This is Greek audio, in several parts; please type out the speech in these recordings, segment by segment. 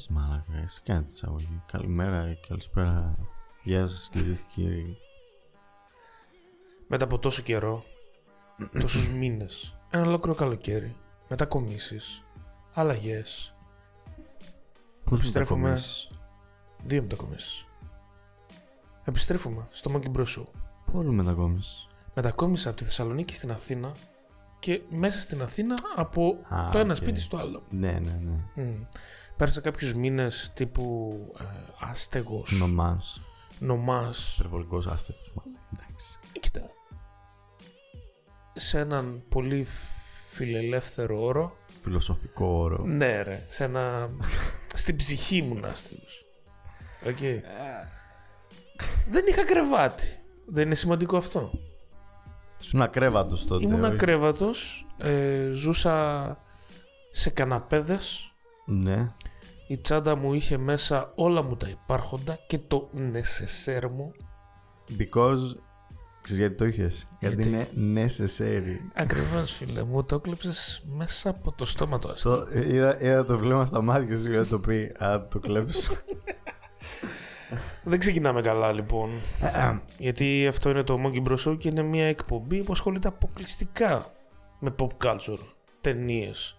Πες μάλακα, εσύ κάνει τη εισαγωγή. Καλημέρα και καλησπέρα. Γεια σας κυρίες και κύριοι. Μετά από τόσο καιρό, τόσους μήνες, ένα ολόκληρο καλοκαίρι, μετακομίσεις, αλλαγές, Πώς Επιστρέφουμε. μετακομίσεις; δύο μετακομίσεις. Επιστρέφουμε στο Monkey Bros. Show. Πού μετακόμισεις; Μετακόμισα από τη Θεσσαλονίκη στην Αθήνα και μέσα στην Αθήνα από Α, το ένα οκ. σπίτι στο άλλο. Ναι, ναι, ναι. Μμ. Πέρασα κάποιους μήνες τύπου ε, άστεγος, Νομάς. νομάς. Υπερβολικός άστεγος μάλλον. Εντάξει. Κοίτα. Σε έναν πολύ φιλελεύθερο όρο. Φιλοσοφικό όρο. Ναι ρε, σε ένα... στην ψυχή μου άστεγος. Οκ. Δεν είχα κρεβάτι. Δεν είναι σημαντικό αυτό. Ήσουν ακρέβατος τότε. Ήμουν όχι; ακρέβατος, ε, ζούσα σε καναπέδες. Ναι. Η τσάντα μου είχε μέσα όλα μου τα υπάρχοντα και το νεσεσέρ μου. Because... Ξέρεις γιατί το είχες; Γιατί, Γιατί; είναι necessary. Ακριβώς φίλε μου, το έκλεψες μέσα από το στόμα του αστείου. Το, ε, είδα, είδα το βλέμμα στα μάτια σου για να το πει. Α, το κλέψω. Δεν ξεκινάμε καλά λοιπόν. γιατί αυτό είναι το Monkey Bros. Show και είναι μια εκπομπή που ασχολείται αποκλειστικά με pop culture, ταινίες,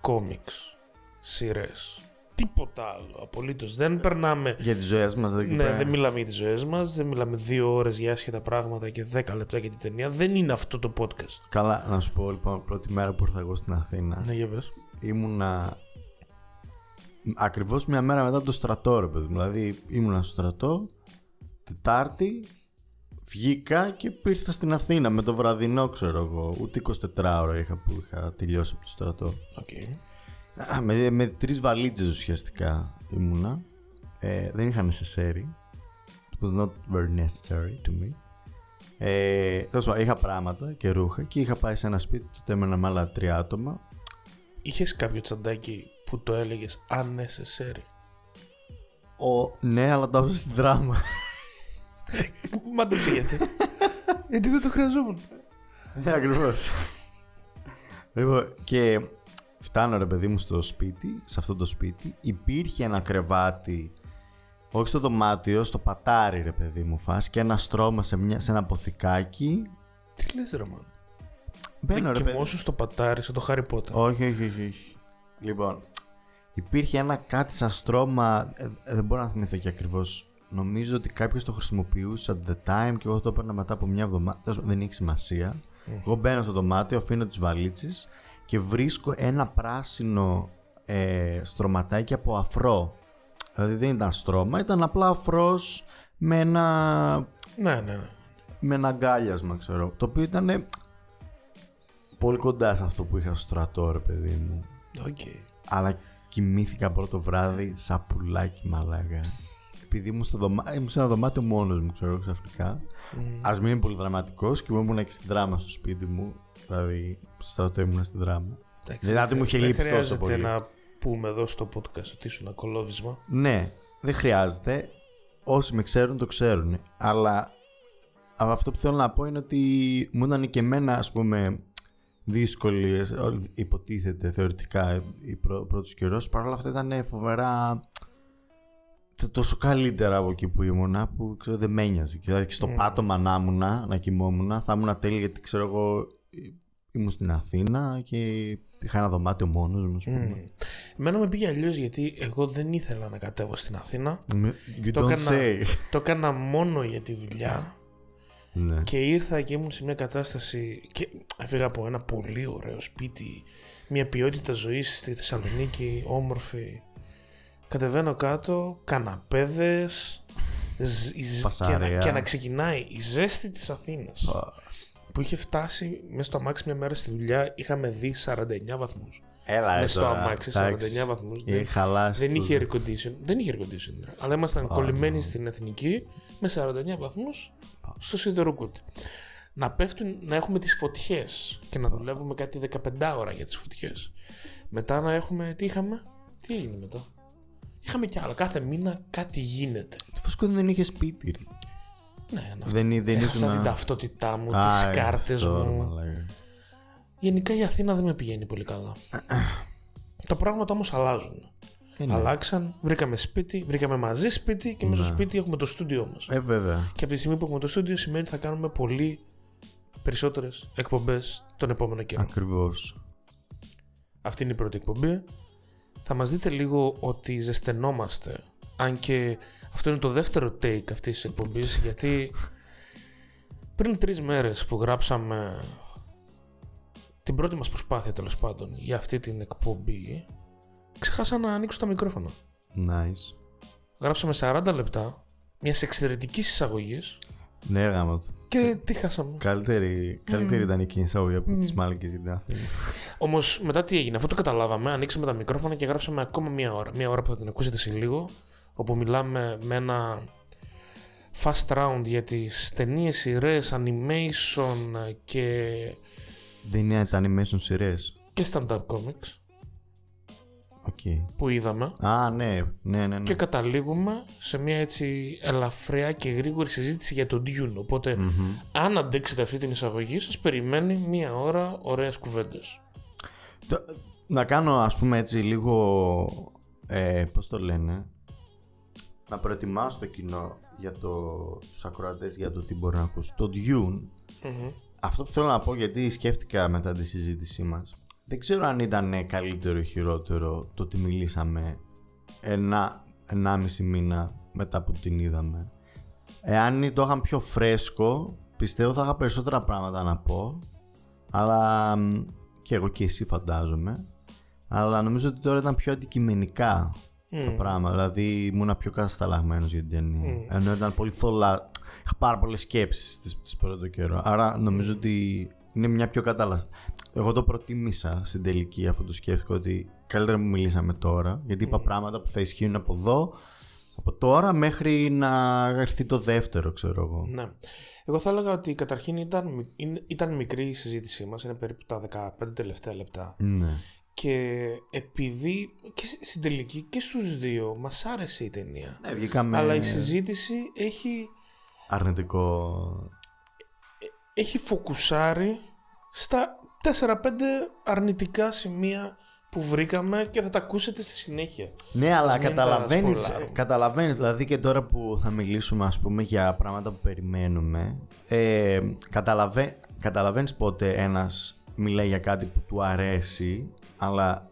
κόμιξ, σειρές. Τίποτα άλλο. Απολύτως. Δεν περνάμε. για τις ζωές μας δεν Ναι, δεν μιλάμε για τις ζωές μας, δεν μιλάμε δύο ώρες για άσχετα πράγματα και δέκα λεπτά για την ταινία. Δεν είναι αυτό το podcast. Καλά, να σου πω λοιπόν, πρώτη μέρα που ήρθα εγώ στην Αθήνα, Ναι, για πες. ήμουνα ακριβώς μια μέρα μετά το στρατό, ρε παιδί μου. Δηλαδή ήμουνα στο στρατό, Τετάρτη, βγήκα και ήρθα στην Αθήνα με το βραδινό, ξέρω εγώ. Ούτε 24 ώρα είχα που είχα τελειώσει από το στρατό. Οκ. Α, με, με τρεις βαλίτσες ουσιαστικά ήμουνα. Ε, δεν είχα νεσεσέρ. It was not very necessary to me. Ε, τέλος πάντων, είχα πράγματα και ρούχα και είχα πάει σε ένα σπίτι, τότε έμενα με άλλα τρία άτομα. Είχες κάποιο τσαντάκι που το έλεγες unnecessary; Ο, ναι, αλλά το άφησα στην δράμα. Μάντεψε γιατί. γιατί δεν το χρειαζόμουν. Ναι, ακριβώς. λοιπόν, και φτάνω ρε παιδί μου στο σπίτι, σε αυτό το σπίτι. Υπήρχε ένα κρεβάτι, όχι στο δωμάτιο, στο πατάρι ρε παιδί μου φας και ένα στρώμα σε, μια, σε ένα αποθηκάκι. Τι λες ρε μαν. Μπαίνω ρε Δεν παιδί. κοιμώσου στο πατάρι σαν το Harry Potter. Όχι, όχι, όχι, όχι. Λοιπόν, υπήρχε ένα κάτι σαν στρώμα, ε, ε, δεν μπορώ να θυμηθώ και ακριβώς. Νομίζω ότι κάποιος το χρησιμοποιούσε at the time και εγώ το έπαιρνα μετά από μια εβδομάδα. Τέλος πάντων, Δεν έχει σημασία. Εγώ μπαίνω στο δωμάτιο, αφήνω τις βαλίτσες και βρίσκω ένα πράσινο ε, στρωματάκι από αφρό. Δηλαδή δεν ήταν στρώμα, ήταν απλά αφρός με ένα, Ναι, ναι, ναι. με ένα αγκάλιασμα, ξέρω. Το οποίο ήταν πολύ κοντά σε αυτό που είχα στο στρατό, ρε παιδί μου. Οκ. Αλλά κοιμήθηκα πρώτο βράδυ σαν πουλάκι μαλάκα. Επειδή ήμουν, στο δωμά... ήμουν σε ένα δωμάτιο μόνος μου, ξέρω ξαφνικά. Ας μην είναι πολύ δραματικός και ήμουν και στην δράμα στο σπίτι μου. Δηλαδή, στο στρατό ήμουν στην δράμα. Εντάξει, Δηλαδή, δεν μου είχε δεν λείψει τόσο χρειάζεται πολύ. να πούμε εδώ στο podcast ότι ήσουν ένα κωλόβυσμα. Ναι, δεν χρειάζεται. Όσοι με ξέρουν το ξέρουν. Αλλά αυτό που θέλω να πω είναι ότι μου ήταν και εμένα, ας πούμε, δύσκολη, ε, υποτίθεται θεωρητικά, η πρω, πρώτος καιρός. Παρ' όλα αυτά ήταν φοβερά τε- τόσο καλύτερα από εκεί που ήμουνα που ξέρω δεν με ένοιαζε. Και Δηλαδή και στο πάτωμα να ήμουν, να κοιμόμουν, θα ήμουν τέλεια γιατί ξέρω εγώ ήμουν στην Αθήνα και είχα ένα δωμάτιο μόνος μου, ας πούμε. Εμένα με πήγε αλλιώς γιατί εγώ δεν ήθελα να κατέβω στην Αθήνα. You Το don't έκανα, say. το έκανα μόνο για τη δουλειά ναι. και ήρθα και ήμουν σε μια κατάσταση και έφυγα από ένα πολύ ωραίο σπίτι, μια ποιότητα ζωής στη Θεσσαλονίκη, όμορφη. Κατεβαίνω κάτω, καναπέδες ζ- η ζ- και, να, Φασαρία. και να ξεκινάει η ζέστη της Αθήνας που είχε φτάσει μέσα στο αμάξι μια μέρα στη δουλειά είχαμε δει 49 βαθμούς. Έλα, Μες ε, στο τώρα. αμάξι, Εντάξει. 49 βαθμούς. Έχει Δεν- χαλάσει. Δεν το- είχε air condition. Δεν είχε air condition. ρε. Αλλά ήμασταν κολλημένοι στην εθνική με 49 βαθμούς στο σιδεροκούτι. Να πέφτουν, να έχουμε τις φωτιές και να δουλεύουμε κάτι 15 ώρα για τις φωτιές. Μετά να έχουμε, τι είχαμε, τι έγινε μετά; Είχαμε κι άλλα, κάθε μήνα κάτι γίνεται. Φυσικά δεν είχε σπίτι. Ρε. Ναι, αυτό. Δεν, δεν Έχασα ήσουν. την ταυτότητά μου, Α, τις ε, κάρτες αυτό, ρε, μου. μαλάκα. Γενικά η Αθήνα δεν με πηγαίνει πολύ καλά. Τα πράγματα όμως αλλάζουν. Ε, ναι. Αλλάξαν, βρήκαμε σπίτι, βρήκαμε μαζί σπίτι και μέσα στο Ναι. σπίτι έχουμε το στούντιό μας. Ε, βέβαια. Και από τη στιγμή που έχουμε το στούντιο σημαίνει ότι θα κάνουμε πολύ περισσότερες εκπομπές τον επόμενο καιρό. Ακριβώς. Αυτή είναι η πρώτη εκπομπή. Θα μας δείτε λίγο ότι ζεσθενόμαστε. Αν και αυτό είναι το δεύτερο take αυτής της εκπομπής γιατί πριν τρεις μέρες που γράψαμε την πρώτη μας προσπάθεια τέλος πάντων για αυτή την εκπομπή ξεχάσα να ανοίξω τα μικρόφωνα. Nice. Γράψαμε 40 λεπτά μιας εξαιρετικής εισαγωγής Ναι, γάμο του. και τι χάσαμε. Καλύτερη, καλύτερη ήταν εκείνη η εισαγωγή από τις μάλικες για την Αθήνα. Όμως μετά τι έγινε, αφού το καταλάβαμε, ανοίξαμε τα μικρόφωνα και γράψαμε ακόμα μία ώρα. Μία ώρα που θα την ακούσετε σε λίγο, όπου μιλάμε με ένα fast round για τις ταινίες, σειρές, animation και, Δεν είναι τα animation σειρές. και stand-up comics Οκ. που είδαμε. Α, ναι, ναι, ναι. ναι. Και καταλήγουμε σε μια έτσι ελαφριά και γρήγορη συζήτηση για τον Dune. Οπότε, Μμμ. αν αντέξετε αυτή την εισαγωγή, σας περιμένει μία ώρα ωραίες κουβέντες. Το- Να κάνω ας πούμε έτσι λίγο, ε, πώς το λένε, να προετοιμάσω το κοινό για το, τους ακροατές για το τι μπορεί να ακούσει. Το Dune, Μμμ. αυτό που θέλω να πω γιατί σκέφτηκα μετά τη συζήτησή μας, δεν ξέρω αν ήταν καλύτερο ή χειρότερο το ότι μιλήσαμε ένα, ενάμιση μήνα μετά που την είδαμε. Εάν το είχαν πιο φρέσκο, πιστεύω θα είχα περισσότερα πράγματα να πω. Αλλά μ, και εγώ και εσύ φαντάζομαι. Αλλά νομίζω ότι τώρα ήταν πιο αντικειμενικά τα Μμ. πράγματα. Δηλαδή ήμουν πιο κατασταλαγμένος για την ταινία. Ενώ ήταν πολύ θολά. Είχα πάρα πολλές σκέψεις τις πρώτο καιρό. Άρα νομίζω ότι είναι μια πιο κατάλα. Εγώ το προτίμησα στην τελική αφού το σκέφτηκα ότι καλύτερα μου μιλήσαμε τώρα. Γιατί είπα πράγματα που θα ισχύουν από εδώ, από τώρα μέχρι να έρθει το δεύτερο, ξέρω εγώ. Ναι. Εγώ θα έλεγα ότι καταρχήν ήταν, μι- είναι- ήταν μικρή η συζήτησή μας, είναι περίπου τα 15 τελευταία λεπτά. Ναι. Και επειδή και σ- στην τελική και στους δύο μας άρεσε η ταινία. Ναι, βγήκαμε Αλλά η συζήτηση έχει, αρνητικό. έχει φοκουσάρει στα 4-5 αρνητικά σημεία που βρήκαμε και θα τα ακούσετε στη συνέχεια. Ναι, αλλά μην τα καταλαβαίνεις, σπολάρουμε. καταλαβαίνεις, δηλαδή και τώρα που θα μιλήσουμε ας πούμε για πράγματα που περιμένουμε, ε, καταλαβα... καταλαβαίνεις πότε ένας μιλάει για κάτι που του αρέσει, αλλά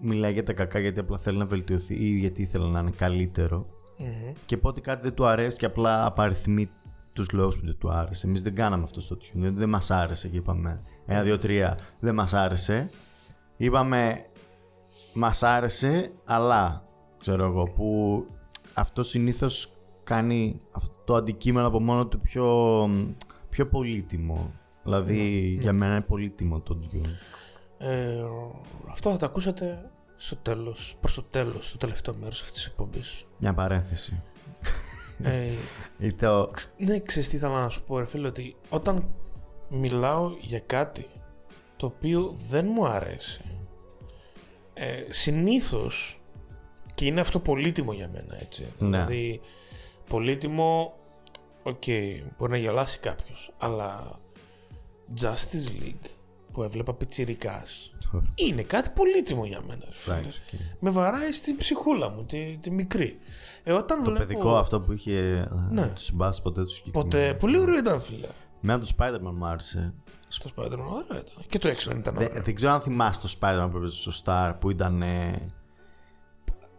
μιλάει για τα κακά γιατί απλά θέλει να βελτιωθεί ή γιατί ήθελε να είναι καλύτερο Μμμ. και πότε κάτι δεν του αρέσει και απλά απαριθμεί τους λόγους που δεν του άρεσε. Εμείς δεν κάναμε αυτό στο τιούν, δεν, δεν μας άρεσε και είπαμε ένα, δύο, τρία, δεν μας άρεσε. Είπαμε μας άρεσε, αλλά ξέρω εγώ που αυτό συνήθως κάνει αυτό το αντικείμενο από μόνο του πιο, πιο πολύτιμο. Δηλαδή για μένα είναι πολύτιμο το Dune. Ε, αυτό θα τα ακούσετε στο τέλος, προς το τέλος, στο τελευταίο μέρος αυτής της εκπομπής. Μια παρένθεση. ε, Ή το... Ναι, ξέρεις τι ήθελα να σου πω, ρε φίλε, ότι όταν μιλάω για κάτι το οποίο δεν μου αρέσει, ε, συνήθως, και είναι αυτό πολύτιμο για μένα, έτσι, Ναι. δηλαδή, πολύτιμο, οκ, μπορεί να γελάσει κάποιος, αλλά Justice League που έβλεπα πιτσιρικάς, είναι κάτι πολύτιμο για μένα, ρε φίλε. Εντάξει, οκ. Με βαράει στην ψυχούλα μου, τη, τη μικρή. Ε, όταν Το βλέπω... παιδικό αυτό που είχε. Ναι. Ναι. Του συμπάσει ποτέ του συγκεκριμένου. Ποτέ. Πολύ ωραίο ήταν, φίλε. Μένα το Spider-Man μου άρεσε. Στο Spider-Man ωραίο ήταν. Και το έξω ήταν Δεν, ωραίο. δεν ξέρω αν θυμάσαι το Spider-Man που έπαιζε στο Star που ήταν. ε,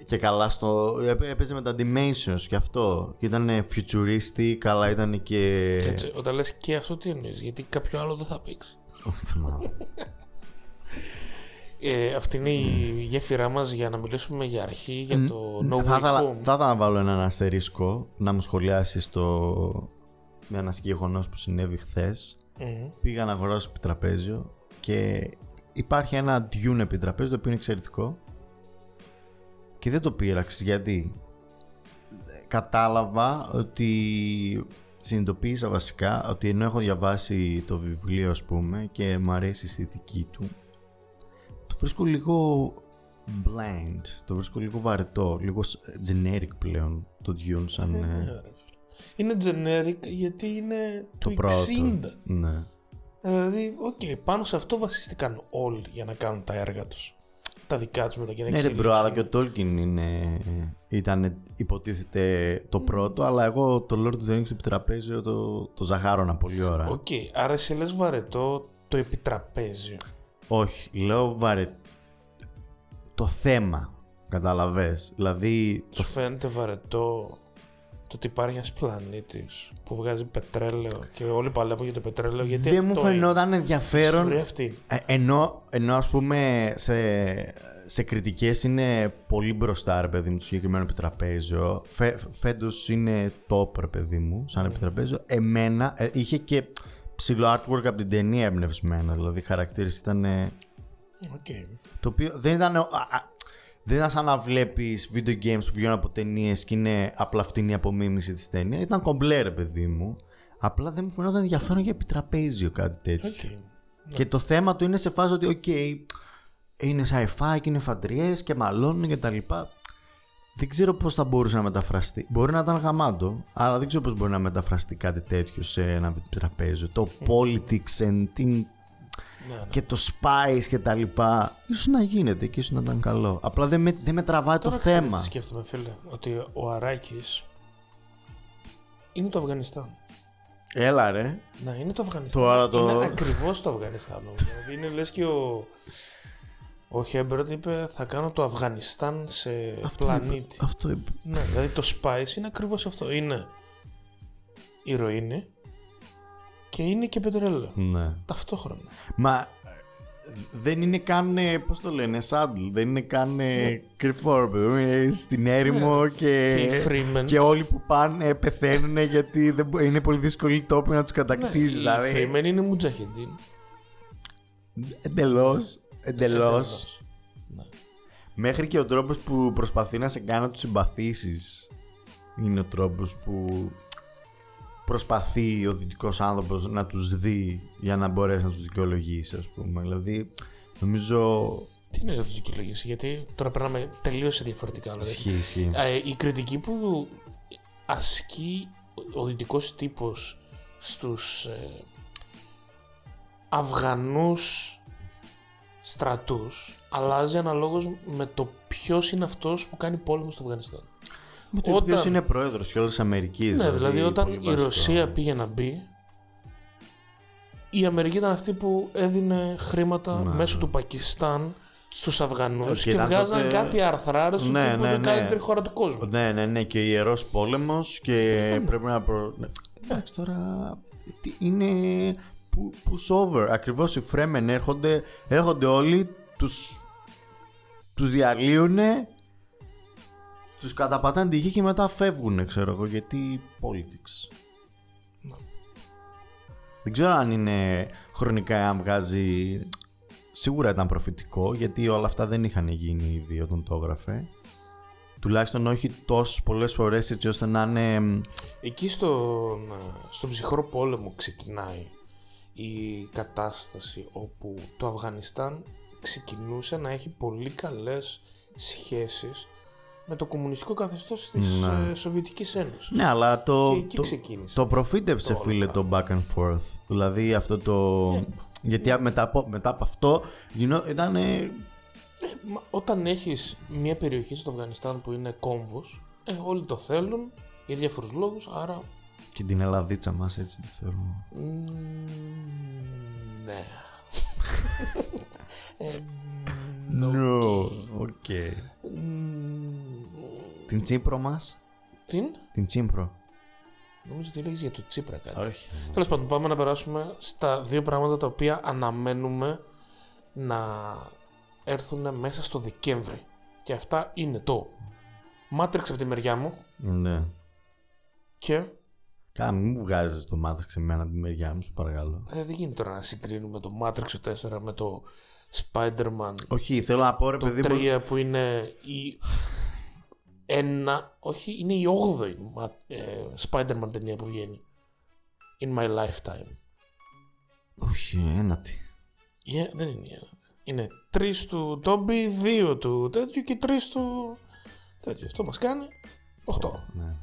και καλά στο. έπαι- Έπαιζε με τα Dimensions και αυτό. Και ήταν futuristic, αλλά ήταν και. Έτσι, όταν λες και αυτό τι εννοείς, γιατί κάποιο άλλο δεν θα παίξει. Όχι, θυμάμαι. Ε, αυτή είναι η γέφυρά μας για να μιλήσουμε για αρχή για το No θα, Way ήθελα, Home. θα ήθελα να βάλω έναν αστερίσκο να μου σχολιάσεις το. με ένα γεγονό που συνέβη χθες. Μμμ. Πήγα να αγοράσω επιτραπέζιο και υπάρχει ένα Dune επιτραπέζιο το οποίο είναι εξαιρετικό και δεν το πήραξες γιατί; Κατάλαβα ότι συνειδητοποίησα βασικά ότι ενώ έχω διαβάσει το βιβλίο ας πούμε και μου αρέσει η αισθητική του το βρίσκω λίγο blind, το βρίσκω λίγο βαρετό, λίγο generic πλέον το Dune σαν Ε, ε, ναι, ρε φίλε. Είναι generic γιατί είναι το του πρώτο. 60. Ναι. Δηλαδή, οκ, πάνω σε αυτό βασίστηκαν όλοι για να κάνουν τα έργα τους. Τα δικά τους μετά και να Ναι, ρε bro, αλλά και εξελίξουν. ο Tolkien είναι, ήταν υποτίθεται το πρώτο, αλλά εγώ το Lord of the Rings στο επιτραπέζιο το, το ζαχάρωνα πολύ ώρα. Οκ, άρα εσύ λες βαρετό το επιτραπέζιο. Όχι, λέω βαρε... Το θέμα, καταλαβες. Δηλαδή, Σου φαίνεται βαρετό το ότι υπάρχει ένας πλανήτης που βγάζει πετρέλαιο και όλοι παλεύουν για το πετρέλαιο γιατί δεν μου αυτό φαινόταν είναι. Η ενδιαφέρον ιστορία αυτή. Ε, ενώ, ενώ ας πούμε σε, σε κριτικές είναι πολύ μπροστά ρε παιδί μου το συγκεκριμένο επιτραπέζιο Φε, φέτος είναι top ρε παιδί μου σαν επιτραπέζιο εμένα ε, είχε και ψηλό artwork από την ταινία εμπνευσμένο δηλαδή οι χαρακτήρες ήταν ε, Οκ. το οποίο δεν ήταν α, α, δεν ήταν σαν να βλέπεις video games που βγαίνουν από ταινίες και είναι απλά φτηνή απομίμηση της ταινίας ήταν κομπλέ ρε παιδί μου απλά δεν μου φαινόταν ενδιαφέρον για επιτραπέζιο κάτι τέτοιο Οκ. και το θέμα του είναι σε φάση ότι, οκ, είναι sci-fi και είναι φατρίες και μαλώνουν και τα λοιπά. Δεν ξέρω πώς θα μπορούσε να μεταφραστεί. Μπορεί να ήταν γαμάτο, αλλά δεν ξέρω πώς μπορεί να μεταφραστεί κάτι τέτοιο σε ένα τραπέζιο. Το politics and την... Ναι, ναι. και το spice και τα λοιπά. Ίσως να γίνεται και ίσως να ήταν καλό. Απλά δεν με, δεν με τραβάει το Τώρα ξέρεις θέμα. τι σκέφτομαι φίλε, ότι ο Αράκης είναι το Αφγανιστάν. Έλα ρε. Ναι, είναι το Αφγανιστάν. Τώρα το- Είναι ακριβώς το Αφγανιστάν. όμως. δηλαδή είναι λες και ο... Ο Χέμπερτ είπε θα κάνω το Αφγανιστάν σε πλανήτη. Αυτό είπε. Ναι, δηλαδή το Spice είναι ακριβώς αυτό. Είναι ηρωίνη και είναι και πετρέλαιο. Ναι. Ταυτόχρονα. Μα ε, δεν είναι καν, ε, πώς το λένε, saddle, δεν είναι καν ε, κρυφό, ρε παιδί μου, είναι στην έρημο και, Ναι. Και οι Freeman. και όλοι που πάνε πεθαίνουν γιατί δεν, μπο- είναι πολύ δύσκολη τόποι να τους Ναι, κατακτήσεις, η δηλαδή. Freeman είναι Μουτζαχεντίν. Εντελώς, εντελώς. Ναι. Μέχρι και ο τρόπος που προσπαθεί να σε κάνει να τους συμπαθήσεις είναι ο τρόπος που προσπαθεί ο δυτικός άνθρωπος να τους δει για να μπορέσει να τους δικαιολογήσει, ας πούμε. Δηλαδή, νομίζω... Τι είναι να τους δικαιολογήσει, γιατί τώρα περνάμε τελείως σε διαφορετικά λόγια. Ισχύει, ισχύει. Ε, η κριτική που ασκεί ο δυτικός τύπος στους ε, Αφγανούς στρατούς αλλάζει αναλόγως με το ποιος είναι αυτός που κάνει πόλεμο στο Αφγανιστάν. Με το Όταν- ποιος είναι πρόεδρος και όλης της Αμερικής. Ναι, δηλαδή όταν πολύ η βασικό. Ρωσία πήγε να μπει, η Αμερική ήταν αυτή που έδινε χρήματα Ναι, μέσω ναι. του Πακιστάν στους Αφγανούς Και και, ήταν βγάζαν τότε- κάτι αρθράρες Ναι, ναι, που ναι, είναι η ναι. καλύτερη χώρα του κόσμου. Ναι, ναι, ναι, και ιερός πόλεμος και πρέπει να προ... ναι. Εντάξει τώρα, τι είναι pu- push over. Ακριβώς οι Fremen έρχονται, έρχονται όλοι, τους, τους διαλύουνε, τους καταπατάνε τη γη και μετά φεύγουν, ξέρω εγώ, γιατί politics. Ναι. Δεν ξέρω αν είναι χρονικά αν βγάζει... Σίγουρα ήταν προφητικό, γιατί όλα αυτά δεν είχαν γίνει ήδη όταν το έγραφε. Τουλάχιστον όχι τόσες πολλές φορές έτσι ώστε να είναι... μ, Εκεί στον, στον ψυχρό πόλεμο ξεκινάει η κατάσταση όπου το Αφγανιστάν ξεκινούσε να έχει πολύ καλές σχέσεις με το κομμουνιστικό καθεστώς της Ναι. ε, Σοβιετικής Ένωσης. Ναι, αλλά το, Και εκεί το, ξεκίνησε. το προφήτεψε το φίλε όλο το back and forth. Δηλαδή αυτό το... Ναι. Γιατί μετά, από, μετά από αυτό γινό, ήταν... ε, Μα όταν έχεις μια περιοχή στο Αφγανιστάν που είναι κόμβος, ε, όλοι το θέλουν για διάφορους λόγους, άρα και την Ελλαδίτσα μας έτσι τη θεωρώ. μ, ναι. ε, No, οκ. οκ. Μ, Την Τσίπρο μας; την, Την Τσίπρο. νομίζω ότι έλεγες για το Τσίπρα κάτι. Όχι. Τέλος πάντων, πάμε να περάσουμε στα δύο πράγματα τα οποία αναμένουμε να έρθουν μέσα στο Δεκέμβρη. Και αυτά είναι το Matrix από τη μεριά μου Ναι. και Κα, μην μου βγάζεις το μάθημα σε μένα από τη μεριά μου, σου παρακαλώ. ε, δεν γίνεται τώρα να συγκρίνουμε το Matrix το 4 με το Spider-Man Όχι, θέλω να πω ρε το παιδί μου. 3 που είναι η ένα, όχι, είναι η 8η μα- ε, Spider-Man ταινία που βγαίνει. In my lifetime. Όχι, ένατη. Yeah, δεν είναι η ένατη. Είναι τρεις του Τόμπι, δύο του τέτοιου και τρεις του. τέτοιου. Αυτό μας κάνει 8. Ναι.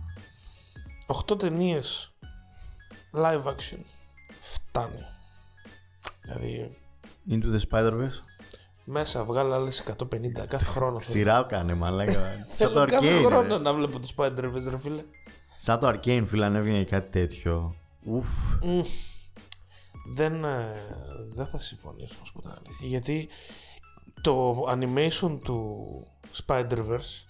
8 ταινίες live action. Φτάνει. Δηλαδή. Into the Spider-Verse. Μέσα βγάλε άλλες 150 κάθε χρόνο. Σειρά κάνε, μαλάκα. Σαν Θέλω το κάθε Arcane. χρόνο ρε. να βλέπω του Spider-Verse, ρε φίλε. Σαν το Arcane, φίλε, αν έβγαινε κάτι τέτοιο. Ουφ. Μμ. Δεν, ε, δεν θα συμφωνήσω, να σου πω την αλήθεια. Γιατί το animation του Spider-Verse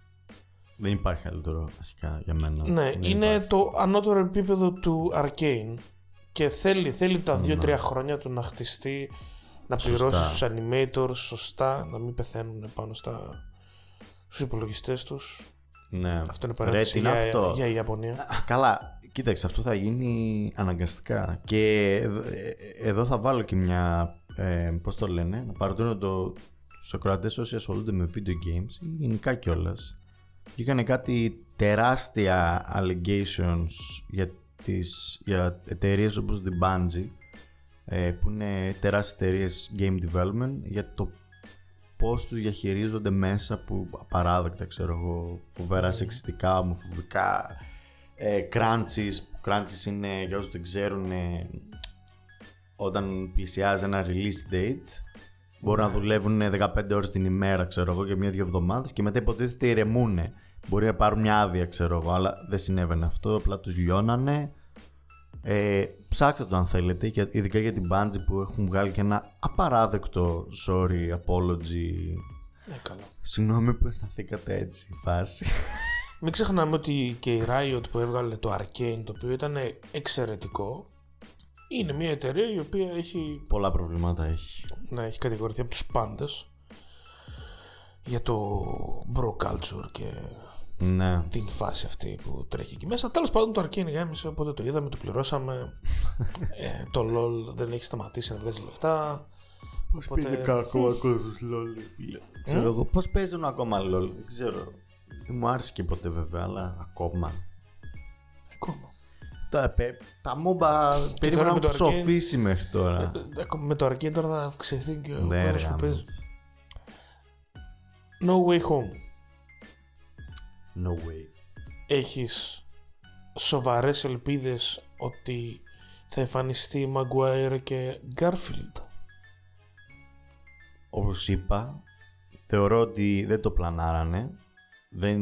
Δεν υπάρχει καλύτερο αρχικά για μένα. ναι, Δεν είναι υπάρχει. το ανώτερο επίπεδο του Arcane και θέλει, θέλει τα 2-3 χρόνια του να χτιστεί, να Σωστά. πληρώσεις τους animators σωστά, να μην πεθαίνουν πάνω στα, στους υπολογιστές τους. Ναι. Αυτό είναι Ρε, παράδειγμα τι είναι για, αυτό; για η Ιαπωνία. Α, καλά, κοίταξε, αυτό θα γίνει αναγκαστικά. Και εδώ, ε, εδώ θα βάλω και μια. Ε, Πώς το λένε, να παροτρύνω το, τους ακροατές όσοι ασχολούνται με video games, ή γενικά κιόλας. Βγήκανε κάτι τεράστια allegations για, τις, για εταιρείες όπως την Bungie, ε, που είναι τεράστιες εταιρείες game development, για το πώς τους διαχειρίζονται μέσα που απαράδεκτα, ξέρω εγώ, φοβερά σεξιστικά, ομοφοβικά, ε, crunches, crunches είναι, για όσους δεν ξέρουν, ε, όταν πλησιάζει ένα release date, μπορούν να δουλεύουν 15 ώρες την ημέρα, ξέρω εγώ, για μία-δύο εβδομάδες και μετά υποτίθεται ηρεμούν. Μπορεί να πάρουν μια άδεια, ξέρω εγώ, αλλά δεν συνέβαινε αυτό, απλά τους λιώνανε. Ε, ψάξτε το αν θέλετε, για- ειδικά για την Bungie που έχουν βγάλει και ένα απαράδεκτο sorry, apology. Ναι, καλά. Συγγνώμη που αισθανθήκατε έτσι η φάση. Μην ξεχνάμε ότι και η Riot που έβγαλε το Arcane, το οποίο ήταν εξαιρετικό, είναι μια εταιρεία η οποία έχει, Πολλά προβλήματα έχει. να έχει κατηγορηθεί από τους πάντες για το bro culture και Ναι. την φάση αυτή που τρέχει εκεί μέσα. Τέλος πάντων το Arcane γάμισε, οπότε το είδαμε, το πληρώσαμε. ε, το LOL δεν έχει σταματήσει να βγάζει λεφτά. Πώς Οπότε- πήγε ακόμα κόσμος LOL, φίλε. Ξέρω εγώ, πώς παίζουν ακόμα LOL, δεν ξέρω. Δεν μου άρεσε και ποτέ βέβαια, αλλά ακόμα. Ακόμα. Τα, πε- τα MOBA περίμενα με να το Arcane- ψοφήσει μέχρι τώρα. Ε, ακόμα με το Arcane τώρα θα αυξηθεί και ο Ναι, κόσμος ρε, που γάμο. παίζει. No Way Home. No way. έχεις σοβαρές ελπίδες ότι θα εμφανιστεί Maguire και Garfield. Όπως είπα, θεωρώ ότι δεν το πλανάρανε. Δεν,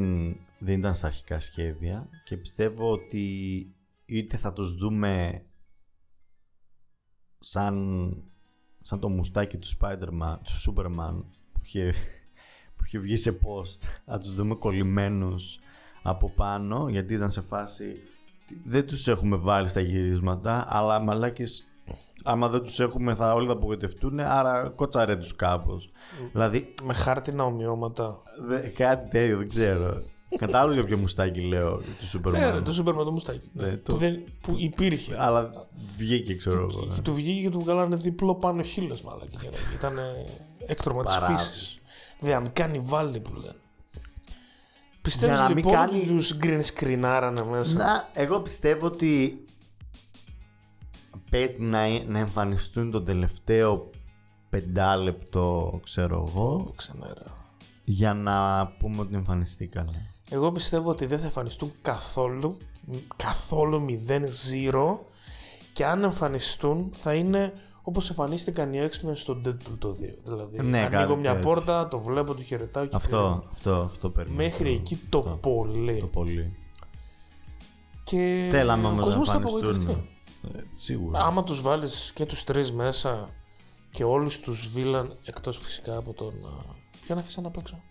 δεν ήταν στα αρχικά σχέδια και πιστεύω ότι είτε θα τους δούμε σαν, σαν το μουστάκι του Spider-Man, του Superman που είχε, που είχε βγει σε post θα τους δούμε κολλημένους από πάνω γιατί ήταν σε φάση δεν τους έχουμε βάλει στα γυρίσματα αλλά μαλάκες άμα δεν τους έχουμε θα όλοι θα απογοητευτούν άρα κότσαρε τους κάπως δηλαδή Με χάρτινα ομοιώματα. δε, κάτι τέτοιο δεν ξέρω κατάλαβες για ποιο μουστάκι λέω του Superman Ε, ρε, το Superman το μουστάκι. Ναι, το- που, δεν, που υπήρχε. αλλά βγήκε ξέρω εγώ Και του βγήκε και του βγάλανε διπλό πάνω χείλος μάλλον. Ήταν έκτρωμα της Παράδοση. Φύσης. Δεν κάνει βάλει που λένε. Πιστεύεις Για να μην λοιπόν κάνει- ότι τους green screenάρανε μέσα; Να, εγώ πιστεύω ότι πρέπει να, να εμφανιστούν το τελευταίο πεντάλεπτο, ξέρω εγώ, Ξενέρα. για να πούμε ότι εμφανιστήκανε. Εγώ πιστεύω ότι δεν θα εμφανιστούν καθόλου, καθόλου 0-0 και αν εμφανιστούν θα είναι όπως εμφανίστηκαν οι X-Men στο Deadpool το 2. Δηλαδή Ναι, ανοίγω κάτι μια έτσι. πόρτα, το βλέπω, το χαιρετάω και Αυτό, τελειώνει. αυτό, αυτό περιμένω. Μέχρι εκεί το αυτό, πολύ. Το πολύ. Και Θέλαμε ο όμως να κόσμος θα εμφανιστούν. απογοητευτεί. Ε, σίγουρα. Άμα τους βάλεις και τους τρεις μέσα και όλους τους βίλαν εκτός φυσικά από τον... α, Ποιον αφήσαν απ' έξω;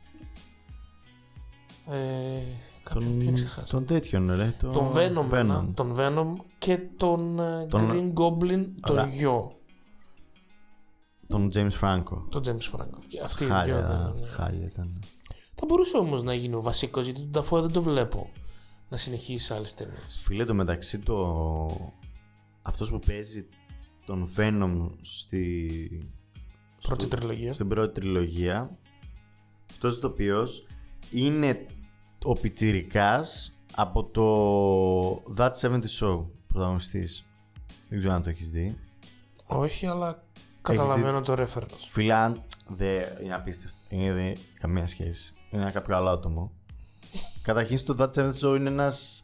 Ε, κάποιον, ποιον ξεχάσα. τον τέτοιον, ρε. Το... Τον Venom, Venom. ένα, τον Venom και τον, ε, Τον- Green Goblin, τον Ωραία. γιο, Τον James Franco. τον James Franco. Και αυτοί οι δυο δεν Χάλια, είναι. χάλια ήταν. Θα μπορούσε όμως να γίνει ο βασικός, γιατί τον Dafoe δεν το βλέπω να συνεχίσει σε άλλες ταινίες. Φίλε, το μεταξύ το... Αυτός που παίζει τον Venom στη... Πρώτη στο- τριλογία. Στην πρώτη τριλογία Αυτός ο οποίος είναι ο πιτσιρικάς από το That 70 Show πρωταγωνιστής Δεν ξέρω αν το έχεις δει Όχι, αλλά καταλαβαίνω το reference. Φιλάν δεν είναι απίστευτο Είναι δε, καμία σχέση Είναι ένα κάποιο άλλο άτομο Καταρχήν στο That 70 Show είναι ένας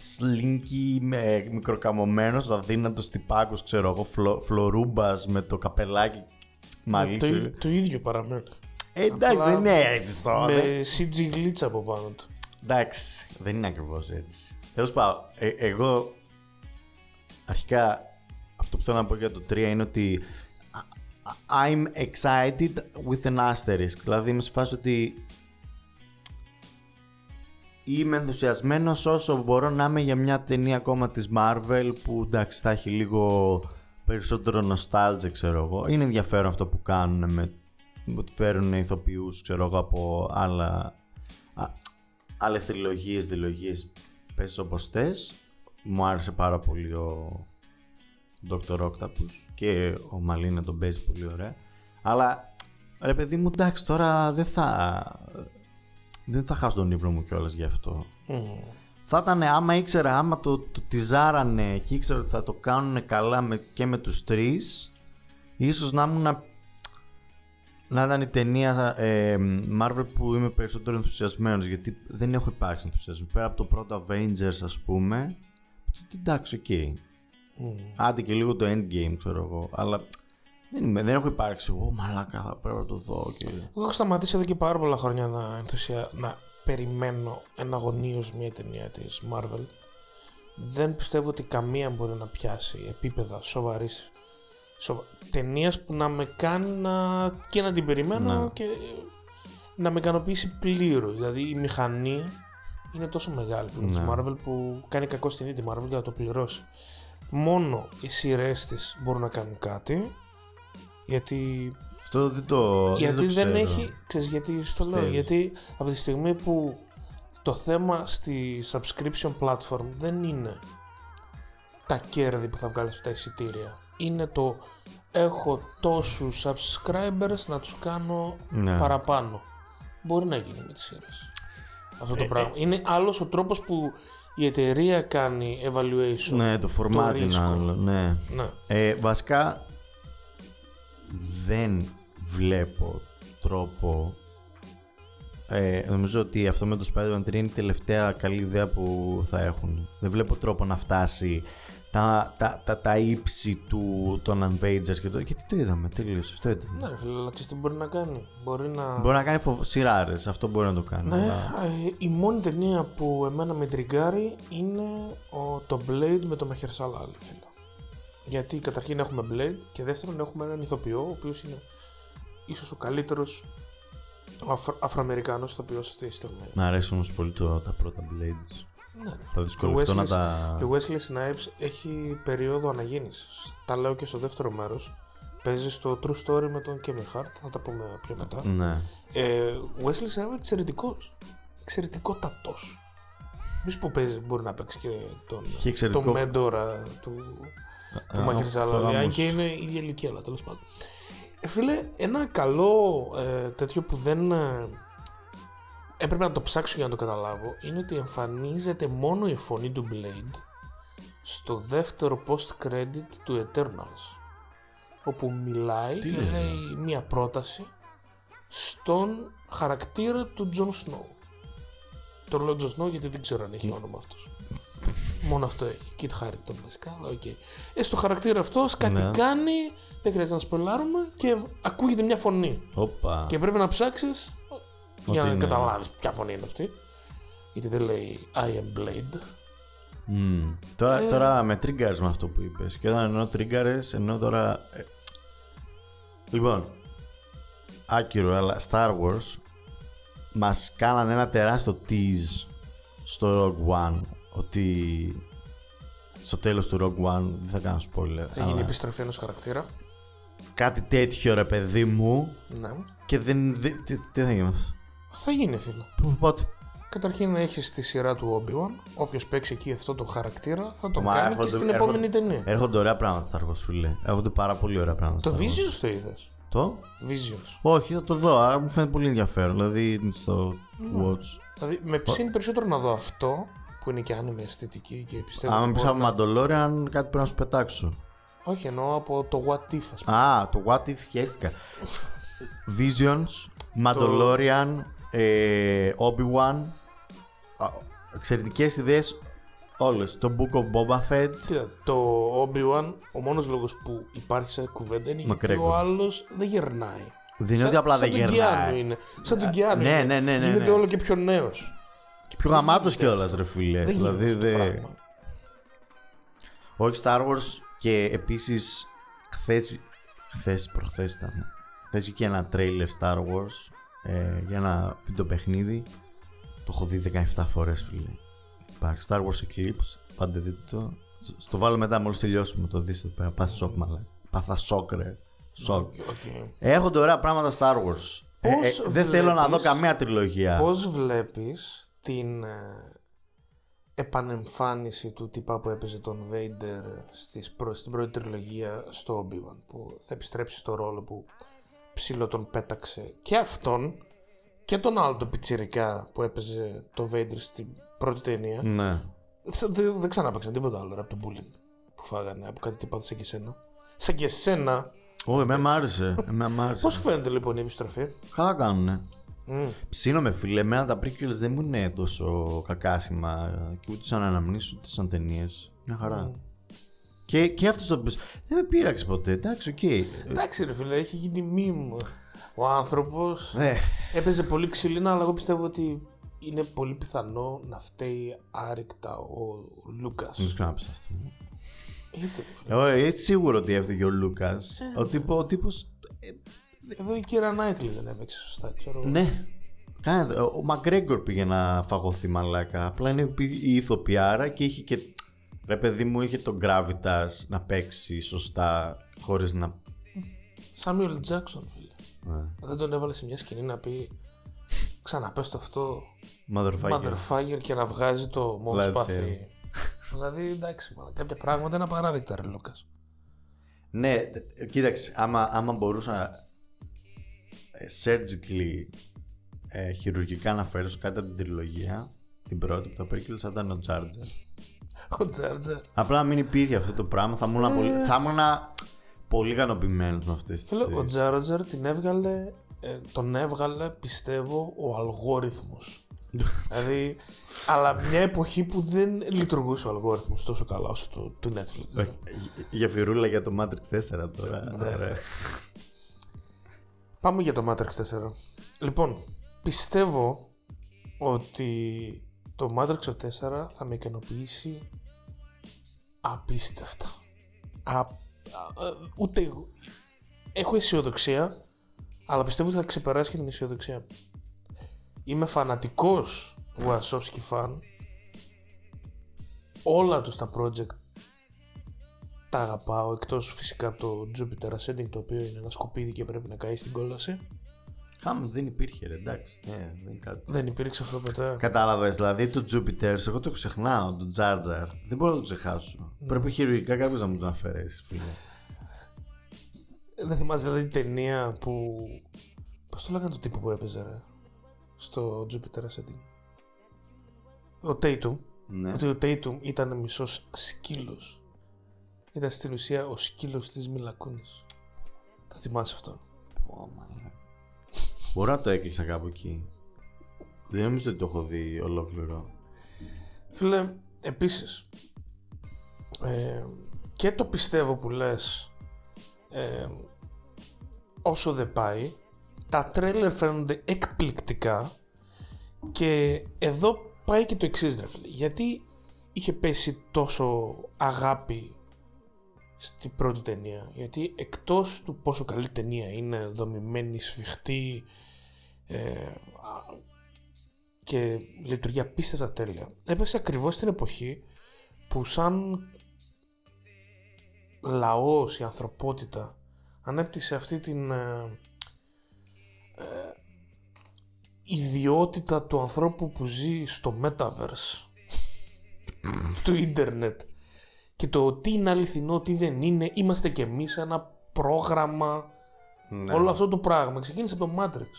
σλίνκι με μικροκαμωμένος αδύνατος τυπάκος ξέρω εγώ φλο, φλωρούμπας με το καπελάκι Μάλιστα. Το, το ίδιο παραμένει. Ε, εντάξει, Απλά δεν είναι έτσι τώρα. Με δεν- CG glitch από πάνω του. Εντάξει, δεν είναι ακριβώς έτσι. Τέλος πάντων, ε, εγώ αρχικά αυτό που θέλω να πω για το 3 είναι ότι I'm excited with an asterisk. Δηλαδή είμαι σε φάση ότι είμαι ενθουσιασμένος όσο μπορώ να είμαι για μια ταινία ακόμα της Marvel που εντάξει θα έχει λίγο περισσότερο nostalgia ξέρω εγώ. Είναι ενδιαφέρον αυτό που κάνουν με ότι φέρουν ηθοποιούς ξέρω εγώ από άλλα α, άλλες τριλογίες, διλογίες πες όπως θες. Μου άρεσε πάρα πολύ ο Dr. Octopus και ο Μαλίνα τον παίζει πολύ ωραία. Αλλά ρε παιδί μου εντάξει τώρα δεν θα δεν θα χάσω τον ύπνο μου κιόλας γι' αυτό. Μμμ. Θα ήταν άμα ήξερα, άμα το, το τιζάρανε και ήξερα ότι θα το κάνουν καλά με, και με τους τρεις, ίσως να ήμουν να, να ήταν η ταινία ε, Marvel που είμαι περισσότερο ενθουσιασμένος γιατί δεν έχω υπάρξει ενθουσιασμό. Πέρα από το πρώτο Avengers ας πούμε, τότε εντάξει, οκ. Μμμ. Άντε και λίγο το Endgame ξέρω εγώ, αλλά δεν, είμαι, δεν έχω υπάρξει. Ω μαλάκα θα πρέπει να το δω και... Εγώ έχω σταματήσει εδώ και πάρα πολλά χρόνια να, ενθουσια... να περιμένω εναγωνίως μια ταινία της Marvel. Δεν πιστεύω ότι καμία μπορεί να πιάσει επίπεδα σοβαρής σοβα... ταινίας που να με κάνει να... και να την περιμένω Ναι. και να με ικανοποιήσει πλήρως. Δηλαδή η μηχανή είναι τόσο μεγάλη πλέον της Ναι. Marvel που κάνει κακό στην ίδια τη Marvel για να το πληρώσει. Μόνο οι σειρές της μπορούν να κάνουν κάτι γιατί Αυτό δεν το γιατί το δεν, ξέρω. έχει. Ξέρεις γιατί στο λέω. Πιστεύεις. Γιατί από τη στιγμή που το θέμα στη subscription platform δεν είναι τα κέρδη που θα βγάλεις από τα εισιτήρια. Είναι το έχω τόσους subscribers να τους κάνω Ναι. παραπάνω. Μπορεί να γίνει με τις σειρές. Αυτό το Ε, πράγμα. Είναι άλλος ο τρόπος που η εταιρεία κάνει evaluation. Ναι, το format είναι ρίσκο. άλλο. Ναι. Ναι. Ε, βασικά δεν βλέπω τρόπο ε, νομίζω ότι αυτό με το Spider-Man 3 είναι η τελευταία καλή ιδέα που θα έχουν. Δεν βλέπω τρόπο να φτάσει τα, τα, τα, τα ύψη του, των Avengers και το... Γιατί το είδαμε, τελείωσε, αυτό ήταν. Ναι, ρε φίλε, αλλά ξέρεις τι μπορεί να κάνει. Μπορεί να. Μπορεί να κάνει φοβ... σειράρες, αυτό μπορεί να το κάνει. Ναι, αλλά- ε, η μόνη ταινία που εμένα με τριγκάρει είναι ο, το Blade με το Mahershala Ali, φίλε. Γιατί καταρχήν έχουμε Blade και δεύτερον έχουμε έναν ηθοποιό, ο οποίος είναι ίσως ο καλύτερος ο Αφρο, Αφροαμερικάνος ηθοποιός αυτής της στιγμής. Μ' αρέσουν όμως πολύ το, τα πρώτα Blades. Ναι, ρε. Θα δυσκολευτώ να Wesley- τα... Και ο Wesley Snipes έχει περίοδο αναγέννησης. Τα λέω και στο δεύτερο μέρος. Παίζει στο True Story με τον Kevin Hart, θα τα πούμε πιο μετά. Ναι. Ε, ο Wesley Snipes είναι εξαιρετικός. Εξαιρετικότατος. Μη σου που παίζει, μπορεί να παίξει και τον, Είχε εξαιρετικό- τον μέντορα του, του Α, Μαχερ αυτό Σαλαλή. Αν όμως- και είναι η ίδια ηλικία, αλλά τέλος πάντων. Ε, φίλε, ένα καλό ε, τέτοιο που δεν. Ε, έπρεπε να το ψάξω για να το καταλάβω είναι ότι εμφανίζεται μόνο η φωνή του Blade στο δεύτερο post-credit του Eternals όπου μιλάει Τι και λες, λέει μία πρόταση στον χαρακτήρα του Jon Snow. Το λέω Jon Snow γιατί δεν ξέρω αν έχει όνομα αυτός. Μόνο αυτό έχει. Kit Harington βασικά, αλλά οκ. Ε, στο χαρακτήρα αυτός κάτι Ναι. κάνει, δεν χρειάζεται να σποϊλάρουμε και ακούγεται μια φωνή. Όπα. Και πρέπει να ψάξεις για να είναι. καταλάβεις ποια φωνή είναι αυτή. Γιατί δεν λέει I am Blade. Μμμ. Τώρα, Ε. τώρα με τριγκάρεις με αυτό που είπες. Και όταν εννοώ τριγκάρεις, εννοώ τώρα... ε, Λοιπόν, άκυρο, αλλά Star Wars μας κάνανε ένα τεράστιο tease στο Rogue One ότι στο τέλος του Rogue One, δεν θα κάνω spoiler, Θα γίνει αλλά επιστροφή ενός χαρακτήρα. κάτι τέτοιο ρε παιδί μου Ναι. και δεν... δεν- τι, τι θα γίνει με αυτό; Θα γίνει φίλε. Πού- Πότε. Καταρχήν έχεις τη σειρά του Obi-Wan. Όποιος παίξει εκεί αυτό το χαρακτήρα θα τον Μα κάνει και έρχονται- στην έρχονται- επόμενη ταινία. Έρχονται ωραία πράγματα Star Wars, φίλε. Έρχονται πάρα πολύ ωραία πράγματα. Το Star Wars. Visions το είδες; Το; Visions. Όχι, θα το δω. Άρα μου φαίνεται πολύ ενδιαφέρον. Δηλαδή στο Ναι. Watch. Δηλαδή με ψήνει περισσότερο να δω αυτό που είναι και άνοιμη αισθητική και πιστεύω. Άμα ότι πεις μπορεί από να- Mandalorian, κάτι πρέπει να σου πετάξω. Όχι, εννοώ από το What If, ας πούμε. Α, το What If χαίστηκα. Visions, Mandalorian, ε, Obi-Wan. Εξαιρετικές ιδέες. Όλες. Το Book of Boba Fett. Κοίτα, το Obi-Wan, ο μόνος λόγος που υπάρχει σε κουβέντα είναι γιατί McGregor. ο άλλος δεν γερνάει. Δεν είναι ότι απλά δεν σαν τον Κιάνου γερνάει. είναι. Σαν τον Κιάνου ναι, είναι. ναι, ναι, ναι, Γίνεται ναι. όλο και πιο νέος. Και πιο γαμάτος κιόλας ρε φίλε. Δεν δηλαδή γίνεται αυτό το δεν... πράγμα. Όχι Star Wars και επίσης χθες, χθες προχθές ήταν. Χθες βγήκε ένα trailer Star Wars ε, για ένα βιντεοπαιχνίδι. Το έχω δει 17 φορές φίλε. Υπάρχει Star Wars Eclipse, πάντε δείτε το. Στο βάλω μετά μόλις τελειώσουμε το δεις εδώ πέρα. Πάθεις σοκ μαλά. Πάθα σοκ ρε. Σοκ. Οκ. Έχονται ωραία πράγματα Star Wars. Ε, Πώς ε, δεν θέλω να δω βλέπεις- καμία τριλογία. Πώς βλέπεις την ε, επανεμφάνιση του τύπα που έπαιζε τον Vader στις προ- στην πρώτη τριλογία στο Obi-Wan που θα επιστρέψει στο ρόλο που ψήλο τον πέταξε και αυτόν και τον άλλο τον πιτσιρικά που έπαιζε το Vader στην πρώτη ταινία Ναι. Θε- δεν δεν ξανά παίξαν τίποτα άλλο ρε, από το bullying που φάγανε από κάτι τύπα σαν και εσένα σαν και εσένα Ω, εμένα μ' άρεσε. Εμένα μ' άρεσε. πώς σου φαίνεται λοιπόν η επιστροφή; Καλά κάνουνε. Μμ. Ψήνομαι φίλε, εμένα τα prequels δεν μου είναι τόσο κακάσιμα και ούτε σαν αναμνήσεις ούτε σαν ταινίες. Μια χαρά. Και, και αυτός το πες, δεν με πείραξε ποτέ. Εντάξει, οκ. Εντάξει ρε φίλε, έχει γίνει meme. Ο άνθρωπος Ναι. έπαιζε πολύ ξύλινα, αλλά εγώ πιστεύω ότι είναι πολύ πιθανό να φταίει άρρηκτα ο Λούκας. Μην ξανάπεις αυτό. Γιατί ρε φίλε. Εγώ είμαι σίγουρο ότι έφταιγε ο Λούκας. Ο, τύπο, ο τύπος... ε, Εδώ η Keira Knightley δεν έπαιξε σωστά, ξέρω. εγώ. Ναι. Κανένας, δεν- ο McGregor πήγε να φαγωθεί μαλάκα. Απλά είναι η ηθοποιάρα και είχε και. Ρε παιδί μου, είχε τον gravitas να παίξει σωστά χωρίς να. Σάμιουελ Τζάξον, φίλε. Ναι. Δεν τον έβαλε σε μια σκηνή να πει ξαναπες το αυτό Motherfucker. motherfucker και να βγάζει το μόβ Lightsaber. σπαθί. δηλαδή εντάξει, μάλλον, κάποια πράγματα είναι απαράδεκτα ρε Λούκας. Ναι, τε- κοίταξε, άμα, άμα μπορούσα ε, surgically ε, χειρουργικά να φέρω κάτι από την τριλογία, την πρώτη, που το prequel θα ήταν ο Charger. Ο Τζάρτζερ. Απλά να μην υπήρχε αυτό το πράγμα, θα ήμουν πολύ, θα ήμουν πολύ ικανοποιημένος με αυτές τις Φίλε, ο θέσεις. Τζάρτζερ την έβγαλε, ε, τον έβγαλε πιστεύω ο αλγόριθμος. δηλαδή, αλλά μια εποχή που δεν λειτουργούσε ο αλγόριθμος τόσο καλά όσο το, του Netflix. Όχι, Για φιρούλα για το Matrix 4 τώρα. Ναι. Ωραία. Πάμε για το Matrix 4. Λοιπόν, πιστεύω ότι το Matrix 4 θα με ικανοποιήσει απίστευτα. Α, α, ε, ούτε εγώ. Έχω αισιοδοξία, αλλά πιστεύω ότι θα ξεπεράσει και την αισιοδοξία. Είμαι φανατικός Wachowski fan. Όλα τους τα project τα αγαπάω, εκτός φυσικά από το Jupiter Ascending, το οποίο είναι ένα σκουπίδι και πρέπει να καεί στην κόλαση. Χαμ, δεν υπήρχε, ρε, εντάξει. Ναι, δεν είναι κάτι. Δεν υπήρξε αυτό ποτέ. Κατάλαβες, δηλαδή το Jupiter, εγώ το ξεχνάω, το Jar Jar. Δεν μπορώ να το ξεχάσω. Ναι. Πρέπει χειρουργικά κάποιος να μου τον αφαιρέσει, φίλε. Δεν θυμάσαι δηλαδή την ταινία που. Πώς το λέγανε το τύπο που έπαιζε, ρε. Στο Jupiter Ascending; Ο Tatum. Ναι. Ότι ο Tatum ήταν μισός σκύλος. Ήταν στην ουσία ο σκύλος της Μιλακούνη. Το θυμάσαι αυτό; Πω, μαλάκα. Μπορώ να το έκλεισα κάπου εκεί. Δεν νομίζω ότι το έχω δει ολόκληρο. Φίλε, επίσης, ε, και το πιστεύω που λες ε, όσο δεν πάει, τα τρέλερ φαίνονται εκπληκτικά και εδώ πάει και το εξής ρε φίλε. Γιατί είχε πέσει τόσο αγάπη στην πρώτη ταινία. Γιατί εκτός του πόσο καλή ταινία είναι, δομημένη, σφιχτή ε, α- και λειτουργεί απίστευτα τέλεια. Έπεσε ακριβώς στην εποχή που σαν λαός, η ανθρωπότητα ανέπτυσε αυτή την ε, ε, ιδιότητα του ανθρώπου που ζει στο metaverse του ίντερνετ και το τι είναι αληθινό, τι δεν είναι, είμαστε κι εμείς ένα πρόγραμμα Ναι. Όλο αυτό το πράγμα ξεκίνησε από το Matrix.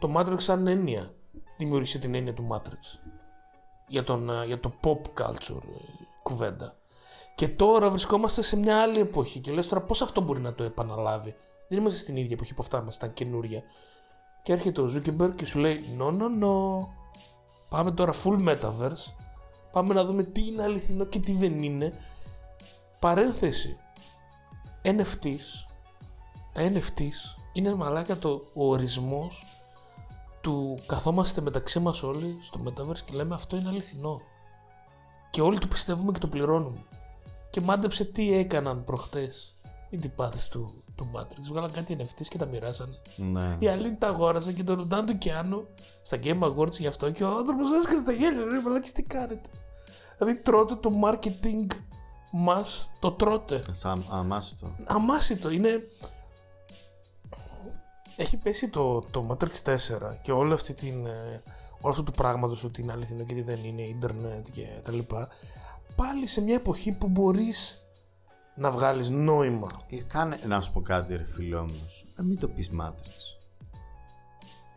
Το Matrix σαν έννοια δημιούργησε την έννοια του Matrix. Για, τον, ε, για το pop culture ε, κουβέντα. Και τώρα βρισκόμαστε σε μια άλλη εποχή και λες τώρα πώς αυτό μπορεί να το επαναλάβει. Δεν είμαστε στην ίδια εποχή που αυτά μας ήταν καινούρια. Και έρχεται ο Zuckerberg και σου λέει no, no, no. Πάμε τώρα full metaverse. Πάμε να δούμε τι είναι αληθινό και τι δεν είναι. Παρένθεση. NFTs. Τα NFTs είναι μαλάκα το ο ορισμός του καθόμαστε μεταξύ μας όλοι στο Metaverse και λέμε αυτό είναι αληθινό. Και όλοι το πιστεύουμε και το πληρώνουμε. Και μάντεψε τι έκαναν προχτές οι τυπάδες του, του Matrix. Βγάλαν κάτι NFTs και τα μοιράσανε. Ναι. Οι άλλοι τα αγόρασαν και τον ρωτάνε του Κιάνου στα Game Awards γι' αυτό και ο άνθρωπος έσκασε στα γέλια. Ρε μαλάκες τι κάνετε; Δηλαδή τρώτε το marketing μας, το τρώτε. Σαν αμάσιτο. Αμάσιτο, είναι... Έχει πέσει το, το Matrix 4 και όλη αυτή την... ε, Όλο αυτό του πράγματος ότι είναι αληθινό και τι δεν είναι, ίντερνετ και τα λοιπά. Πάλι σε μια εποχή που μπορείς να βγάλεις νόημα. Ε, Κάνε να σου πω κάτι ρε φίλε όμως. Να μην το πεις Matrix.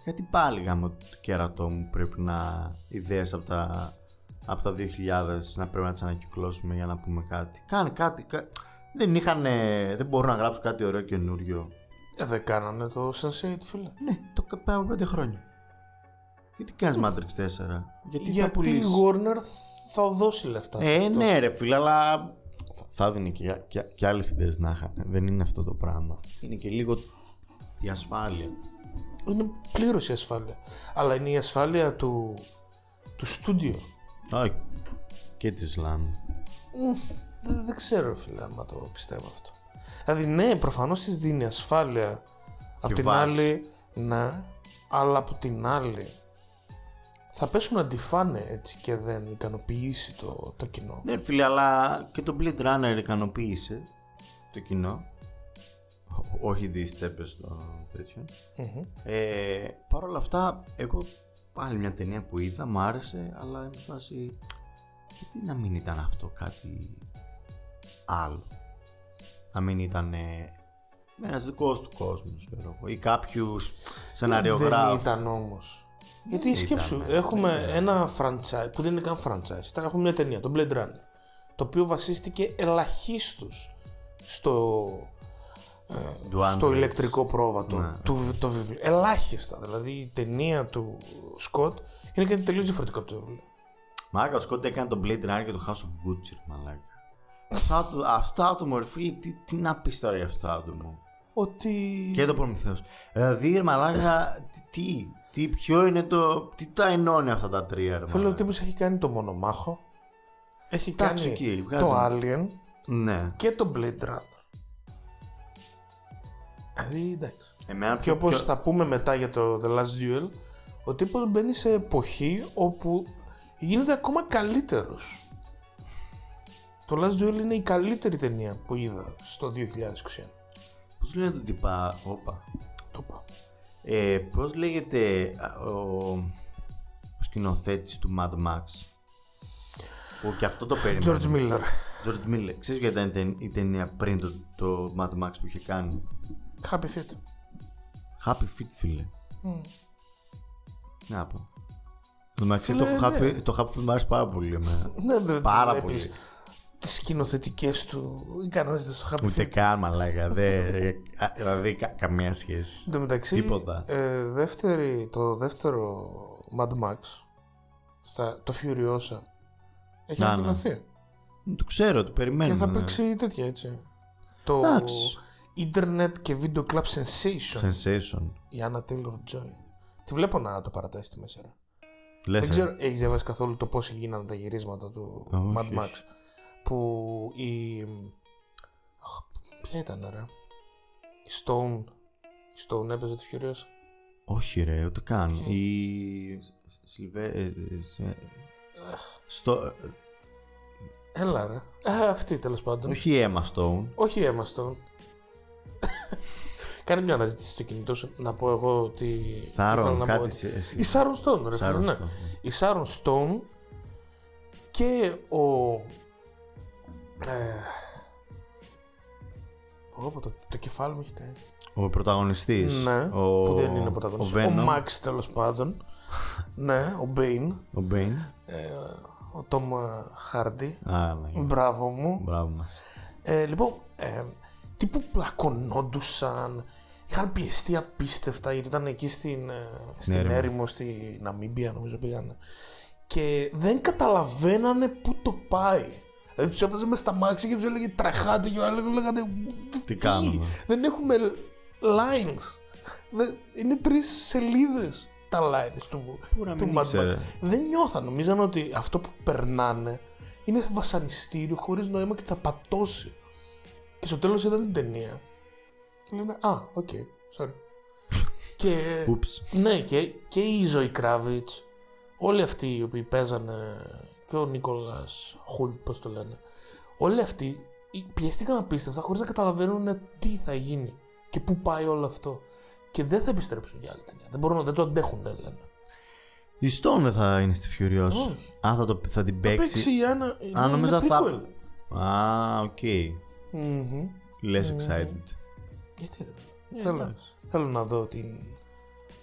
Γιατί πάλι γάμο το κέρατό μου πρέπει να ιδέες από τα, από τα 2000 να πρέπει να τις ανακυκλώσουμε για να πούμε κάτι. Κάνε κάτι. κα- Δεν είχαν, δεν μπορούν να γράψουν κάτι ωραίο καινούριο. Ε, δεν κάνανε το Sense8 φίλε. Ναι, το κα- πριν από πέντε χρόνια. Γιατί κάνεις Matrix 4. Γιατί, θα Γιατί η πουλήσεις; Warner θα δώσει λεφτά. σε Ε, αυτό. ναι, ρε φίλε, αλλά θα έδινε και, και, και άλλες ιδέες να είχαν. Δεν είναι αυτό το πράγμα. Είναι και λίγο η ασφάλεια. Είναι πλήρως η ασφάλεια. Αλλά είναι η ασφάλεια του, του στούντιο. Όχι. Και της Ισλάμ. Μμ, Δεν, δεν ξέρω, φίλε, άμα το πιστεύω αυτό. Δηλαδή, ναι, προφανώς της δίνει ασφάλεια. Απ' την βάση. άλλη, ναι, αλλά από την άλλη θα πέσουν να τη φάνε έτσι και δεν ικανοποιήσει το, το κοινό. Ναι, φίλε, αλλά και το Blade Runner ικανοποίησε το κοινό. Ό- Όχι τις τσέπες το τέτοιο. Μμμ. Ε, Παρ' όλα αυτά, εγώ πάλι μια ταινία που είδα, μου άρεσε, αλλά είμαι σε φάση. Γιατί να μην ήταν αυτό κάτι άλλο; Να μην ήταν ένας δικός του κόσμος, ξέρω εγώ, ή κάποιους Δεν σεναριογράφου. ήταν όμως. Γιατί σκέψου, ήταν, έχουμε ένα franchise που δεν είναι καν franchise. Ήταν, έχουμε μια ταινία, το Blade Runner. Το οποίο βασίστηκε ελαχίστως στο, ε, Του στο Android. ηλεκτρικό πρόβατο Ναι. του το βιβλίου. Ελάχιστα. Δηλαδή η ταινία του Σκοτ είναι κάτι τελείως διαφορετικό από το βιβλίο. Μάγκα, ο Σκότ έκανε τον Blade Runner και το House of Gucci, ρε μαλάκα. Αυτό άτομο- Αυτό το άτομο, ρε φίλε, τι, τι να πεις τώρα για αυτό το άτομο. Ότι. Και το Προμηθέος. Δηλαδή, ρε μαλάκα, τι, τι, τι, ποιο είναι το. Τι τα ενώνει αυτά τα τρία, ρε Θέλω ο μαλάκα. τύπος έχει κάνει το μονομάχο. Έχει Εντάξει, κάνει εκεί, το βγάζει- Alien Ναι. και το Blade Runner. Δηλαδή εντάξει. Εμένα Και πιο, όπως πιο- θα πούμε μετά για το The Last Duel, ο τύπος μπαίνει σε εποχή όπου γίνεται ακόμα καλύτερος. Το Last Duel είναι η καλύτερη ταινία που είδα στο 2021. Πώς λέγεται το τυπά, όπα. Το είπα. Ε, πώς λέγεται α, ο, ο σκηνοθέτης του Mad Max. Που και αυτό το περίμενε. George Miller. George Miller. Ξέρεις ποια ήταν η ταινία- η ταινία πριν το, το Mad Max που είχε κάνει; Happy Feet. Happy Feet, φίλε. Μμ. Τι να πω. Το μεταξύ Φίλε, το, ναι. Happy, το Happy Feet μου άρεσε πάρα πολύ εμένα. Ναι, δεν Πάρα βλέπεις πολύ. Τις σκηνοθετικές του ικανότητες στο Happy Ούτε Feet. καν μαλάκα. δε, α, δηλαδή κα- καμία σχέση. Εν τω μεταξύ, Τίποτα. ε, δεύτερη, το δεύτερο Mad Max, στα, το Furiosa, έχει Να, ναι. ανακοινωθεί. Το ξέρω, το περιμένω. Και θα ναι. παίξει τέτοια έτσι. Το Εντάξει. Internet και Video Club Sensation. Sensation. Η Anna Taylor Joy. Τη βλέπω να το παρατάει στη μέση. ρε. Λες, Δεν ε. ξέρω, έχεις διαβάσει καθόλου το πώς γίνανε τα γυρίσματα του Όχι, Mad Max. όχι. Που η. Αχ, Ποια ήταν, ρε. Η Stone. Η Stone έπαιζε τη Furiosa. Όχι ρε, ούτε καν. Ποιοι; Η... Σιλβέ... ε, ε, σε- Στο... ε, Έλα, ρε. Ε, αυτή τέλος πάντων. Όχι η Emma Stone. Όχι η Emma Stone. Κάνε μια αναζήτηση στο κινητό σου να πω εγώ ότι. ήθελα Θάρρον, να πω κάτι ότι- σε- εσύ. Η Sharon Stone, ρε φίλε, Sharon ναι. Stone. Η Sharon Stone και ο. Ε, πω, πω, το, το κεφάλι μου έχει κάνει. Ο πρωταγωνιστής. Ναι, ο... που δεν είναι Ο πρωταγωνιστής. Ο, Venom. Max τέλος πάντων. ναι, ο Bane. Ο Bane. Ε, ο Tom Hardy. Α, ναι. Μπράβο μου. Μπράβο μας. Ε, λοιπόν, ε, τύπου πλακωνόντουσαν. Είχαν πιεστεί απίστευτα γιατί ήταν εκεί στην, ε, στην έρημο. έρημο, στη Ναμίμπια νομίζω πήγαν. και δεν καταλαβαίνανε πού το πάει. Δηλαδή τους έβαζε με στα μάξια και τους έλεγε τρεχάτε και άλλοι λέγανε Τι κάνουμε; Δεν έχουμε lines. Δεν- Είναι τρεις σελίδες τα lines του, Πού να του μην Mad ήξερε. Max. Δεν νιώθαν. Νομίζαν ότι αυτό που περνάνε είναι βασανιστήριο χωρίς νόημα και θα πατώσει. Και στο τέλος είδαν την ταινία. Και λένε Α, οκ, sorry. και. Ούψ. Ναι, και, και η Zoë Kravitz, όλοι αυτοί οι οποίοι παίζανε και ο Nicholas Hoult, πώς το λένε, όλοι αυτοί οι- πιέστηκαν απίστευτα χωρίς να καταλαβαίνουν τι θα γίνει και πού πάει όλο αυτό. Και δεν θα επιστρέψουν για άλλη ταινία. Δεν μπορούν, δεν το αντέχουν, λένε. Η Stone δεν θα είναι στη Furious. Όχι. Α, θα, το, θα την Θα παίξει. παίξει η Anya. Α, είναι νόμιζα θα. prequel. Α, οκ. Μμμ. Less excited. Γιατί ρε. Ε, θέλω, εντάξει. θέλω να δω την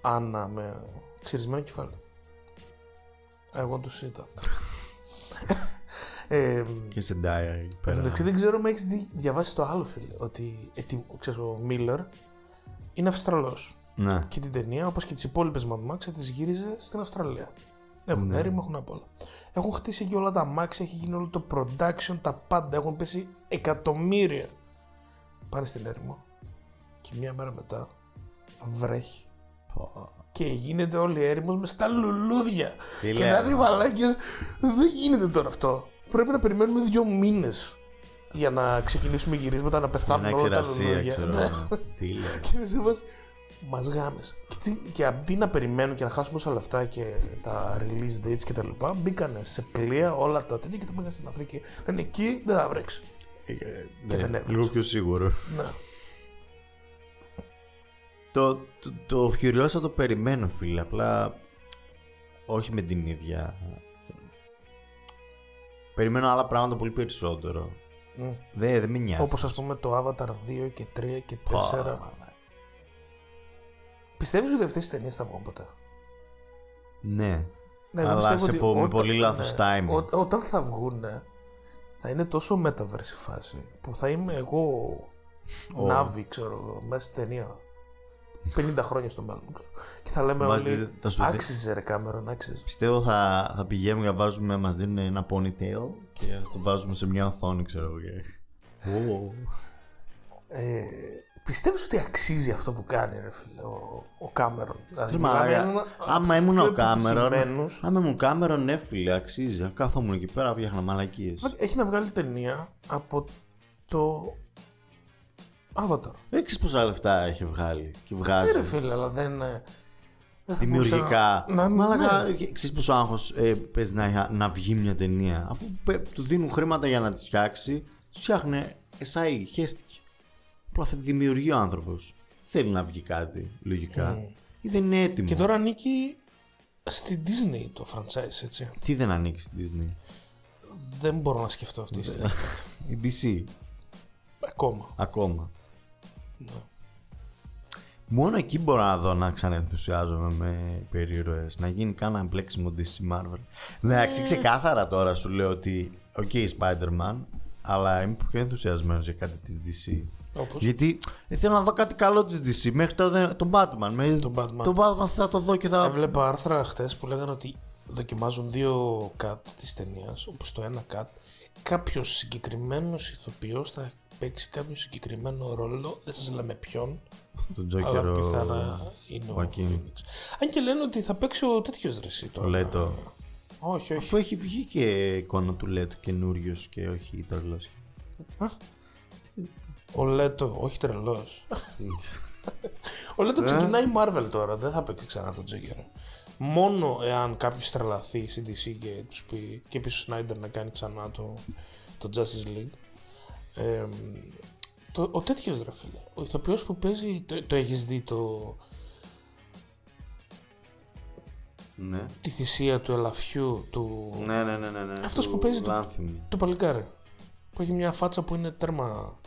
Anya με ξυρισμένο κεφάλι. I want to see that. ε, Και σε Ντάια εκεί Εν τω πέρα. μεταξύ δεν ξέρω αν έχεις διαβάσει το άλλο φίλε. Ότι ετοι- ξέρεις, ο Miller είναι Αυστραλός. Ναι. Και την ταινία, όπως και τις υπόλοιπες Mad Max, τις γύριζε στην Αυστραλία. Έχουν Ναι. έρημο, έχουν απ' όλα. Έχουν χτίσει εκεί όλα τα μάξια, έχει γίνει όλο το production, τα πάντα. Έχουν πέσει εκατομμύρια. Πάνε στην έρημο. Και μία μέρα μετά βρέχει. Πω. Και γίνεται όλη η έρημος με στα λουλούδια. Τι και λέω. να δει μαλάκες, δεν γίνεται τώρα αυτό. Πρέπει να περιμένουμε δύο μήνες για να ξεκινήσουμε γυρίσματα, να πεθάνουν Μια όλα τα ξερασία, λουλούδια. ξέρω. Ναι. εγώ. Τι λέω. Και σε βάση, μας γάμες. Και, τι- και αντί να περιμένουν και να χάσουμε όσα λεφτά και τα release dates και τα λοιπά, μπήκανε σε πλοία όλα τα τέτοια και τα πήγαν στην Αφρική. Λένε εκεί δεν θα βρέξει. Ε, δεν ναι, έβρεξε. Λίγο πιο σίγουρο. Ναι. Το, το, το Furious θα το περιμένω, φίλε. Απλά όχι με την ίδια. Περιμένω άλλα πράγματα πολύ περισσότερο. Mm. Δεν, δεν με νοιάζει. Όπως ας πούμε το Avatar 2 και 3 και 4. Πω, Πιστεύεις ότι αυτές οι ταινίες θα βγουν ποτέ; Ναι. Ναι, εγώ Αλλά πιστεύω σε ότι πω με όταν- πολύ λάθος timing. ό- όταν θα βγουν, θα είναι τόσο metaverse η φάση που θα είμαι εγώ Ω. Νάβη, ξέρω εγώ, μέσα στη ταινία. 50 χρόνια στο μέλλον. ξέρω. Και θα λέμε Μας όλοι. δι- θα σου δει- Άξιζε ρε Κάμερον, άξιζε. Πιστεύω θα, θα πηγαίνουμε και βάζουμε, μας δίνουν ένα ponytail και θα το βάζουμε σε μια οθόνη, ξέρω εγώ. και- Ω. Ε, πιστεύεις ότι αξίζει αυτό που κάνει ρε φίλε ο, ο Κάμερον; Δηλαδή, Ρε μιλάμε μαλάκα, για έναν από Άμα τους ήμουν πιο ο Κάμερον, επιτυχημένους. άμα ήμουν ο Κάμερον, ναι φίλε, αξίζει. Κάθομαι εκεί πέρα, φτιάχνα μαλακίες. Έχει να βγάλει ταινία από το Avatar. Δεν ξέρεις πόσα λεφτά έχει βγάλει και βγάζει. Ε, ρε φίλε, αλλά δεν. ε, δεν θα Δημιουργικά. μπορούσα Να, να, Μαλάκα, ναι. ξέρεις πόσο άγχος ε, παίζει να, να βγει μια ταινία. Αφού πε- του δίνουν χρήματα για να τη φτιάξει, τους φτιάχνε εσάι, χέστηκε. Απλά θα τη δημιουργεί ο άνθρωπος. Θέλει να βγει κάτι, λογικά. Ή δεν είναι έτοιμο. Και τώρα ανήκει στη Disney το franchise, έτσι. Τι δεν ανήκει στην Disney; Δεν μπορώ να σκεφτώ αυτή τη στιγμή. Η DC, Ακόμα. ακόμα. Ναι. Μόνο εκεί μπορώ να δω να ξαναενθουσιάζομαι με περίρωες. Να γίνει κάνα μπλέξιμο DC Marvel. Εντάξει, ξεκάθαρα τώρα σου λέω ότι οκ, Spider-Man, αλλά είμαι πιο ενθουσιασμένος για κάτι της DC. Όπως Γιατί δεν θέλω να δω κάτι καλό της DC. Μέχρι τώρα δεν... τον Batman. Με... Τον Batman. Τον Batman θα το δω και θα... έβλεπα άρθρα χτες που λέγανε ότι δοκιμάζουν δύο cut της ταινίας, όπως το ένα cut, κάποιος συγκεκριμένος ηθοποιός θα παίξει κάποιο συγκεκριμένο ρόλο, δεν σας λέμε ποιον, τον αλλά Joker πιθανά είναι ο Joaquin. Phoenix. Αν και λένε ότι θα παίξει ο τέτοιος ρεσί Το τώρα. Leto. Όχι, όχι. Αφού έχει βγει και εικόνα του Leto καινούριος και όχι τρελός. Ο Λέτο, όχι τρελός. ο Λέτο ξεκινάει Marvel τώρα, δεν θα παίξει ξανά τον Τζέγκερ. Μόνο εάν κάποιος τρελαθεί στην DC και, τους πει, και πει στο Σνάιντερ να κάνει ξανά το, το Justice League. Ε, το, ο τέτοιος ρε φίλε. Ο ηθοποιός που παίζει. Το, το έχεις δει το, Ναι. τη θυσία του ελαφιού του, Ναι, ναι, ναι, ναι. ναι. Αυτός Του που παίζει το- Lanthimos. το παλικάρι. Που έχει μια φάτσα που είναι τέρμα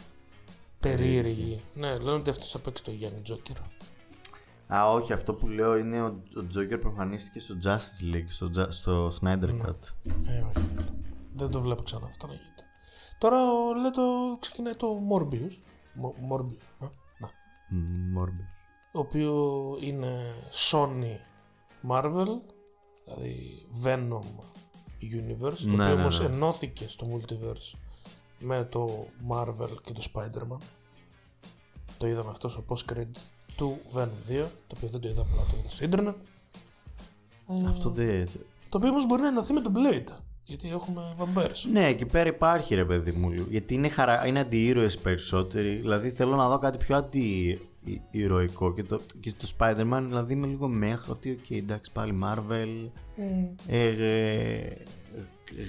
περίεργη. Ναι, λένε ότι αυτός θα παίξει το Young Joker. Α, όχι, αυτό που λέω είναι ο, ο Joker που εμφανίστηκε στο Justice League, στο, Ju- στο Snyder Ναι. Cut. Ε, όχι. φίλε. Δεν το βλέπω ξανά αυτό να γίνεται. Τώρα ο Λέτο ξεκινάει το Morbius. Mo- Morbius. Α, να. Μμ, Morbius. Το οποίο είναι Sony Marvel δηλαδή Venom Universe, το Ναι, οποίο ναι, όμως ναι. ενώθηκε στο Multiverse με το Marvel και το Spider-Man. Το είδαμε αυτό στο post-credit του Venom 2, το οποίο δεν το είδα απλά, το είδα στο ίντερνετ. Ε, Αυτό δεν. Το οποίο όμως μπορεί να ενωθεί με το Blade, γιατί έχουμε vampires. Ναι, εκεί πέρα υπάρχει ρε παιδί μου. Γιατί είναι, χαρα... είναι αντιήρωες περισσότεροι. Δηλαδή θέλω να δω κάτι πιο αντιηρωικό. Και το, και το Spider-Man δηλαδή είμαι λίγο meh. Ότι οκ, εντάξει πάλι Marvel. Ε, ε,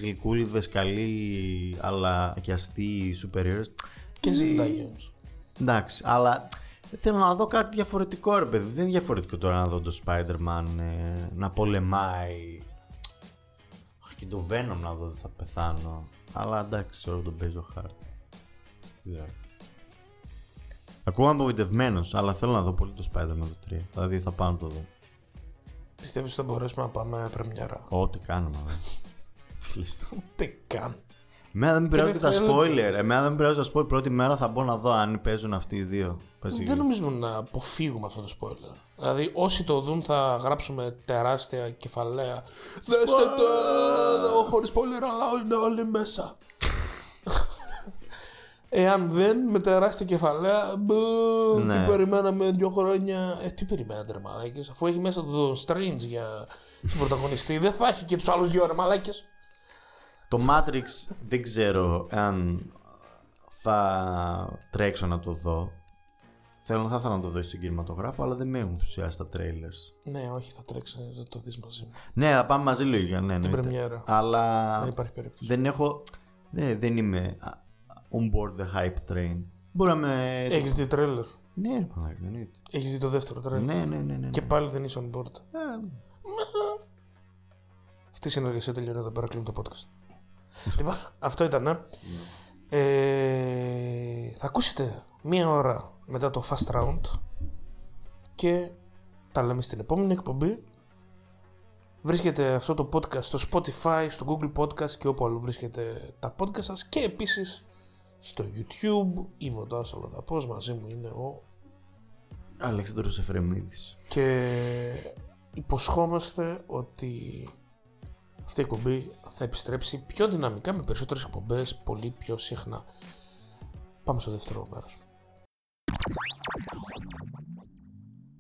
γλυκούλιδες καλοί αλλά και αστείοι super heroes. Και ζητάγια όμως. Εντάξει, αλλά θέλω να δω κάτι διαφορετικό ρε παιδί. Δεν είναι διαφορετικό τώρα να δω το Spider-Man ε, να πολεμάει. Αχ, και το Venom να δω δεν θα πεθάνω. Αλλά εντάξει, ξέρω τον παίζω χάρη. Τι ξέρω. Ακόμα απογοητευμένος, αλλά θέλω να δω πολύ το Spider-Man το 3. Δηλαδή θα πάω να το δω. Πιστεύεις ότι θα μπορέσουμε να πάμε πρεμιέρα; Ό,τι κάνουμε. Δε. Φιλιστό. Τι καν. Εμένα δεν με πειράζουν και τα δεν θέλω- spoiler. Εμένα δεν με πειράζουν τα spoiler. Πρώτη μέρα θα μπω να δω αν παίζουν αυτοί οι δύο. Παίζει- Δεν νομίζουμε να αποφύγουμε αυτό το spoiler. Δηλαδή, όσοι το δουν θα γράψουμε τεράστια κεφαλαία. Δέστε το! Χωρί spoiler, αλλά είναι όλοι μέσα. Εάν δεν, με τεράστια κεφαλαία, μπου, Ναι. τι περιμέναμε δύο χρόνια. Ε, τι περιμένατε, ρε μαλάκες, αφού έχει μέσα το Strange για τον πρωταγωνιστή, δεν θα έχει και τους άλλους δύο ρε μαλάκες. Το Matrix δεν ξέρω αν θα τρέξω να το δω. Θέλω, θα ήθελα να το δω στην κινηματογράφο, αλλά δεν με έχουν ενθουσιάσει τα trailers. Ναι, όχι, θα τρέξει, θα το δεις μαζί μου. Ναι, θα πάμε μαζί λίγα, ναι, Την εννοείται. πρεμιέρα. Αλλά Δεν υπάρχει περίπτωση. δεν έχω. Ναι, δεν είμαι α, on board the hype train. Μπορεί να με. Έχεις δει τρέλερ. Ναι, ρε μαλάκα, εννοείται. Έχεις δει το δεύτερο τρέλερ. Ναι, ναι, ναι. ναι, ναι. Και πάλι δεν είσαι on board. Ε, Αυτή η συνεργασία τελειώνει εδώ πέρα, κλείνουμε το podcast. Λοιπόν, αυτό ήταν. ε. Ε, θα ακούσετε μία ώρα μετά το fast round και τα λέμε στην επόμενη εκπομπή. Βρίσκεται αυτό το podcast στο Spotify, στο Google Podcast και όπου αλλού βρίσκεται τα podcast σας και επίσης στο YouTube. Είμαι ο Τάσος Λοδαπός, μαζί μου είναι ο Αλέξανδρος Εφρεμίδης. και υποσχόμαστε ότι αυτή η εκπομπή θα επιστρέψει πιο δυναμικά με περισσότερες εκπομπές πολύ πιο συχνά. Πάμε στο δεύτερο μέρος.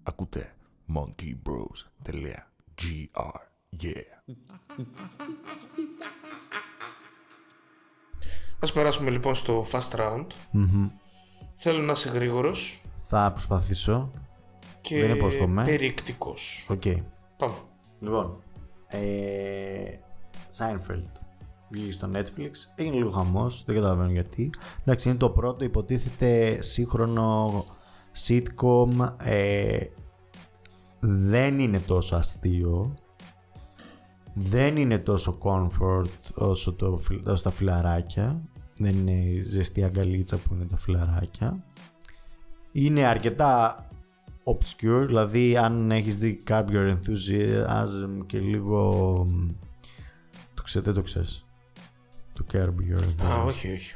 Ακούτε monkeybros.gr Yeah. Ας περάσουμε λοιπόν στο fast round. Θέλω να είσαι γρήγορος Θα προσπαθήσω. και Δεν υπόσχομαι. περιεκτικός. Οκ. Πάμε. Λοιπόν, ε, Seinfeld βγήκε στο Netflix. Έγινε λίγο χαμός, δεν καταλαβαίνω γιατί. Εντάξει, είναι το πρώτο, υποτίθεται σύγχρονο sitcom. Ε, δεν είναι τόσο αστείο. Δεν είναι τόσο comfort όσο, το, φι- όσο τα φιλαράκια. Δεν είναι η ζεστή αγκαλίτσα που είναι τα φιλαράκια. Είναι αρκετά obscure, δηλαδή αν έχεις δει Curb Your Enthusiasm και λίγο... μ, Το ξέρεις, δεν το ξέρεις. Το Curb Your Α, Enthusiasm. όχι, όχι.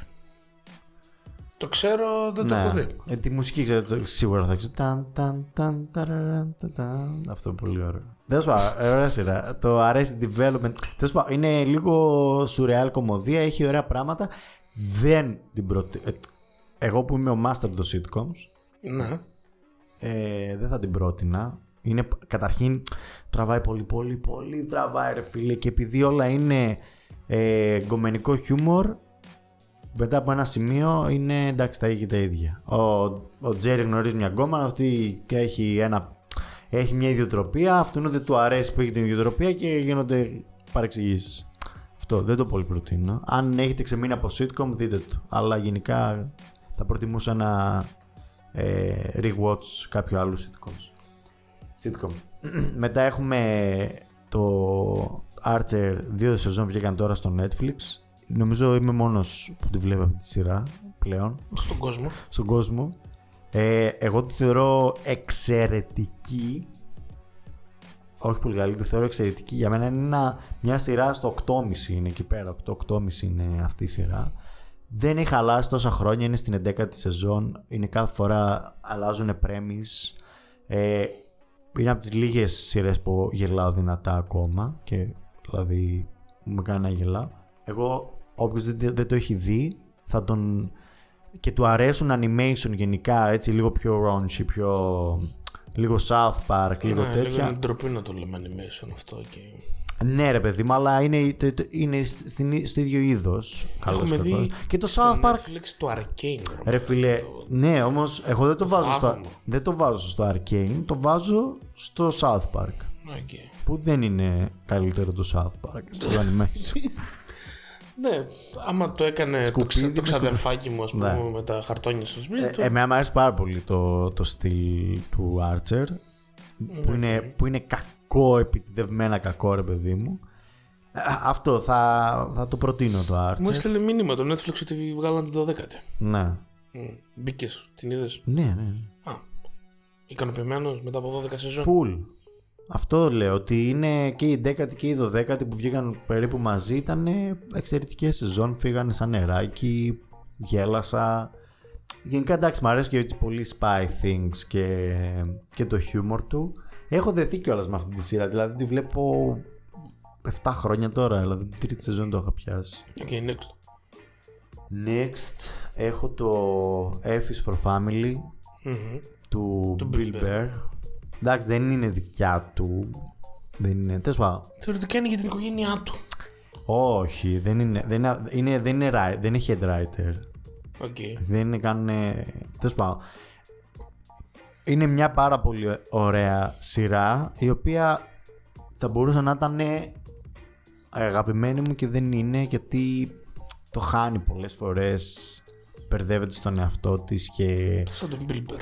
Το ξέρω, δεν το έχω δει. Ε, τη μουσική ξέρετε, το- σίγουρα θα ξέρετε. Ταν, ταν, ταν, ταραραν, ταν, ταν. Αυτό είναι πολύ ωραίο. Δεν σου πω, ωραία σειρά. Το Arrested Development. Τέλος πάντων, είναι λίγο σουρεάλ κομμωδία, έχει ωραία πράγματα. Δεν την πρώτη. ε, Εγώ που είμαι ο master των sitcoms, Ναι. Ε, δεν θα την πρότεινα. Είναι, καταρχήν τραβάει πολύ πολύ πολύ τραβάει ρε φίλε και επειδή όλα είναι ε, γκομενικό χιούμορ μετά από ένα σημείο είναι εντάξει τα ίδια τα ίδια. Ο, ο Τζέρι γνωρίζει μια γκόμενα, αυτή και έχει, ένα, έχει μια ιδιοτροπία, αυτόν δεν του αρέσει που έχει την ιδιοτροπία και γίνονται παρεξηγήσεις. Αυτό δεν το πολύ προτείνω. Αν έχετε ξεμείνει από sitcom δείτε το. Αλλά γενικά θα προτιμούσα να ε, rewatch κάποιο άλλο sitcoms. Sitcom. Μετά έχουμε το Archer, δύο σεζόν βγήκαν τώρα στο Netflix. Νομίζω είμαι μόνος που τη βλέπω αυτή τη σειρά πλέον Στον κόσμο. στον κόσμο. Ε, εγώ τη θεωρώ εξαιρετική. Όχι πολύ καλή, τη θεωρώ εξαιρετική. Για μένα είναι ένα, μια σειρά στο 8,5 είναι εκεί πέρα. 8-8,5 είναι αυτή η σειρά. Δεν έχει χαλάσει τόσα χρόνια, είναι στην 11η σεζόν. Είναι κάθε φορά αλλάζουν πρέμεις. Ε, είναι από τις λίγες σειρές που γελάω δυνατά ακόμα και δηλαδή μου κάνει να γελάω. Εγώ όποιος δεν, δεν το έχει δει θα τον... και του αρέσουν animation γενικά έτσι λίγο πιο raunchy, πιο... λίγο South Park, λίγο ναι, τέτοια. Λίγο είναι ντροπή να το λέμε animation αυτό. Και... Ναι, ρε παιδί μου, αλλά είναι, το- το- είναι στην, στο ίδιο είδος. Έχουμε δει Και το στο South Park. Netflix το Arcane. ρε, Ρε φίλε, ναι, όμως εγώ δεν το, βάζω στο, θαύμα. δεν το βάζω στο Arcane, το βάζω στο South Park. Οκ. Που δεν είναι καλύτερο το South Park στο animation. Ναι, άμα το έκανε το, Σκουπίδι ξα, με το ξαδερφάκι μου, ας πούμε, Ναι. με τα χαρτόνια στο σπίτι ε, του. εμένα μου αρέσει πάρα πολύ το, το στυλ του Archer. Που, είναι, που είναι κακό, επιτιδευμένα κακό, ρε παιδί μου. Ε, Αυτό θα, θα το προτείνω το Μου Archer. έστειλε μήνυμα το Netflix ότι βγάλαν την 12η. Ναι. Μπήκες, την είδες; Ναι, ναι. Α, ικανοποιημένος μετά από 12 σεζόν. Full. Αυτό λέω ότι είναι και η 10η και η 12η που βγήκαν περίπου μαζί ήταν εξαιρετικές σεζόν. Φύγανε σαν νεράκι, γέλασα. Γενικά εντάξει, μου αρέσει και έτσι πολύ spy things και, και το humor του. Έχω δεθεί κιόλας με αυτή τη σειρά, δηλαδή τη βλέπω 7 χρόνια τώρα, δηλαδή την τρίτη σεζόν το είχα πιάσει. Οκ, next. Next έχω το F is for Family Μμμ. του Του Bill Bill Burr. Εντάξει, δεν είναι δικιά του. Δεν είναι. Τέλος πάντων. Θεωρητικά είναι για την οικογένειά του. Όχι, δεν είναι. Δεν είναι, είναι, δεν είναι write- δεν είναι head writer. Οκ. Δεν είναι καν. Τέλος πάντων. Είναι μια πάρα πολύ ωραία σειρά η οποία θα μπορούσε να ήταν αγαπημένη μου και δεν είναι γιατί το χάνει πολλές φορές μπερδεύεται στον εαυτό της και Σαν τον Μπίλμπερ.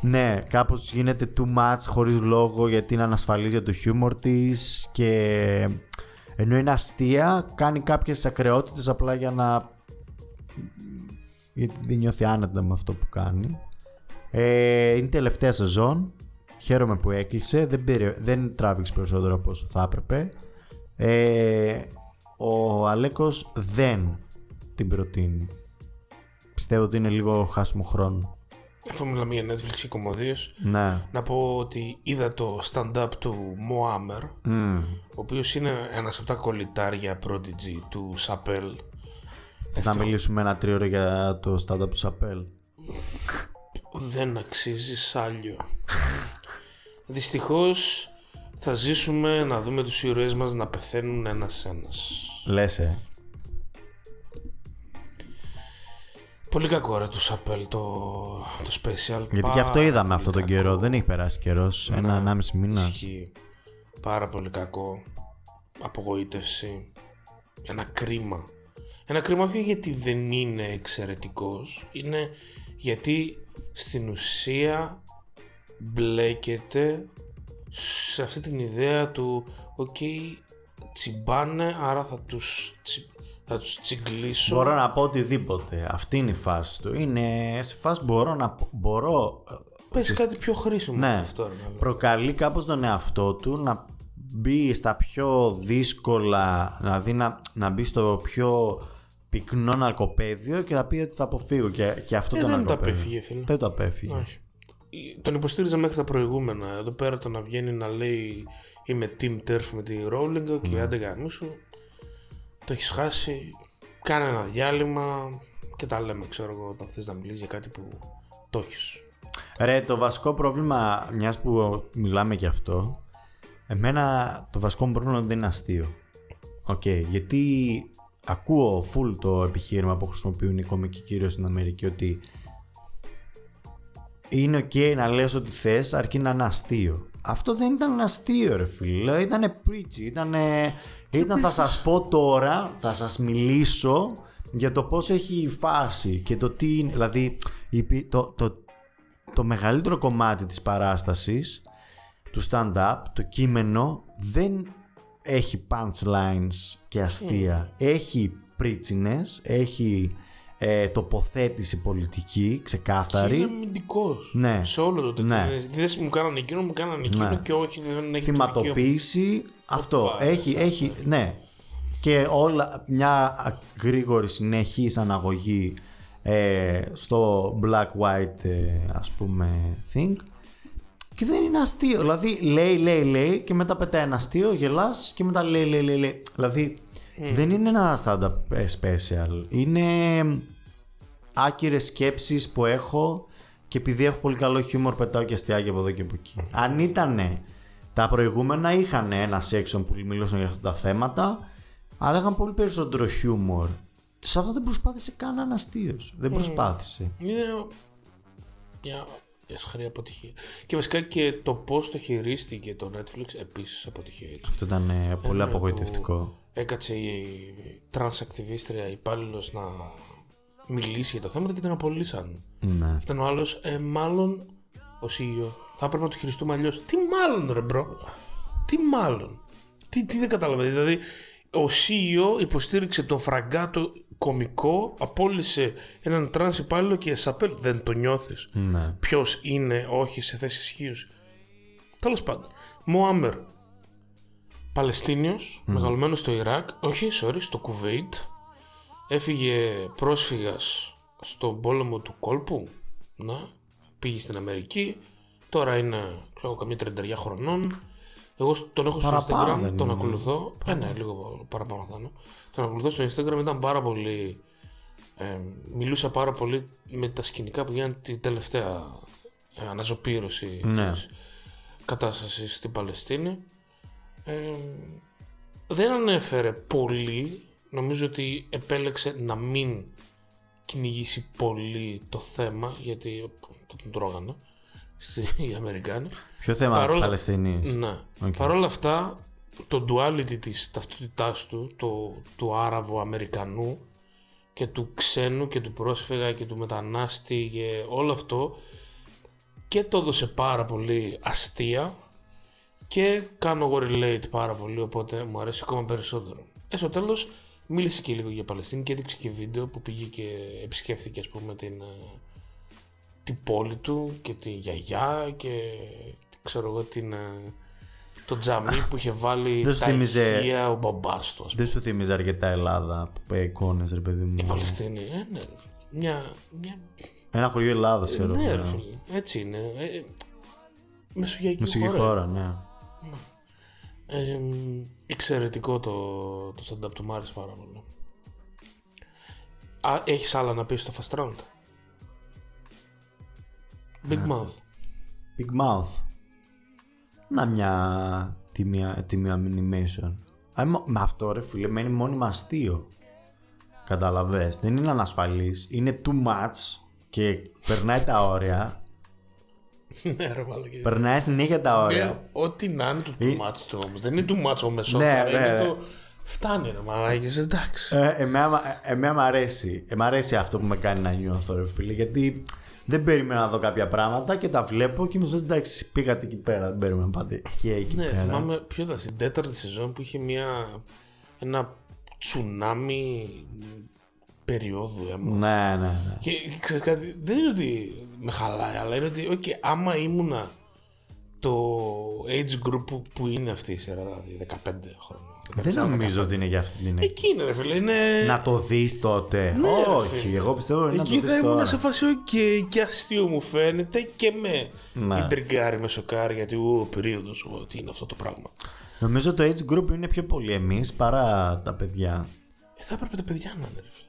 ναι, κάπως γίνεται too much χωρίς λόγο γιατί είναι ανασφαλής για το χιούμορ της και ενώ είναι αστεία κάνει κάποιες ακρεότητες απλά για να γιατί δεν νιώθει άνετα με αυτό που κάνει ε, είναι τελευταία σεζόν. Χαίρομαι που έκλεισε. Δεν, πήρε, δεν τράβηξε περισσότερο από όσο θα έπρεπε. Ε, ο Αλέκος δεν την προτείνει. Πιστεύω ότι είναι λίγο χάσιμο χρόνο. Αφού μιλάμε για Netflix και κομμωδίες, ναι. να πω ότι είδα το stand-up του Moamer, Μμμ. ο οποίος είναι ένας από τα κολλητάρια prodigy του Σαπέλ. Θες να μιλήσουμε ένα τρίωρο για το stand-up του Σαπέλ. Δεν αξίζει σάλιο. Δυστυχώς θα ζήσουμε να δούμε τους ήρωές μας να πεθαίνουν ένας-ένας. Λες, ε. Πολύ κακό ρε του Σαπέλ το, το special. Γιατί και αυτό είδαμε αυτό τον καιρό. Δεν έχει περάσει καιρός. Ένα, ενάμιση μήνα. Ισχύει. Πάρα πολύ κακό. Απογοήτευση. Ένα κρίμα. Ένα κρίμα όχι γιατί δεν είναι εξαιρετικός. Είναι γιατί στην ουσία μπλέκεται σε αυτή την ιδέα του «Οκ, τσιμπάνε, άρα θα τους, τσι, θα τους τσιγκλίσω». Μπορώ να πω οτιδήποτε. Αυτή είναι η φάση του. Είναι σε φάση μπορώ να πω- μπορώ. Πες κάτι πιο χρήσιμο Ναι. από αυτό. ρε μαλάκα. Προκαλεί κάπως τον εαυτό του να μπει στα πιο δύσκολα, δηλαδή να, να μπει στο πιο πυκνό ναρκοπαίδιο και θα πει ότι θα αποφύγω και, και αυτό Ε, το δεν το ναρκοπαίδιο. απέφυγε, φίλε. Δεν το απέφυγε. Όχι. Τον υποστήριζα μέχρι τα προηγούμενα. Εδώ πέρα το να βγαίνει να λέει είμαι team turf με τη Rowling και Ναι. άντε γαμίσου. Το έχεις χάσει. Κάνε ένα διάλειμμα και τα λέμε, ξέρω εγώ, όταν θες να μιλήσεις για κάτι που το έχεις. Ρε, το βασικό πρόβλημα, μιας που μιλάμε γι' αυτό, εμένα το βασικό μου πρόβλημα δεν είναι αστείο. Οκ, γιατί ακούω full το επιχείρημα που χρησιμοποιούν οι κομικοί κυρίως στην Αμερική ότι είναι οκ να λες ό,τι θες αρκεί να είναι αστείο. Αυτό δεν ήταν αστείο ρε φίλε, ήταν preachy, ήταν, ήταν θα σας πω τώρα, θα σας μιλήσω για το πώς έχει η φάση και το τι είναι, δηλαδή η πι- το, το, το μεγαλύτερο κομμάτι της παράστασης του stand-up, το κείμενο δεν έχει punchlines και αστεία. Έχει πρίτσινες, έχει ε, τοποθέτηση πολιτική ξεκάθαρη. Είναι αμυντικός. Ναι. Σε όλο το Ναι. Δεν μου κάνανε εκείνο, μου κάνανε εκείνο Ναι. και όχι, δεν έχει το δικαίωμα. θυματοποίηση αυτό Οπα. έχει, έχει ναι και όλα μια α- γρήγορη συνεχής αναγωγή ε, στο black white ε, ας πούμε thing Και δεν είναι αστείο. Δηλαδή λέει, λέει, λέει και μετά πετάει ένα αστείο, γελάς και μετά λέει, λέει, λέει. λέει. Δηλαδή δεν είναι ένα stand-up special. Είναι άκυρες σκέψεις που έχω και επειδή έχω πολύ καλό χιούμορ πετάω και αστιάκια από εδώ και από εκεί. Αν ήταν τα προηγούμενα είχαν ένα section που μιλούσαν για αυτά τα θέματα, αλλά είχαν πολύ περισσότερο χιούμορ. Σε αυτό δεν προσπάθησε καν ένα αστείος. Δεν προσπάθησε. Είναι μια αισχρή αποτυχία. Και βασικά και το πώς το χειρίστηκε το Netflix επίσης αποτυχία. έτσι. Αυτό ήταν ε, πολύ Ναι, απογοητευτικό. που Έκατσε η τρανς ακτιβίστρια υπάλληλος να μιλήσει για τα θέματα και την απολύσαν. Ναι. Ήταν ο άλλος, ε, μάλλον ο CEO. Θα έπρεπε να το χειριστούμε αλλιώς. Τι μάλλον, ρε bro. Τι μάλλον. Τι, τι δεν καταλαβαίνετε. Δηλαδή, ο CEO υποστήριξε τον φραγκάτο κομικό, απόλυσε έναν τρανς υπάλληλο και ε Chappelle. Δεν το νιώθεις. ναι. Ποιος είναι, όχι σε θέση ισχύος. Τέλος πάντων. Mo Amer. Παλαιστίνιος, μεγαλωμένος στο Ιράκ, όχι, sorry, στο Κουβέιτ. Έφυγε πρόσφυγας στον πόλεμο του κόλπου. Να, πήγε στην Αμερική. Τώρα είναι, ξέρω, καμία 30 χρονών. Εγώ σ- τον έχω στο Παραπάνω Instagram, δεν τον είναι. ακολουθώ. Ε, ναι, λίγο παραπάνω θα είναι. Τον ακολουθώ στο Instagram, ήταν πάρα πολύ. Ε, μιλούσε πάρα πολύ με τα σκηνικά που γίνανε την τελευταία ε, αναζωπήρωση Ναι. της κατάστασης στην Παλαιστίνη. Ε, δεν ανέφερε πολύ. Νομίζω ότι επέλεξε να μην κυνηγήσει πολύ το θέμα γιατί θα τον τρώγανε στη- οι Αμερικάνοι. Ποιο θέμα της Παρόλα- Παλαιστινή. Ναι. Οκ. Παρ' όλα αυτά, το duality της ταυτότητάς του, το, του Άραβο-Αμερικανού και του ξένου και του πρόσφυγα και του μετανάστη και όλο αυτό και το έδωσε πάρα πολύ αστεία και κάνω εγώ relate πάρα πολύ οπότε μου αρέσει ακόμα περισσότερο. Ε, στο τέλος μίλησε και λίγο για Παλαιστίνη και έδειξε και βίντεο που πήγε και επισκέφθηκε ας πούμε την, ε, την πόλη του και τη γιαγιά και ξέρω εγώ την, ε, το τζαμί που είχε βάλει Δεν σου τα θύμιζε- ηχεία ο μπαμπάς του ας πούμε. Δεν σου θυμίζει αρκετά Ελλάδα εικόνες, ρε παιδί μου. Η Παλαιστίνη, ε, ναι, ρε φίλε. Μια, μια Ένα χωριό Ελλάδας, ξέρω. ναι, εγώ. ρε φίλε. Έτσι είναι. Ε, ε, μεσογειακή Μουσική χώρα. χώρα, ναι. Ε, εξαιρετικό το, το stand-up του, μου άρεσε πάρα πολύ. Α, έχεις άλλα να πεις στο Fast Round; Big Mouth. Big Mouth. Να μια τιμία, τιμία animation. Α, μ- με αυτό ρε φίλε μένει μόνιμα αστείο. Καταλαβες. Δεν είναι ανασφαλής. Είναι too much και περνάει τα όρια. ναι, ρε μαλακή. περνάει συνέχεια τα Ε, όρια. Ό,τι να είναι του Ε, too much του όμως. Δεν είναι too much ο μεσό. Ναι, είναι ναι, το... Φτάνει ρε μαλάκες, εντάξει. Ε, εμένα, μ- ε, εμένα μ' αρέσει. Ε, μ' αρέσει αυτό που με κάνει να νιώθω, ρε φίλε. Γιατί δεν περίμενα να δω κάποια πράγματα και τα βλέπω και μου λες εντάξει, πήγατε εκεί πέρα. Δεν περίμενα να πάτε και εκεί Ναι, πέρα. θυμάμαι ποιο ήταν στην τέταρτη σεζόν που είχε μια, ένα τσουνάμι περίοδου αίμα. Ναι, ναι, ναι. Και ξέρεις κάτι, δεν είναι ότι με χαλάει, αλλά είναι ότι okay, άμα ήμουνα το age group που, που είναι αυτή η σειρά, δηλαδή 15 χρόνια. Δεν 14, νομίζω 15. ότι είναι για αυτή την Εκεί είναι ρε φίλε, είναι... Να το δεις τότε. Ναι, ρε Όχι, φίλε. εγώ πιστεύω είναι να το Εκεί δεις θα ήμουν τώρα. σε φάση ok και αστείο μου φαίνεται και με Ναι. ιντριγκάρει, με σοκάρει γιατί ο περίοδος, ο, τι είναι αυτό το πράγμα. Νομίζω το age group είναι πιο πολύ εμείς παρά τα παιδιά. Ε, θα έπρεπε τα παιδιά να είναι ρε φίλε.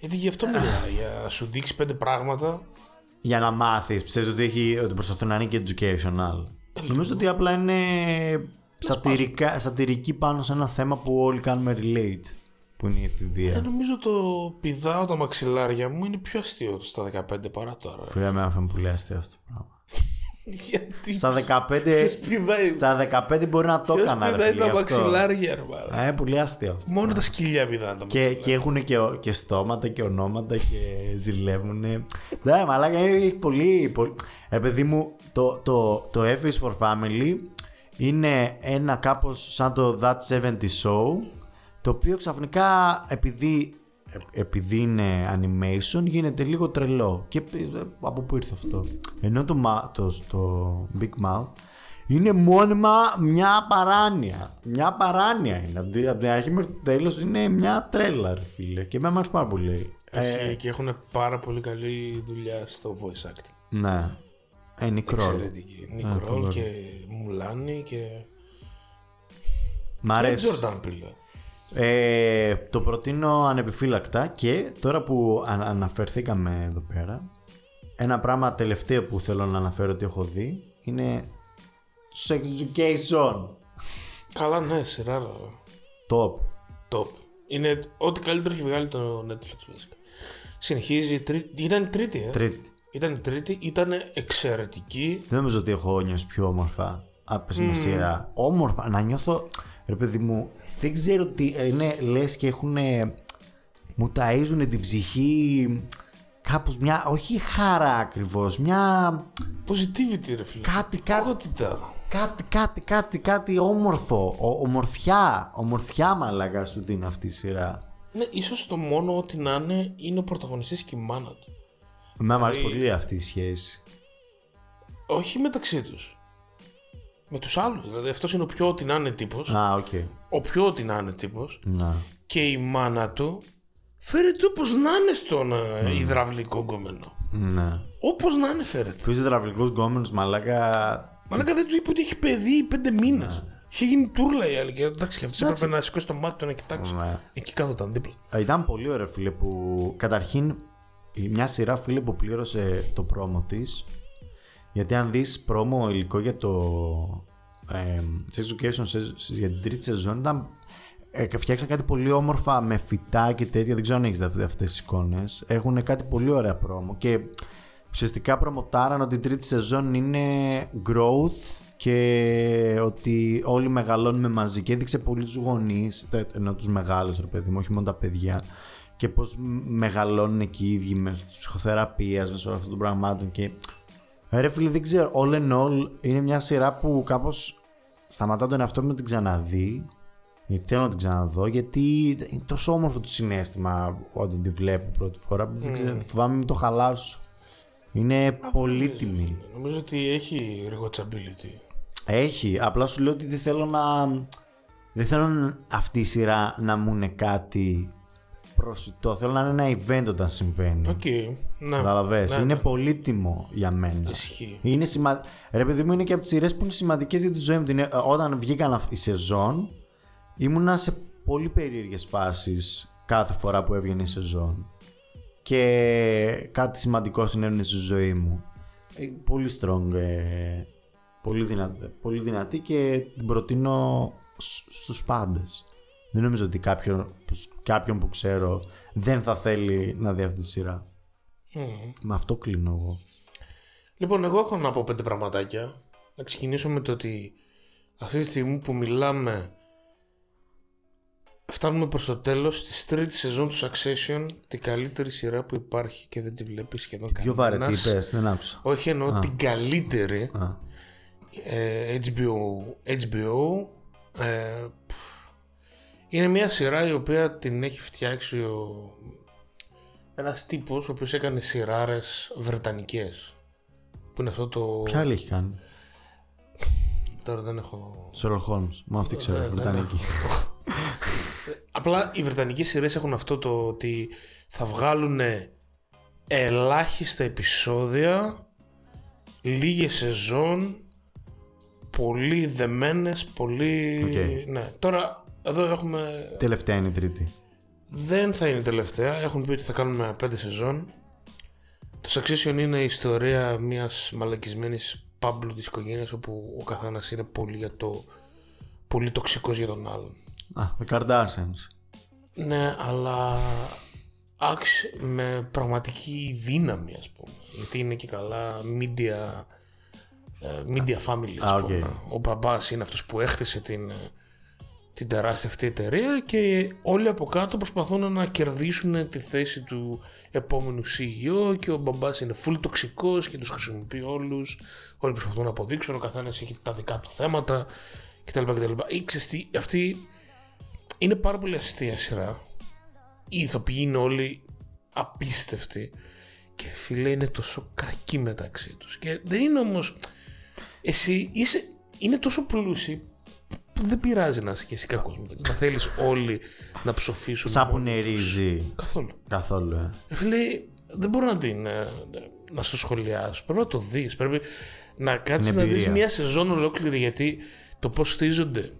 Γιατί γι' αυτό μιλάει, για να σου δείξει πέντε πράγματα. Για να μάθεις, πιστεύεις ότι, έχει, ότι προσπαθούν να είναι και educational. Νομίζω ότι απλά είναι σατυρικά, σατυρική πάνω σε ένα θέμα που όλοι κάνουμε relate. Που είναι η Ε, εφηβεία. νομίζω το πηδάω τα μαξιλάρια μου είναι πιο αστείο στα 15 παρά τώρα. Φίλε, με άφηνε πολύ αστείο αυτό το πράγμα. Γιατί Στα 15, ποιος πηδάει, στα 15 μπορεί να το ποιος έκανα. ρε πηδάει φίλε, τα γι' αυτό. μαξιλάρια ρε μάλλον. Ε, πολύ αστείο αυτό. Μόνο τα σκυλιά πηδάνε τα Και, μαξιλάρια. και έχουν και, ο- και στόματα και ονόματα και ζηλεύουν. Ναι, μαλάκα έχει πολύ. πολύ... Ε, παιδί μου, το, το, το F is for Family είναι ένα κάπως σαν το That 70 Show το οποίο ξαφνικά επειδή, ε- επειδή είναι animation γίνεται λίγο τρελό και ε, από πού ήρθε αυτό; Ενώ το, μα- το, το Big Mouth είναι μόνιμα μια παράνοια. Μια παράνοια είναι. Από την- Από την αρχή μέχρι το τέλος είναι μια τρέλα, ρε φίλε. Και εμένα μου αρέσει πάρα πολύ. Ισχύει και έχουν πάρα πολύ καλή δουλειά στο voice acting. Ναι. Ε, Νικρόλ. εξαιρετική. Ε, Νικρόλ πολύ και Μουλάνι και. Μ' Και αρέσει. Τζόρνταν Πίλερ. Ε, το προτείνω ανεπιφύλακτα και τώρα που α- αναφερθήκαμε εδώ πέρα ένα πράγμα τελευταίο που θέλω να αναφέρω ότι έχω δει είναι το Sex Education Καλά, ναι, σειρά. ρε. Top Top. Είναι ό,τι καλύτερο έχει βγάλει το Netflix βασικά. Συνεχίζει. Τρί... Ήταν η τρίτη, ε. Τρίτη Ήταν η τρίτη, ήταν εξαιρετική. Δεν νομίζω ότι έχω νιώσει πιο όμορφα από μια σειρά Όμορφα, να νιώθω Ρε παιδί μου, δεν ξέρω τι είναι λες και έχουν μου ταΐζουν την ψυχή κάπως μια, όχι χαρά ακριβώς, μια Positivity, ρε φίλε. κάτι, κάτι, Κακότητα. Κάτι, κάτι, κάτι, κάτι όμορφο. Ο, ομορφιά. Ομορφιά μαλάκα σου δίνει αυτή η σειρά. Ναι, ίσως το μόνο ότι να είναι είναι ο πρωταγωνιστής και η μάνα του. Εμένα μου αρέσει Δηλαδή- πολύ αυτή η σχέση. Όχι μεταξύ τους. Με τους άλλους. Δηλαδή αυτός είναι ο πιο ό,τι να είναι τύπος. Α, οκ. Ο πιο ό,τι να είναι τύπος. Να. Και η μάνα του φέρεται όπως να είναι στον ε, υδραυλικό γκόμενο. Ναι. Όπως να είναι φέρεται. Του υδραυλικού γκόμενου μαλάκα. Μαλάκα δεν του είπε ότι έχει παιδί πέντε μήνες. Είχε γίνει τούρλα η άλλη και εντάξει και αυτός Εντάξει. έπρεπε να σηκώσει το μάτι του να κοιτάξει. Ναι. Εκεί κάθονταν δίπλα. Ε, Ήταν πολύ ωραίο φίλε που καταρχήν η- μια σειρά φίλε που πλήρωσε το πρόμο της. Γιατί αν δεις πρόμο υλικό για το ε, Sex Education σε- σε- για την τρίτη σεζόν ήταν ε, και φτιάξαν κάτι πολύ όμορφα με φυτά και τέτοια. Δεν ξέρω αν έχεις δει αυτές τις εικόνες. Έχουν κάτι πολύ ωραία πρόμο και ουσιαστικά προμοτάραν ότι η τρίτη σεζόν είναι growth και ότι όλοι μεγαλώνουμε μαζί και έδειξε πολύ τους γονείς, τε- ενώ τους μεγάλους ρε παιδί μου, όχι μόνο τα παιδιά και πώς μ- μεγαλώνουν και οι ίδιοι μέσω της ψυχοθεραπείας, μέσω αυτών των πραγμάτων και Ε, ρε φίλε δεν ξέρω, all in all είναι μια σειρά που κάπως σταματάω τον εαυτό μου να την ξαναδεί γιατί θέλω να την ξαναδώ γιατί είναι τόσο όμορφο το συνέστημα όταν τη βλέπω πρώτη φορά που δεν ξέρω, φοβάμαι μην το χαλάσω. Είναι πολύτιμη. Νομίζω ότι έχει rewatchability. Έχει, απλά σου λέω ότι δεν θέλω να... Δεν θέλω αυτή η σειρά να μου είναι κάτι προσιτό. Θέλω να είναι ένα event όταν συμβαίνει. Οκ. Ναι. Καταλαβες, Ναι, είναι ναι. πολύτιμο για μένα. Ισχύει. Είναι σημα... Ρε παιδί μου είναι και από τις σειρές που είναι σημαντικές για τη ζωή μου. Την- ε, Όταν βγήκαν αυ- η σεζόν ήμουνα σε πολύ περίεργες φάσεις κάθε φορά που έβγαινε η σεζόν. Και κάτι σημαντικό συνέβαινε στη ζωή μου. Ε, Πολύ strong, ε, πολύ, δυνατή, πολύ δυνατή και την προτείνω σ- στους πάντες. Δεν νομίζω ότι κάποιον, κάποιον που ξέρω δεν θα θέλει να δει αυτή τη σειρά. Μμμ. Με αυτό κλείνω εγώ. Λοιπόν, εγώ έχω να πω πέντε πραγματάκια. Να ξεκινήσω με το ότι αυτή τη στιγμή που μιλάμε φτάνουμε προς το τέλος της τρίτης σεζόν του Succession την καλύτερη σειρά που υπάρχει και δεν τη βλέπεις σχεδόν Πιο κανένας. βαρετή είπες, δεν άκουσα. Όχι εννοώ την καλύτερη Α. ε, HBO, HBO ε, πφ, είναι μια σειρά η οποία την έχει φτιάξει ο, ένας τύπος ο οποίος έκανε σειράρες βρετανικές που είναι αυτό το Ποια άλλη έχει κάνει; τώρα δεν έχω Sherlock Holmes. Μα αυτή ξέρω, Ε, δεν Βρετανική. απλά οι βρετανικές σειρές έχουν αυτό το ότι θα βγάλουν ελάχιστα επεισόδια λίγες σεζόν πολύ δεμένες πολύ Οκ. ναι τώρα εδώ έχουμε Τελευταία είναι η τρίτη. δεν θα είναι η τελευταία έχουν πει ότι θα κάνουμε πέντε σεζόν το Succession είναι η ιστορία μιας μαλακισμένης πάμπλουτης οικογένειας όπου ο καθένας είναι πολύ για το πολύ τοξικός για τον άλλον Α, The Kardashians. ναι αλλά άξ, με πραγματική δύναμη ας πούμε γιατί είναι και καλά media ε, media family ας Α, οκ. πούμε ο μπαμπάς είναι αυτός που έχτισε την, ε, την τεράστια αυτή εταιρεία και όλοι από κάτω προσπαθούν να κερδίσουν τη θέση του επόμενου CEO και ο μπαμπάς είναι full τοξικός και τους χρησιμοποιεί όλους όλοι προσπαθούν να αποδείξουν ο καθένας έχει τα δικά του θέματα κτλ. κτλ. Ή ξέρεις τι, αυτή είναι πάρα πολύ αστεία σειρά οι ηθοποιοί είναι όλοι απίστευτοι και φίλε είναι τόσο κακοί μεταξύ τους και δεν είναι όμως εσύ είσαι, είναι τόσο πλούσιοι που δεν πειράζει να είσαι και εσύ κακός μεταξύ να θέλεις όλοι να ψοφήσουν Σαν που μόνοι τους. νερίζει. καθόλου Καθόλου, ε. Ε, Φίλε, δεν μπορώ να την. ε, να στο σχολιάσω. Πρέπει να το δεις. Πρέπει να κάτσεις Είναι να δεις εμπειρία. μια σεζόν ολόκληρη γιατί το πώς χτίζονται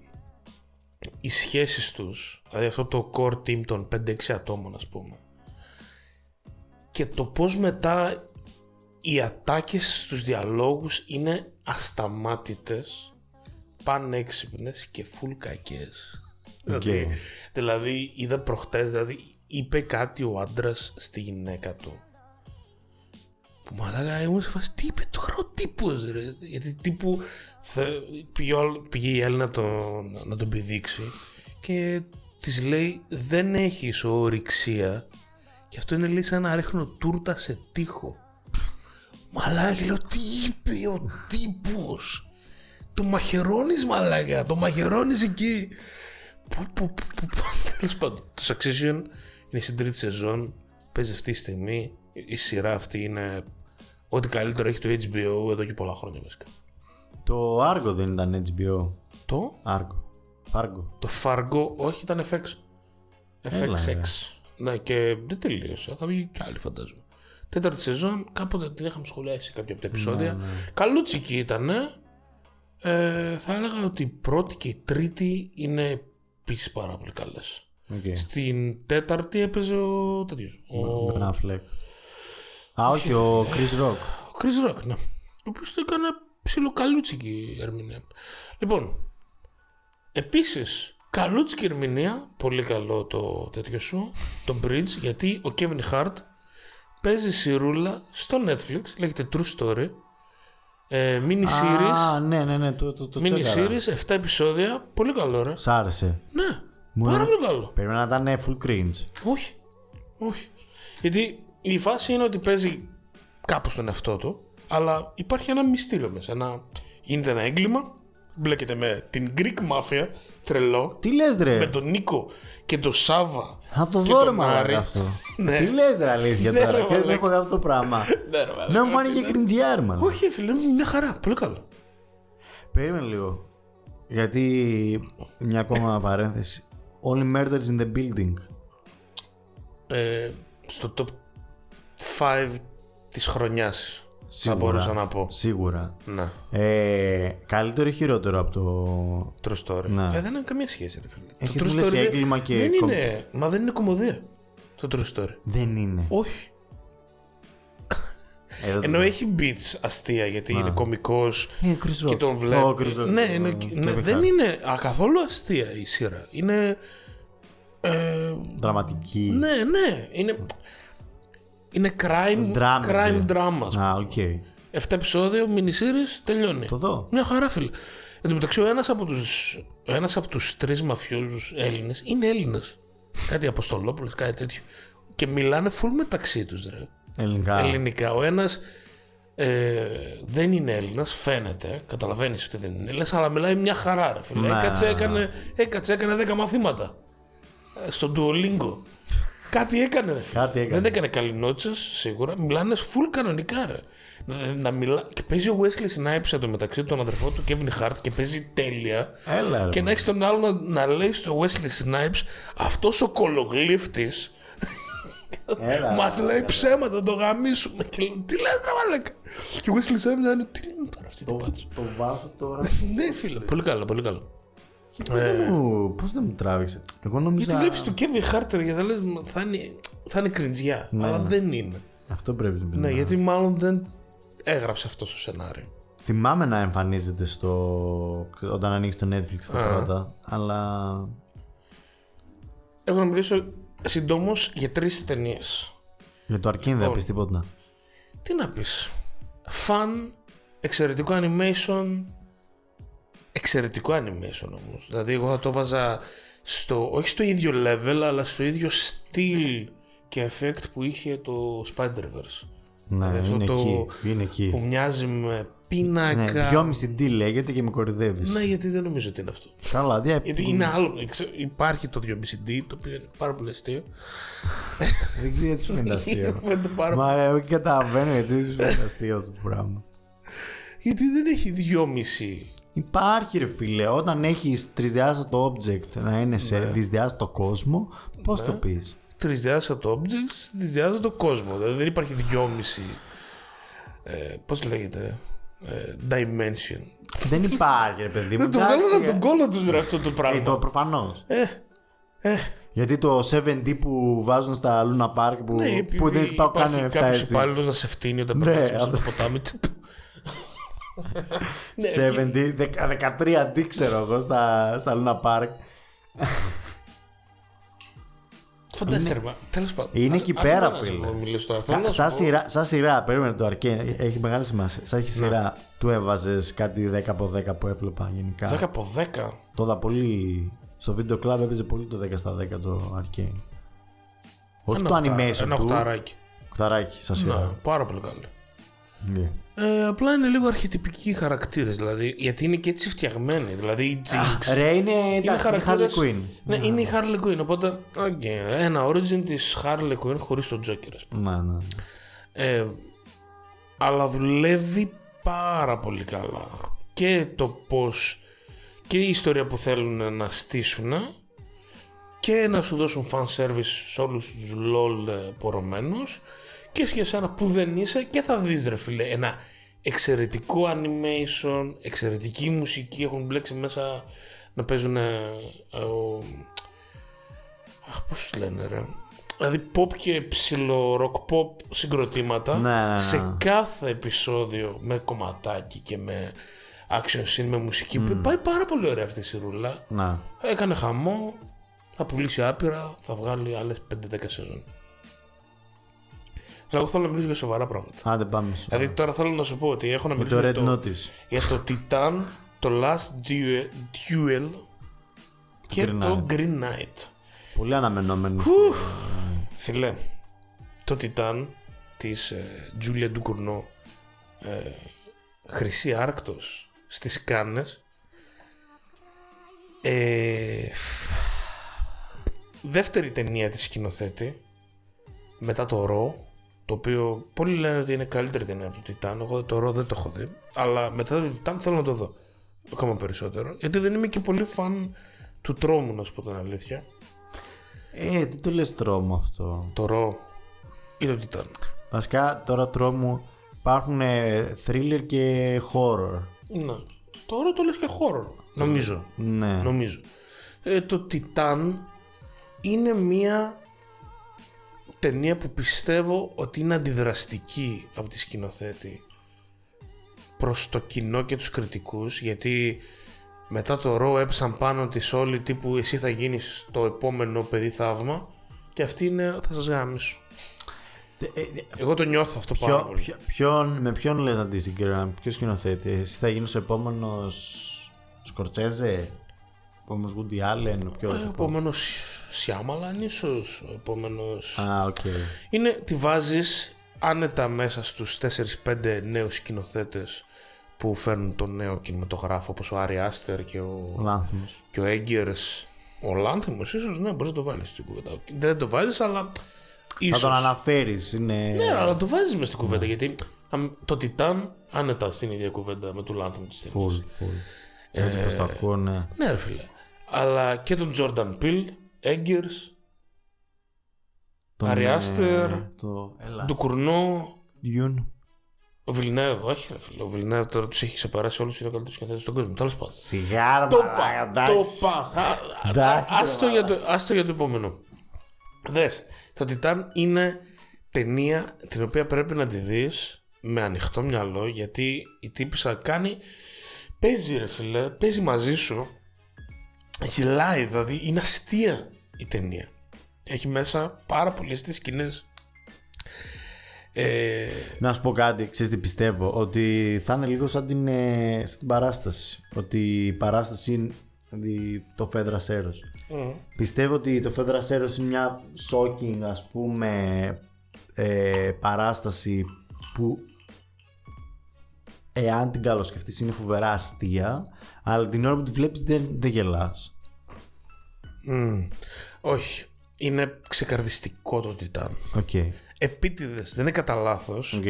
οι σχέσεις τους, δηλαδή αυτό το core team των 5-6 ατόμων, ας πούμε, και το πώς μετά οι ατάκες στους διαλόγους είναι ασταμάτητες, πανέξυπνες και full κακές. Δηλαδή, δηλαδή, είδα προχτές, δηλαδή, είπε κάτι ο άντρας στη γυναίκα του. Που μαλάκα ήμουν σε φάση, τι είπε τώρα ο τύπος ρε; Γιατί τύπου θα, πήγε, ο- πήγε η Έλληνα να τον, να τον πηδήξει και της λέει δεν έχεις ορυξία και αυτό είναι λέει σαν να ρίχνω τούρτα σε τοίχο. Μαλάκα λέω τι είπε ο τύπος. Το μαχαιρώνεις μαλάκα, το μαχαιρώνεις εκεί. Που, που, που, που, που. Τέλος πάντων, το Succession είναι στην τρίτη σεζόν, παίζει αυτή τη στιγμή. Η σειρά αυτή είναι ό,τι καλύτερο έχει το HBO εδώ και πολλά χρόνια βασικά. Το Argo δεν ήταν HBO. Το, Argo. Fargo. το Fargo, όχι ήταν FX. Έλα, FXX. ρε. Ναι, και δεν τελείωσε. Θα βγει κι άλλη φαντάζομαι. Τέταρτη σεζόν, κάποτε την είχαμε σχολιάσει σε κάποια από τα επεισόδια. Ναι, Καλούτσικη ήταν. Ε, θα έλεγα ότι η πρώτη και η τρίτη είναι επίσης πάρα πολύ καλές. Okay. Στην τέταρτη έπαιζε ο τέτοιος. Ο, Ben Affleck. Α, όχι, ο Chris Rock. ο Chris Rock, ναι. Ο οποίος το έκανε ψιλοκαλούτσικη η ερμηνεία. Λοιπόν, επίσης, καλούτσικη ερμηνεία. Πολύ καλό το τέτοιο σου. Το Bridge, γιατί ο Kevin Hart παίζει σιρούλα στο Netflix. Λέγεται True Story. Ε, mini series. Α, ναι, ναι, ναι, το, το, το mini τσέκαρα. series, 7 επεισόδια. Πολύ καλό, ρε. Σ' άρεσε. Ναι, Μου πάρα είναι- πολύ καλό. Περίμενα να ήταν full cringe. Όχι. Όχι. Γιατί η φάση είναι ότι παίζει κάπως τον εαυτό του, αλλά υπάρχει ένα μυστήριο μέσα. Ένα... Γίνεται ένα έγκλημα, μπλέκεται με την Greek Mafia, τρελό, Τι λες ρε, με τον Νίκο και τον Σάβα. Θα το και δω ρε τον Άρη. μαλάκα αυτό. Ναι. Τι λες ρε αλήθεια Ναι, ρε, τώρα, και δεν μαλάκα. έχω δει αυτό το πράγμα. Ναι, ρε, μαλάκα, Δεν μου ότι φάνηκε είναι- cringeιάρ man. Όχι, φίλε, μου μια χαρά. Πολύ καλό. Περίμενε λίγο. Γιατί μια ακόμα παρένθεση. Only murders in the building. Ε, στο top 5 της χρονιάς θα Σίγουρα. μπορούσα να πω. Σίγουρα. Ναι, Ε, καλύτερο ή χειρότερο από το. true story. Ναι. Ε, δεν έχει καμία σχέση, ρε φίλε. Έχει το true δουλέψει story δεν- έγκλημα και Δεν κομ- είναι, μα δεν είναι κομμωδία το true story. Δεν είναι. Όχι. Εδώ το Ενώ δω. έχει beats αστεία γιατί είναι κωμικός Ε, ο Chris και Rock. τον Ο βλέπει. Chris Rock. Ναι, Ο είναι- Kevin ναι, Hart. δεν είναι α, καθόλου αστεία η σειρά. Είναι. Ε, Δραματική. ναι, ναι. Είναι, είναι crime, Dramedy. crime drama. ας πούμε. Α, οκ. 7 επεισόδια, mini series, τελειώνει. Το δω. Μια χαρά, φίλε. Εν τω μεταξύ, ο ένας από του ένας από τους τρεις μαφιόζους Έλληνες είναι Έλληνα. κάτι Αποστολόπουλος, κάτι τέτοιο. Και μιλάνε full μεταξύ τους, ρε. Ελληνικά. Ελληνικά. Ο ένας ε, δεν είναι Έλληνας, φαίνεται. Καταλαβαίνεις ότι δεν είναι Έλληνα, αλλά μιλάει μια χαρά, ρε φίλε. Ναι. Έκατσε, έκανε, έκατσε, έκανε 10 μαθήματα. Ε, στον Duolingo. Κάτι έκανε, ρε φίλε. Κάτι έκανε. Δεν έκανε καληνότσε, σίγουρα. Μιλάνε full κανονικά, ρε. Να, να μιλά... Και παίζει ο Wesley Snipes εδώ μεταξύ τον αδερφό του Kevin Hart και παίζει τέλεια. Έλα ρε. Και να έχεις τον άλλο να, να λέει στο Wesley Snipes αυτός ο κολογλύφτης Έλα. Μας λέει ψέματα, να το γαμίσουμε. Και λέω, τι λες, ρε Μαλάκα. Και ο Wesley Snipes να είναι, τι λένε τώρα αυτή την πάτσα. Το βάζω τώρα. Ναι, φίλε, πολύ καλό, πολύ καλό. Μου, Πώς δεν μου τράβηξε. Εγώ νόμιζα. Γιατί βλέπει τον Kevin Hart και θα λες, θα είναι, θα είναι κριντζιά. Αλλά δεν είναι. Αυτό πρέπει να πει. Ναι, γιατί μάλλον δεν έγραψε αυτό στο σενάριο. Θυμάμαι να εμφανίζεται στο. όταν ανοίξει το Netflix τα Α. πρώτα. Αλλά. Έχω να μιλήσω συντόμως για τρεις ταινίες. Για το Arcane δεν πεις τίποτα. Τι να πεις. Φαν, εξαιρετικό animation. Εξαιρετικό animation όμως. Δηλαδή, εγώ θα το βάζα στο, όχι στο ίδιο level, αλλά στο ίδιο στυλ και effect που είχε το Spider-Verse. Ναι, αυτό είναι το- εκεί. Είναι εκεί. Που μοιάζει με Ναι, πίνακα. 2,5D λέγεται και με κορυδεύεις. Ναι, γιατί δεν νομίζω ότι είναι αυτό. Καλά, δια... Γιατί είναι άλλο. ξέρω, Υπάρχει το 2,5D, το οποίο είναι πάρα πολύ αστείο. Δεν ξέρω γιατί σου φαίνεται αστείο. Φαίνεται πάρα Μα εγώ και καταλαβαίνω γιατί σου φαίνεται αστείο αυτό το πράγμα. Γιατί δεν έχει 2,5. Υπάρχει ρε φίλε, όταν έχεις τρισδιάστατο object να είναι σε Ναι. δυσδιάστατο κόσμο, πώς το πεις; τρισδιάστατο objects, τρισδιάστατο κόσμο. Δηλαδή δεν υπάρχει δυόμιση. Ε, Πώς λέγεται. Ε, dimension. Δεν υπάρχει, ρε παιδί μου. Δεν το εντάξει, βγάλω από ε. τον κόλλο τους ρε αυτό το Ε, πράγμα. το προφανώς. Ε, ε, Γιατί το 7D που βάζουν στα Luna Park που, ναι, που δεν υπάρχουν καν 7 κάποιος αίσθηση. υπάλληλος να σε φτύνει όταν Ναι, περνάς μέσα αυτό. στο ποτάμι. Ναι, 7D, δεκα- 13D ξέρω εγώ στα, στα Luna Park. Φαντάζεσαι, ρε, τέλος πάντων. Είναι Ας- εκεί ας πέρα, μην να φίλε. σου μιλήσω τώρα. Θέλω Κα- να σου Σαν πω- σειρά, σαν σειρά, περίμενε το Arcane, έχει μεγάλη σημασία. Σαν Ναι. σειρά, του έβαζες κάτι 10 από 10 που έβλεπα γενικά. 10 από 10. Το είδα πολύ. Στο βίντεο club έπαιζε πολύ το 10 στα 10 το Arcane. Όχι Ένα το οχτά- animation Ένα του. οχταράκι. Κουταράκι, σαν Ναι, σειρά. πάρα πολύ καλό. Ναι. Ε, απλά είναι λίγο αρχιτυπικοί οι χαρακτήρες, δηλαδή. Γιατί είναι και έτσι φτιαγμένοι. Δηλαδή η Jinx. Ρε, είναι εντάξει, είναι Harley χαρακτήρες- Quinn. Ναι, είναι η Harley Quinn. Οπότε, οκ, ένα origin της Harley Quinn χωρίς τον Joker, ας πούμε. Ναι, ναι. Ε, αλλά δουλεύει πάρα πολύ καλά. Και το πώς και η ιστορία που θέλουν να στήσουν και να σου δώσουν fan service σε όλους τους LoL ε, πορωμένους και για εσένα που δεν είσαι και θα δεις ρε φίλε ένα εξαιρετικό animation, εξαιρετική μουσική. Έχουν μπλέξει μέσα να παίζουν ε, ε, ο... Αχ πώς τους λένε ρε. Δηλαδή pop και ψηλό rock pop συγκροτήματα Ναι, ναι, ναι. σε κάθε επεισόδιο με κομματάκι και με action scene με μουσική που πάει πάρα πολύ ωραία αυτή η σειρούλα Να. έκανε χαμό θα πουλήσει άπειρα θα βγάλει άλλες 5-10 σεζόν αλλά εγώ θέλω να μιλήσω για σοβαρά πράγματα Άντε πάμε στο. δηλαδή τώρα θέλω να σου πω ότι έχω να Με μιλήσω το για Red το, Notice. για το Titan το Last Duel, Duel και Green το Knight. Green Knight Πολύ αναμενόμενο. Φιλέ, το Τιτάν της ε, Τζούλια Ντουκουρνό ε, Χρυσή Άρκτος στις Κάνες ε, δεύτερη ταινία της σκηνοθέτη μετά το Ρο το οποίο πολλοί λένε ότι είναι καλύτερη ταινία από το Τιτάν εγώ το Ρο δεν το έχω δει αλλά μετά το Τιτάν θέλω να το δω ακόμα περισσότερο γιατί δεν είμαι και πολύ φαν του τρόμου να σου πω την αλήθεια Ε, τι το λες τρόμο αυτό. το Ρο ή το Τιτάν Βασικά τώρα τρόμου υπάρχουν ε, thriller και horror. Ναι. Τώρα το λες και χώρο. Νομίζω. Ναι. Νομίζω. Ε, το Titan είναι μία ταινία που πιστεύω ότι είναι αντιδραστική από τη σκηνοθέτη προς το κοινό και τους κριτικούς γιατί μετά το Raw έπεσαν πάνω της όλοι τύπου εσύ θα γίνεις το επόμενο παιδί θαύμα και αυτή είναι θα σας γαμήσω. Ε, ε, Εγώ το νιώθω αυτό πάρα ποιο- πολύ. ποιο- ποιον, με ποιον λες να τη συγκρίνουμε, ποιο σκηνοθέτη. Εσύ θα γίνεις ο επόμενος Σκορσέζε, ο επόμενος Woody Allen, ο Ε, ποιος. Ο επόμενος Σιάμαλαν ίσως, ο επόμενος... Α, οκ. Είναι, τη βάζεις άνετα μέσα στους 4-5 νέους σκηνοθέτες που φέρνουν τον νέο κινηματογράφο όπως ο Άρη Άστερ και ο, Λάνθιμος. και ο Έγκερς. Ο Λάνθιμος ίσως, ναι, μπορείς να το βάλεις στην κουβέντα. Δεν το βάζεις, αλλά Θα ίσως. τον αναφέρεις, είναι... Ναι, αλλά το βάζεις μες στην κουβέντα, γιατί αμ, το Τιτάν άνετα στην ίδια κουβέντα με τον Λάνθιμο της ταινίας. Full, full. Έτσι πως το ακούω, ναι. Ναι ρε φίλε. Αλλά και τον Τζόρνταν Πιλ, Έγκερς, Τον, Άρη ε, Άστερ, Το... Έλα. του Κουρνό, Γιουν. Ο Βιλνεύ, όχι ρε φίλε. Ο Βιλνεύ τώρα τους έχει ξεπεράσει όλους του καλύτερου σκηνοθέτε στον κόσμο. Τέλος πάντων. Σιγάρα, Το μαλάκα, πα. Το εντάξει. πα. Εντάξει, Άστο για, το- άστο για το επόμενο. Δες. Το Τιτάν είναι ταινία την οποία πρέπει να τη δεις με ανοιχτό μυαλό γιατί η τύπησα κάνει. Παίζει ρε φίλε, παίζει μαζί σου. Γελάει, δηλαδή είναι αστεία η ταινία. Έχει μέσα πάρα πολλές τις σκηνές. Ε, Να σου πω κάτι, ξέρεις τι πιστεύω, ότι θα είναι λίγο σαν την, ε, σαν την παράσταση. Ότι η παράσταση είναι δηλαδή, το Φέδρα Σέρος. Πιστεύω ότι το Φέδρα Σέρος είναι μια shocking ας πούμε ε, παράσταση που εάν την καλοσκεφτείς είναι φοβερά αστεία αλλά την ώρα που τη βλέπεις δεν, δεν γελάς. Μμμ. Όχι. Είναι ξεκαρδιστικό το Titane. Οκ. Επίτηδες, δεν είναι κατά λάθος. Οκ.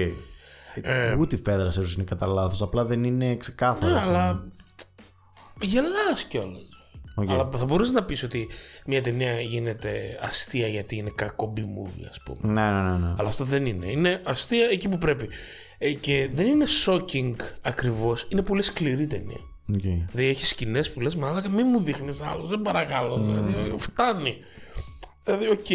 Ούτε η Φέδρα Σέρος είναι κατά λάθος, απλά δεν είναι ξεκάθαρο. Ναι, αλλά γελάς κιόλας. Οκ. Αλλά θα μπορούσε να πεις ότι μια ταινία γίνεται αστεία γιατί είναι κακό B-movie, ας πούμε. Ναι, ναι, ναι. ναι. Αλλά αυτό δεν είναι. Είναι αστεία εκεί που πρέπει. Ε, και δεν είναι shocking ακριβώς. Είναι πολύ σκληρή ταινία. Οκ. Δηλαδή έχει σκηνές που λες, Μαλάκα, μην μου δείχνεις άλλο, δεν παρακαλώ. Δηλαδή, φτάνει. Δηλαδή, οκ,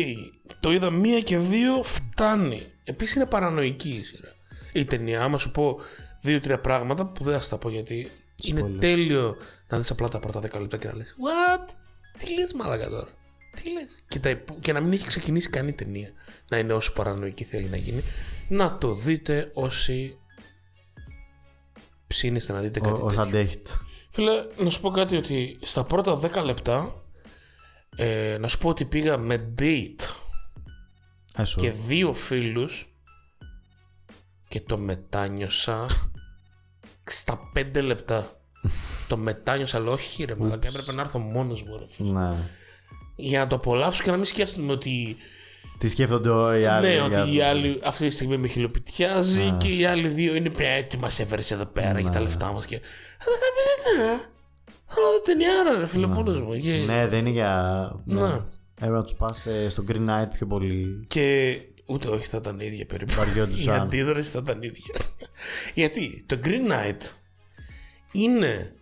το είδα μία και δύο, φτάνει. Επίσης είναι παρανοϊκή η σειρά. Η ταινία, άμα σου πω δύο-τρία πράγματα που δεν θα στα πω γιατί είναι Spoiler. τέλειο να δεις απλά τα πρώτα 10 λεπτά και να λες: What? Τι λες, Μαλάκα τώρα; Τι λες; Και, τα υπο- και να μην έχει ξεκινήσει καν η ταινία. Να είναι όσο παρανοϊκή θέλει να γίνει. Να το δείτε όσοι ψήνεστε να δείτε κάτι Ω- Ως τέτοιο. αντέχετε. Φίλε, να σου πω κάτι ότι στα πρώτα 10 λεπτά ε, να σου πω ότι πήγα με date Έσω. και δύο φίλους και το μετάνιωσα στα 5 λεπτά. το μετάνιωσα, αλλά όχι ρε μαλάκα, έπρεπε να έρθω μόνος μου ρε φίλε. Ναι. Για να το απολαύσω και να μην σκέφτομαι ότι, Τι σκέφτονται οι άλλοι. ναι, για ότι αυτό. η άλλη αυτή τη στιγμή με χιλοπιτιάζει και οι άλλοι δύο είναι πια έτοιμα μας έφερες εδώ πέρα για τα λεφτά μας και... Θα τα πει Θέλω να δω ταινιάρα ρε φίλε μόνος μου. Και... Ναι, δεν είναι για. Ναι. Ναι. Έπρεπε να τους πας στο Green Knight πιο πολύ. Και ούτε όχι θα ήταν ίδια περίπου. Βαριόντουσαν. Η αντίδραση θα ήταν ίδια. Γιατί το Green Knight είναι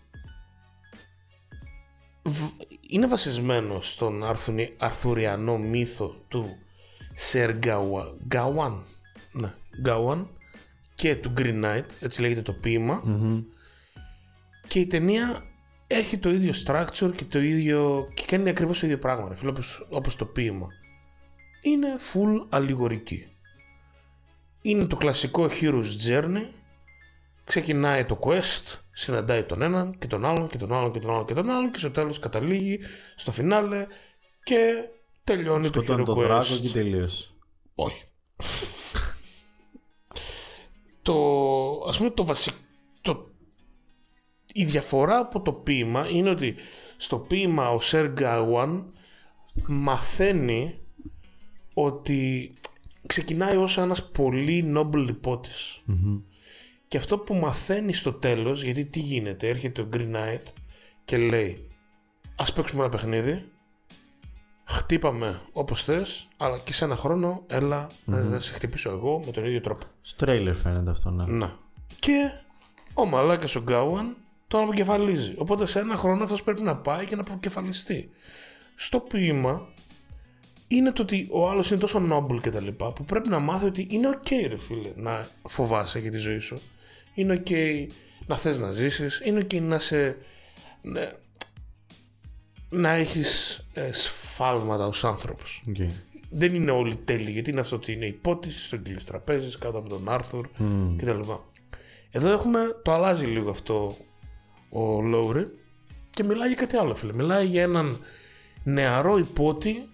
β- είναι βασισμένο στον αρθουνι- αρθουριανό μύθο του Σερ Γκάουα- Γκάουαν ναι, Γκάουαν και του Green Knight, έτσι λέγεται το ποίημα. Μμμ. και η ταινία έχει το ίδιο structure και το ίδιο και κάνει ακριβώς το ίδιο πράγμα ρε φίλε, όπως, όπως το ποίημα. Είναι full αλληγορική. Είναι το κλασικό hero's journey ξεκινάει το quest συναντάει τον έναν και τον άλλον και τον άλλον και τον άλλον και τον άλλον και στο τέλος καταλήγει στο φινάλε και τελειώνει Σκοτώνει το το hero quest δράκο και τελείωσε. όχι. το, ας πούμε το βασικό, το, η διαφορά από το ποίημα είναι ότι στο ποίημα ο Σερ Γκάουαν μαθαίνει ότι ξεκινάει ως ένας πολύ noble υπότης. Και αυτό που μαθαίνει στο τέλος, γιατί τι γίνεται, έρχεται ο Green Knight και λέει ας παίξουμε ένα παιχνίδι, χτύπαμε όπως θες, αλλά και σε ένα χρόνο έλα να σε χτυπήσω εγώ με τον ίδιο τρόπο. Στο τρέιλερ φαίνεται αυτό, ναι. Να. Και ο μαλάκας ο Γκάουαν τον αποκεφαλίζει. Οπότε σε ένα χρόνο αυτός πρέπει να πάει και να αποκεφαλιστεί. Στο ποίημα είναι το ότι ο άλλος είναι τόσο noble και τα λοιπά που πρέπει να μάθει ότι είναι ok ρε φίλε να φοβάσαι για τη ζωή σου. Είναι ok να θες να ζήσεις. Είναι ok να σε... ναι, να έχεις ε, σφάλματα ως άνθρωπος Οκ. δεν είναι όλοι τέλειοι γιατί είναι αυτό ότι είναι ιππότης στον κύριο τραπέζι κάτω από τον Άρθουρ κτλ. Εδώ έχουμε, το αλλάζει λίγο αυτό ο Lowery και μιλάει για κάτι άλλο φίλε. Μιλάει για έναν νεαρό ιππότη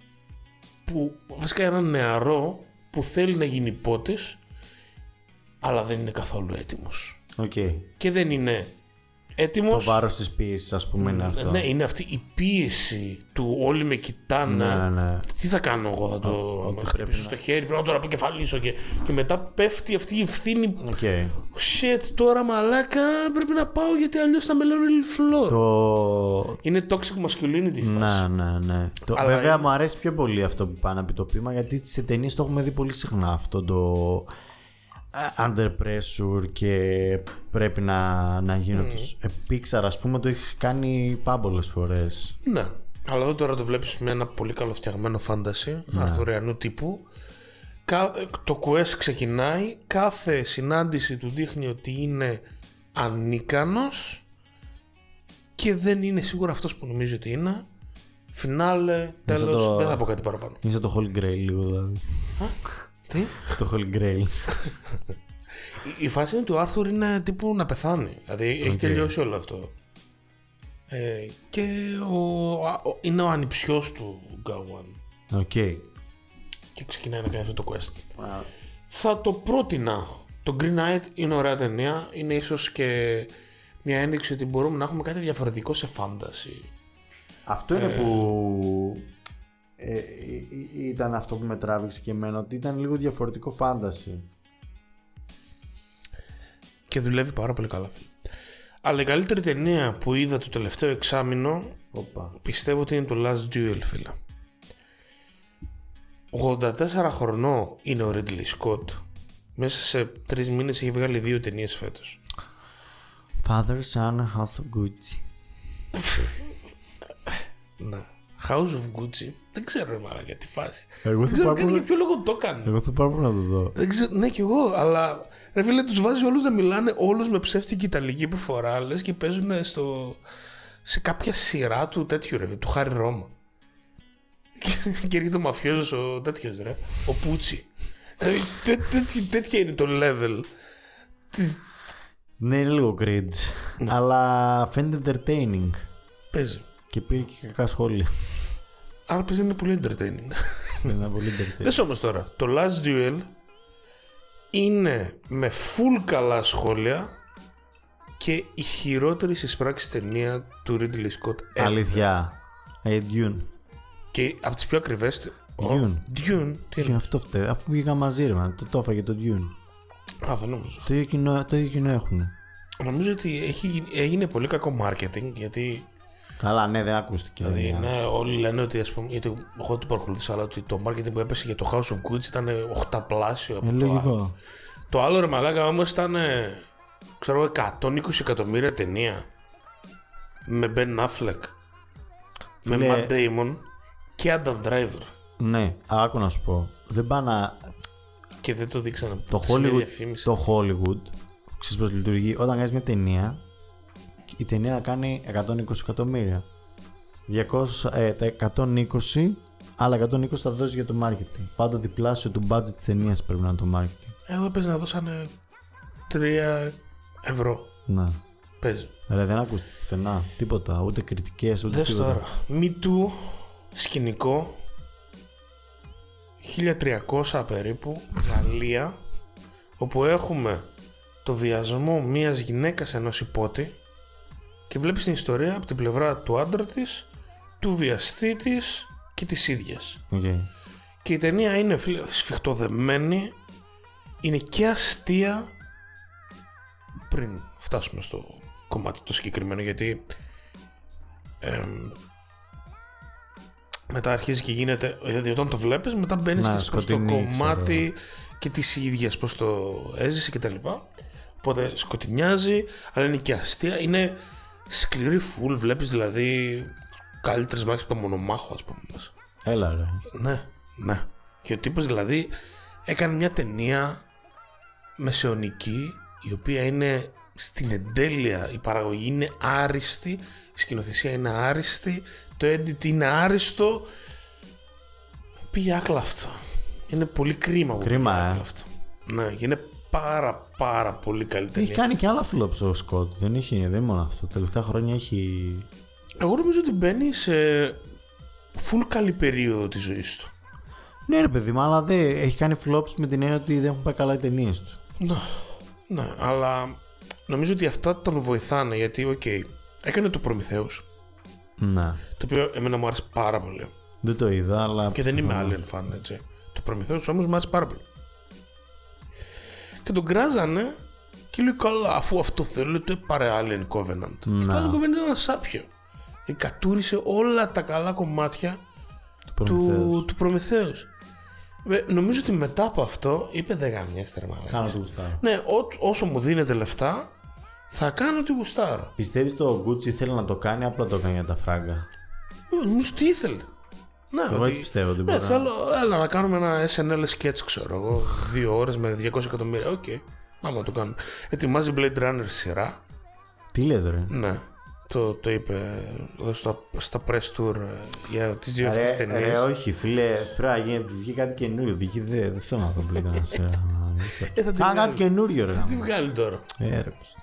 που βασικά έναν νεαρό που θέλει να γίνει ιππότης αλλά δεν είναι καθόλου έτοιμος. Οκ. Και δεν είναι Το έτοιμος βάρος της πίεσης, ας πούμε, είναι αυτό. ναι, είναι αυτή η πίεση του όλοι με κοιτάνε. Ναι, ναι. Τι θα κάνω εγώ, θα το ότι με πρέπει χτυπήσω στο χέρι, πρέπει να τον αποκεφαλίσω και, και μετά πέφτει αυτή η ευθύνη. Οκ. Shit, τώρα μαλάκα πρέπει να πάω γιατί αλλιώς θα με λένε φλόρ. Το. Είναι toxic masculinity φάση. Ναι, ναι, ναι. Το... Αλλά Βέβαια είναι- μου αρέσει πιο πολύ αυτό που πάει να πει το πείμα γιατί σε ταινίες το έχουμε δει πολύ συχνά αυτό το ε, under pressure και πρέπει να, να γίνονται. Mm. Pixar ας πούμε το έχει κάνει πάμπολες φορές. Ναι. Αλλά εδώ τώρα το βλέπεις με ένα πολύ καλοφτιαγμένο φάνταση Ναι. αρθουριανού τύπου. Κα- Το quest ξεκινάει, κάθε συνάντηση του δείχνει ότι είναι ανίκανος και δεν είναι σίγουρα αυτός που νομίζει ότι είναι. Φινάλε, τέλος, σαν το- δεν θα πω κάτι παραπάνω. Είναι σαν το Holy Grail λίγο δηλαδή. Τι; το Holy Grail. Η- Η φάση είναι του Άρθουρ είναι τύπου να πεθάνει. Δηλαδή έχει τελειώσει όλο αυτό. Ε, και ο, α- ο- είναι ο ανιψιός του Γκάουαν Οκ. και ξεκινάει να κάνει αυτό το quest. Θα το πρότεινα. Το Green Knight είναι ωραία ταινία. Είναι ίσως και μια ένδειξη ότι μπορούμε να έχουμε κάτι διαφορετικό σε φάνταση. Αυτό είναι που ε, ε, ε, ήταν αυτό που με τράβηξε και εμένα ότι ήταν λίγο διαφορετικό fantasy. Και δουλεύει πάρα πολύ καλά. φίλε. Αλλά η καλύτερη ταινία που είδα το τελευταίο εξάμηνο Οπα. πιστεύω ότι είναι το Last Duel, φίλε. 84 χρονών είναι ο Ridley Scott. Μέσα σε τρεις μήνες έχει βγάλει δύο ταινίες φέτος. Father, son, house of Gucci. Ναι. House of Gucci. Δεν ξέρω, ρε μαλάκα, για τη φάση. Εγώ Δεν θα ξέρω πάρω καν να- για ποιο λόγο το έκανε. Εγώ θα πάρω να το δω. Δεν ξέρω, ναι, κι εγώ, αλλά ρε φίλε, τους βάζει όλους να μιλάνε όλους με ψεύτικη ιταλική προφορά, λες και παίζουν στο, σε κάποια σειρά του τέτοιου ρε, του Χάρη Ρώμα. Και- και έρχεται ο μαφιόζος ο τέτοιος ρε, ο Πούτσι. Δηλαδή, τέ- τέτοι- τέτοια είναι το level. Τι- Ναι, είναι λίγο cringe. Αλλά φαίνεται entertaining. Παίζει. Και πήρε και κακά σχόλια. Άρα παίζει είναι πολύ entertaining. είναι πολύ entertaining. Δες όμως τώρα, το Last Duel είναι με full καλά σχόλια και η χειρότερη συσπράξη ταινία του Ridley Scott ever. Αλήθεια. Ε, Dune. Και από τις πιο ακριβές... Dune. Oh, Dune. Τι Τι είναι είναι; αυτό φταίει. Αφού βγήκα μαζί ρε, man. το το έφαγε το Dune. Α, δεν νομίζω. Το ίδιο κοινό, το ίδιο κοινό έχουν. Νομίζω ότι έχει, γίνει- έγινε πολύ κακό marketing γιατί Καλά, ναι, δεν ακούστηκε. δηλαδή, ναι. ναι, όλοι λένε ότι ας πούμε, γιατί εγώ το παρακολουθήσα αλλά ότι το marketing που έπεσε για το House of Gucci ήταν οχταπλάσιο από Ε, το άλλο. λογικό. Το άλλο ρε μαλάκα όμως ήταν ε, ξέρω εγώ 120 εκατομμύρια ταινία με Ben Affleck με Φίλε- Matt Damon και Adam Driver Ναι, αλλά άκου να σου πω. Δεν πάει να. και δεν το δείξανε Το σε μια Hollywood, διαφήμιση. το Hollywood ξέρεις πώς λειτουργεί; Όταν κάνεις μια ταινία, η ταινία θα κάνει 120 εκατομμύρια. 200, ε, τα 120, άλλα 120 θα δώσεις για το marketing. Πάντα διπλάσιο του budget της ταινίας πρέπει να είναι το marketing. Εδώ παίζει να δώσανε 3 ευρώ Να. παίζει Ρε, δεν ακούστηκε πουθενά. Τίποτα. Ούτε κριτικές, ούτε Δες τίποτα. τώρα Me Too σκηνικό 1300 περίπου Γαλλία όπου έχουμε το βιασμό μιας γυναίκας ενός ιππότη και βλέπεις την ιστορία από την πλευρά του άντρα της του βιαστή της και της ίδιας. Οκ. και η ταινία είναι φίλε, σφιχτοδεμένη. Είναι και αστεία. Πριν φτάσουμε στο κομμάτι το συγκεκριμένο γιατί εμ, μετά αρχίζει και γίνεται δηλαδή όταν το βλέπεις μετά μπαίνεις Να, και στο σκοτεινή, κομμάτι και της ίδιας πως το έζησε και τα λοιπά. Οπότε σκοτεινιάζει αλλά είναι και αστεία. Είναι σκληρή φουλ βλέπεις δηλαδή καλύτερες μάχες από το μονομάχο ας πούμε μέσα. Έλα ρε. Ναι, ναι. Και ο τύπος δηλαδή έκανε μια ταινία μεσαιωνική η οποία είναι στην εντέλεια, η παραγωγή είναι άριστη, η σκηνοθεσία είναι άριστη, το edit είναι άριστο. Πήγε άκλα αυτό. Είναι πολύ κρίμα που Κρίμα, πήγε ε. άκλα αυτό. Ναι, και είναι πάρα πάρα πολύ καλή Έχει ταινία. κάνει και άλλα flops ο Σκοτ. Δεν, έχει, δεν είναι μόνο αυτό. Τα τελευταία χρόνια έχει. Εγώ νομίζω ότι μπαίνει σε full καλή περίοδο της ζωής του. Ναι, ρε παιδί μου, αλλά δεν έχει κάνει flops με την έννοια ότι δεν έχουν πάει καλά οι ταινίες του. Ναι, ναι, αλλά νομίζω ότι αυτά τον βοηθάνε γιατί, οκ, έκανε το Prometheus, Να. το οποίο εμένα μου άρεσε πάρα πολύ. Δεν το είδα, αλλά. Και δεν είμαι πιστεύω- Alien fan, έτσι. Το Prometheus όμως μου άρεσε πάρα πολύ. Και τον κράζανε και λέει καλά, αφού αυτό θέλετε, πάρε Alien Covenant. Και Να. το Alien Covenant ήταν ένα σάπιο. Και κατούρισε όλα τα καλά κομμάτια του του, Προμηθέους. του Προμηθέους. Ε, νομίζω ότι μετά από αυτό είπε δεν γαμιέστε ρε μαλάκα. Κάνω το γουστάρω. Ναι, ό, όσο μου δίνετε λεφτά, θα κάνω ό,τι γουστάρω. Πιστεύεις το Gucci θέλει να το κάνει, απλά το κάνει για τα φράγκα; Ε, Νομίζω τι ήθελε. Ναι, Εγώ ότι- έτσι πιστεύω ότι Ναι, μπορεί. να- θέλω, έλα να κάνουμε ένα SNL sketch, ξέρω εγώ. Δύο ώρες με 200 εκατομμύρια. Οκ, πάμε να το κάνουμε. Ετοιμάζει Blade Runner σειρά. Τι λες, ρε; Ναι, το, το είπε εδώ στα, στα press tour ε, για τις δύο αυτές Ρε, ταινίες. ρε, όχι, φίλε, πρέπει να γίνει, βγει κάτι καινούριο. Βγει, δεν, δεν θέλω να το πλήκα να σε. Ε, θα τη Κάνε βγάλει. κάτι καινούριο, ρε. Τι βγάλει τώρα. Ε, ρε, πώς.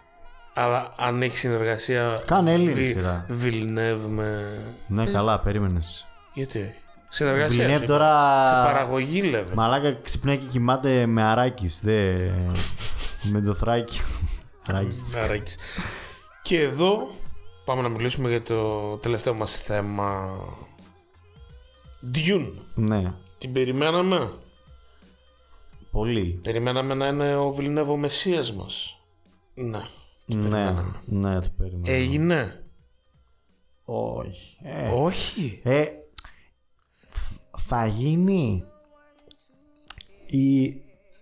Αλλά αν έχει συνεργασία. Κάνε Έλληνη Βι- σειρά. Villeneuve με. Ναι, καλά, περίμενες. Γιατί; Όχι. Συνεργασία. Βιλνιέβ σου είπα. τώρα. Σε παραγωγή level. Μαλάκα ξυπνάει και κοιμάται με αράκι. Δε... με το θράκι. Αράκι. Αράκης. Και εδώ πάμε να μιλήσουμε για το τελευταίο μας θέμα. Dune. ναι, Την περιμέναμε; πολύ. Περιμέναμε να είναι ο Βιλνεύο ο Μεσσίας μας. Ναι. Το Ναι, περιμέναμε. ναι, το περίμενα. Έγινε. Όχι. Ε, Όχι. Ε, φ- θα γίνει; Η,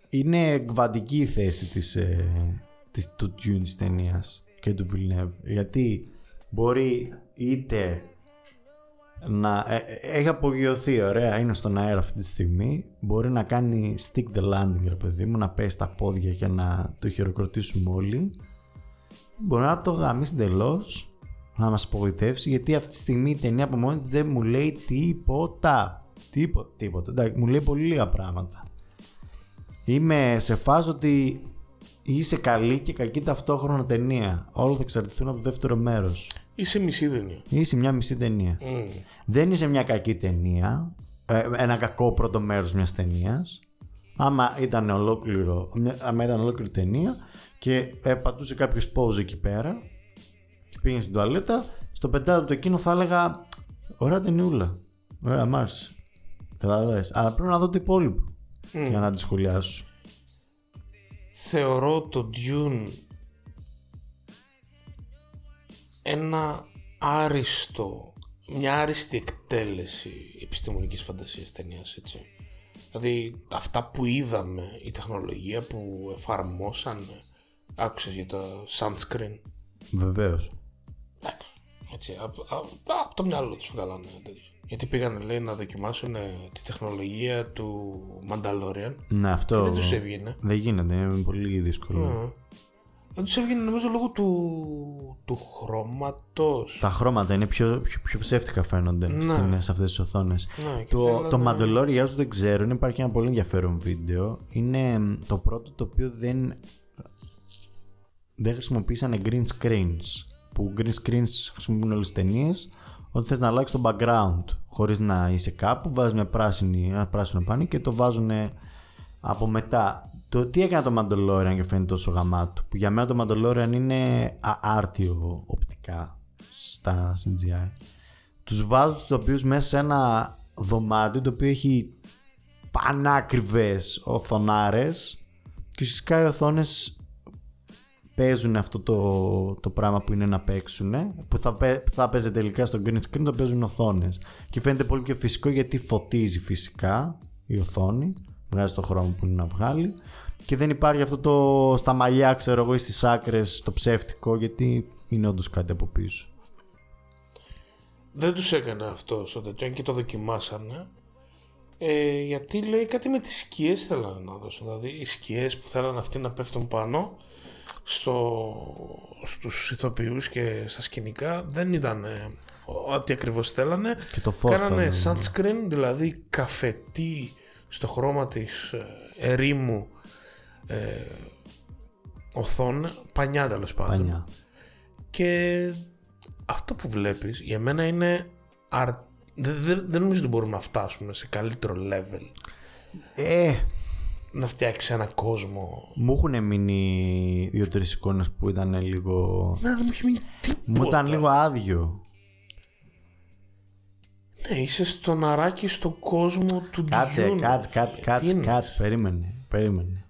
είναι κβαντική η θέση της, ε, της, του Dune της ταινίας και του Villeneuve. Γιατί μπορεί είτε να ε, ε, έχει απογειωθεί ωραία, είναι στον αέρα αυτή τη στιγμή. Μπορεί να κάνει stick the landing, ρε παιδί μου, να πέσει τα πόδια και να το χειροκροτήσουμε όλοι. Μπορεί να το γαμίσει εντελώς, να μας απογοητεύσει, γιατί αυτή τη στιγμή η ταινία από μόνη της δεν μου λέει τίποτα. Τίποτα, τίποτα. Εντάξει, μου λέει πολύ λίγα πράγματα. Είμαι σε φάση ότι είσαι καλή και κακή ταυτόχρονα ταινία. Όλα θα εξαρτηθούν από το δεύτερο μέρος. Είσαι μισή ταινία. Είσαι μια μισή ταινία. Μμ. Δεν είσαι μια κακή ταινία, ε, ένα κακό πρώτο μέρος μιας ταινίας. Άμα ήταν ολόκληρο, μια- άμα ήταν ολόκληρη ταινία και ε, πατούσε κάποιος pause εκεί πέρα και πήγαινε στην τουαλέτα, στο πεντάλεπτο εκείνο θα έλεγα ωραία ταινιούλα, ωραία μ' άρεσε. Καταλαβαίνεις. Αλλά πρέπει να δω το υπόλοιπο για να τη σχολιάσω. Θεωρώ το Dune ένα άριστο, μια άριστη εκτέλεση επιστημονικής φαντασίας ταινίας, έτσι. Δηλαδή αυτά που είδαμε, η τεχνολογία που εφαρμόσανε, άκουσες για το sunscreen, Βεβαίως. εντάξει, έτσι, από, από το μυαλό τους βγάλανε τέτοιο. Γιατί πήγανε λέει να δοκιμάσουν ε, τη τεχνολογία του Mandalorian Ναι, αυτό δεν τους έβγαινε. δεν γίνεται, είναι πολύ δύσκολο. Δεν τους έβγαινε νομίζω λόγω του, του χρώματος. Τα χρώματα είναι πιο, πιο, πιο ψεύτικα φαίνονται Ναι. στην, σε αυτές τις οθόνες. Ναι, και Το, θέλανε- το Mandalorian, για όσους δεν ξέρουν, υπάρχει ένα πολύ ενδιαφέρον βίντεο. Είναι μ, το πρώτο το οποίο δεν, δεν χρησιμοποίησαν green screens. Που green screens χρησιμοποιούν όλες τις ταινίες. Όταν θες να αλλάξεις το background χωρίς να είσαι κάπου, βάζεις μια πράσινη, ένα πράσινο πάνι και το βάζουν από μετά. Το τι έκανε το Mandalorian και φαίνεται τόσο γαμάτο. Που για μένα το Mandalorian είναι αάρτιο οπτικά στα CGI. Τους βάζω τους τοπίους μέσα σε ένα δωμάτιο το οποίο έχει πανάκριβες οθονάρες και ουσιαστικά οι οθόνες παίζουν αυτό το, το πράγμα που είναι να παίξουν που θα, παί- που θα παίζει τελικά στο green screen το παίζουν οθόνες και φαίνεται πολύ πιο φυσικό γιατί φωτίζει φυσικά η οθόνη βγάζει το χρώμα που είναι να βγάλει και δεν υπάρχει αυτό το στα μαλλιά ξέρω εγώ ή στις άκρες το ψεύτικο γιατί είναι όντως κάτι από πίσω Δεν τους έκανε αυτό στο τέτοιο, αν και το δοκιμάσανε. Ε, γιατί λέει κάτι με τις σκιές θέλανε να δώσουν. Δηλαδή οι σκιές που θέλανε αυτοί να πέφτουν πάνω στο, στους ηθοποιούς και στα σκηνικά δεν ήταν ε, ό,τι ακριβώς θέλανε. και το φως Κάνανε θα- sunscreen, δηλαδή καφετί στο χρώμα της ε, ερήμου ε, οθόνη, πανιά τέλος πάντων. πανιά. Και αυτό που βλέπεις για μένα είναι αρ... δεν, δεν, δεν νομίζω ότι μπορούμε να φτάσουμε σε καλύτερο level Ε, να φτιάξει ένα κόσμο μου έχουν μείνει δύο-τρεις εικόνες που ήταν λίγο... να δεν μου έχει μείνει τίποτα Μου ήταν λίγο άδειο. ναι είσαι στον αράκι στον κόσμο του Κάτσε, Dune. κάτσε, κάτσε, Τι κάτσε, είναι; κάτσε, περίμενε, περίμενε.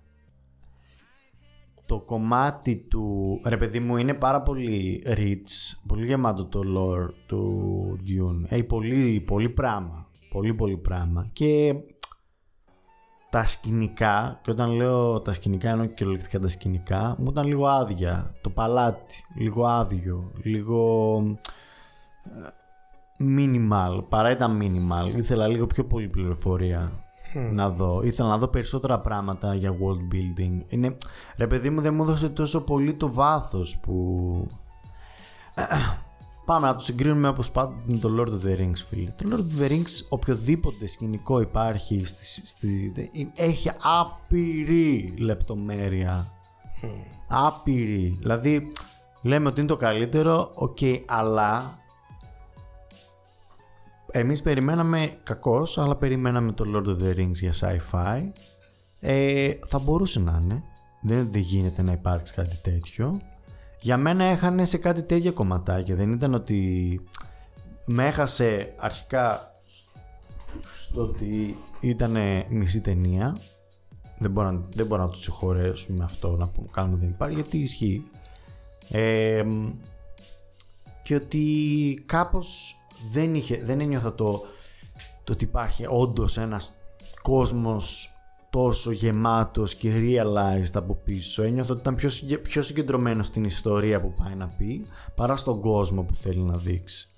Το κομμάτι του, ρε παιδί μου, είναι πάρα πολύ rich, πολύ γεμάτο το lore του Dune. Έχει πολύ, πολύ πράγμα, πολύ πολύ πράγμα. Και τα σκηνικά, και όταν λέω τα σκηνικά εννοώ κυριολεκτικά τα σκηνικά, μου ήταν λίγο άδεια. Το παλάτι, λίγο άδειο, λίγο minimal, παρά ήταν minimal. Ήθελα λίγο πιο πολύ πληροφορία να δω. Ήθελα να δω περισσότερα πράγματα για world building. Είναι, ρε παιδί μου δεν μου έδωσε τόσο πολύ το βάθος που... Πάμε να το συγκρίνουμε όπως πάντα με το Lord of the Rings φίλε. Το Lord of the Rings οποιοδήποτε σκηνικό υπάρχει στη, στη, έχει άπειρη λεπτομέρεια. Άπειρη. Δηλαδή λέμε ότι είναι το καλύτερο, οκ, αλλά εμείς περιμέναμε κακός, αλλά περιμέναμε το Lord of the Rings για sci-fi. Ε, θα μπορούσε να είναι. Δεν, δεν γίνεται να υπάρξει κάτι τέτοιο. Για μένα έχανε σε κάτι τέτοια κομματάκια. Δεν ήταν ότι με έχασε αρχικά στο ότι ήταν μισή ταινία. Δεν μπορώ, να- δεν μπορώ να τους συγχωρέσουμε αυτό να πούμε, κάνουμε δεν υπάρχει γιατί ισχύει. Ε, και ότι κάπως δεν, είχε, δεν ένιωθα το, το ότι υπάρχει όντως ένας κόσμος τόσο γεμάτος και realized από πίσω. Ένιωθα ότι ήταν πιο, συγκε- πιο συγκεντρωμένο στην ιστορία που πάει να πει παρά στον κόσμο που θέλει να δείξει.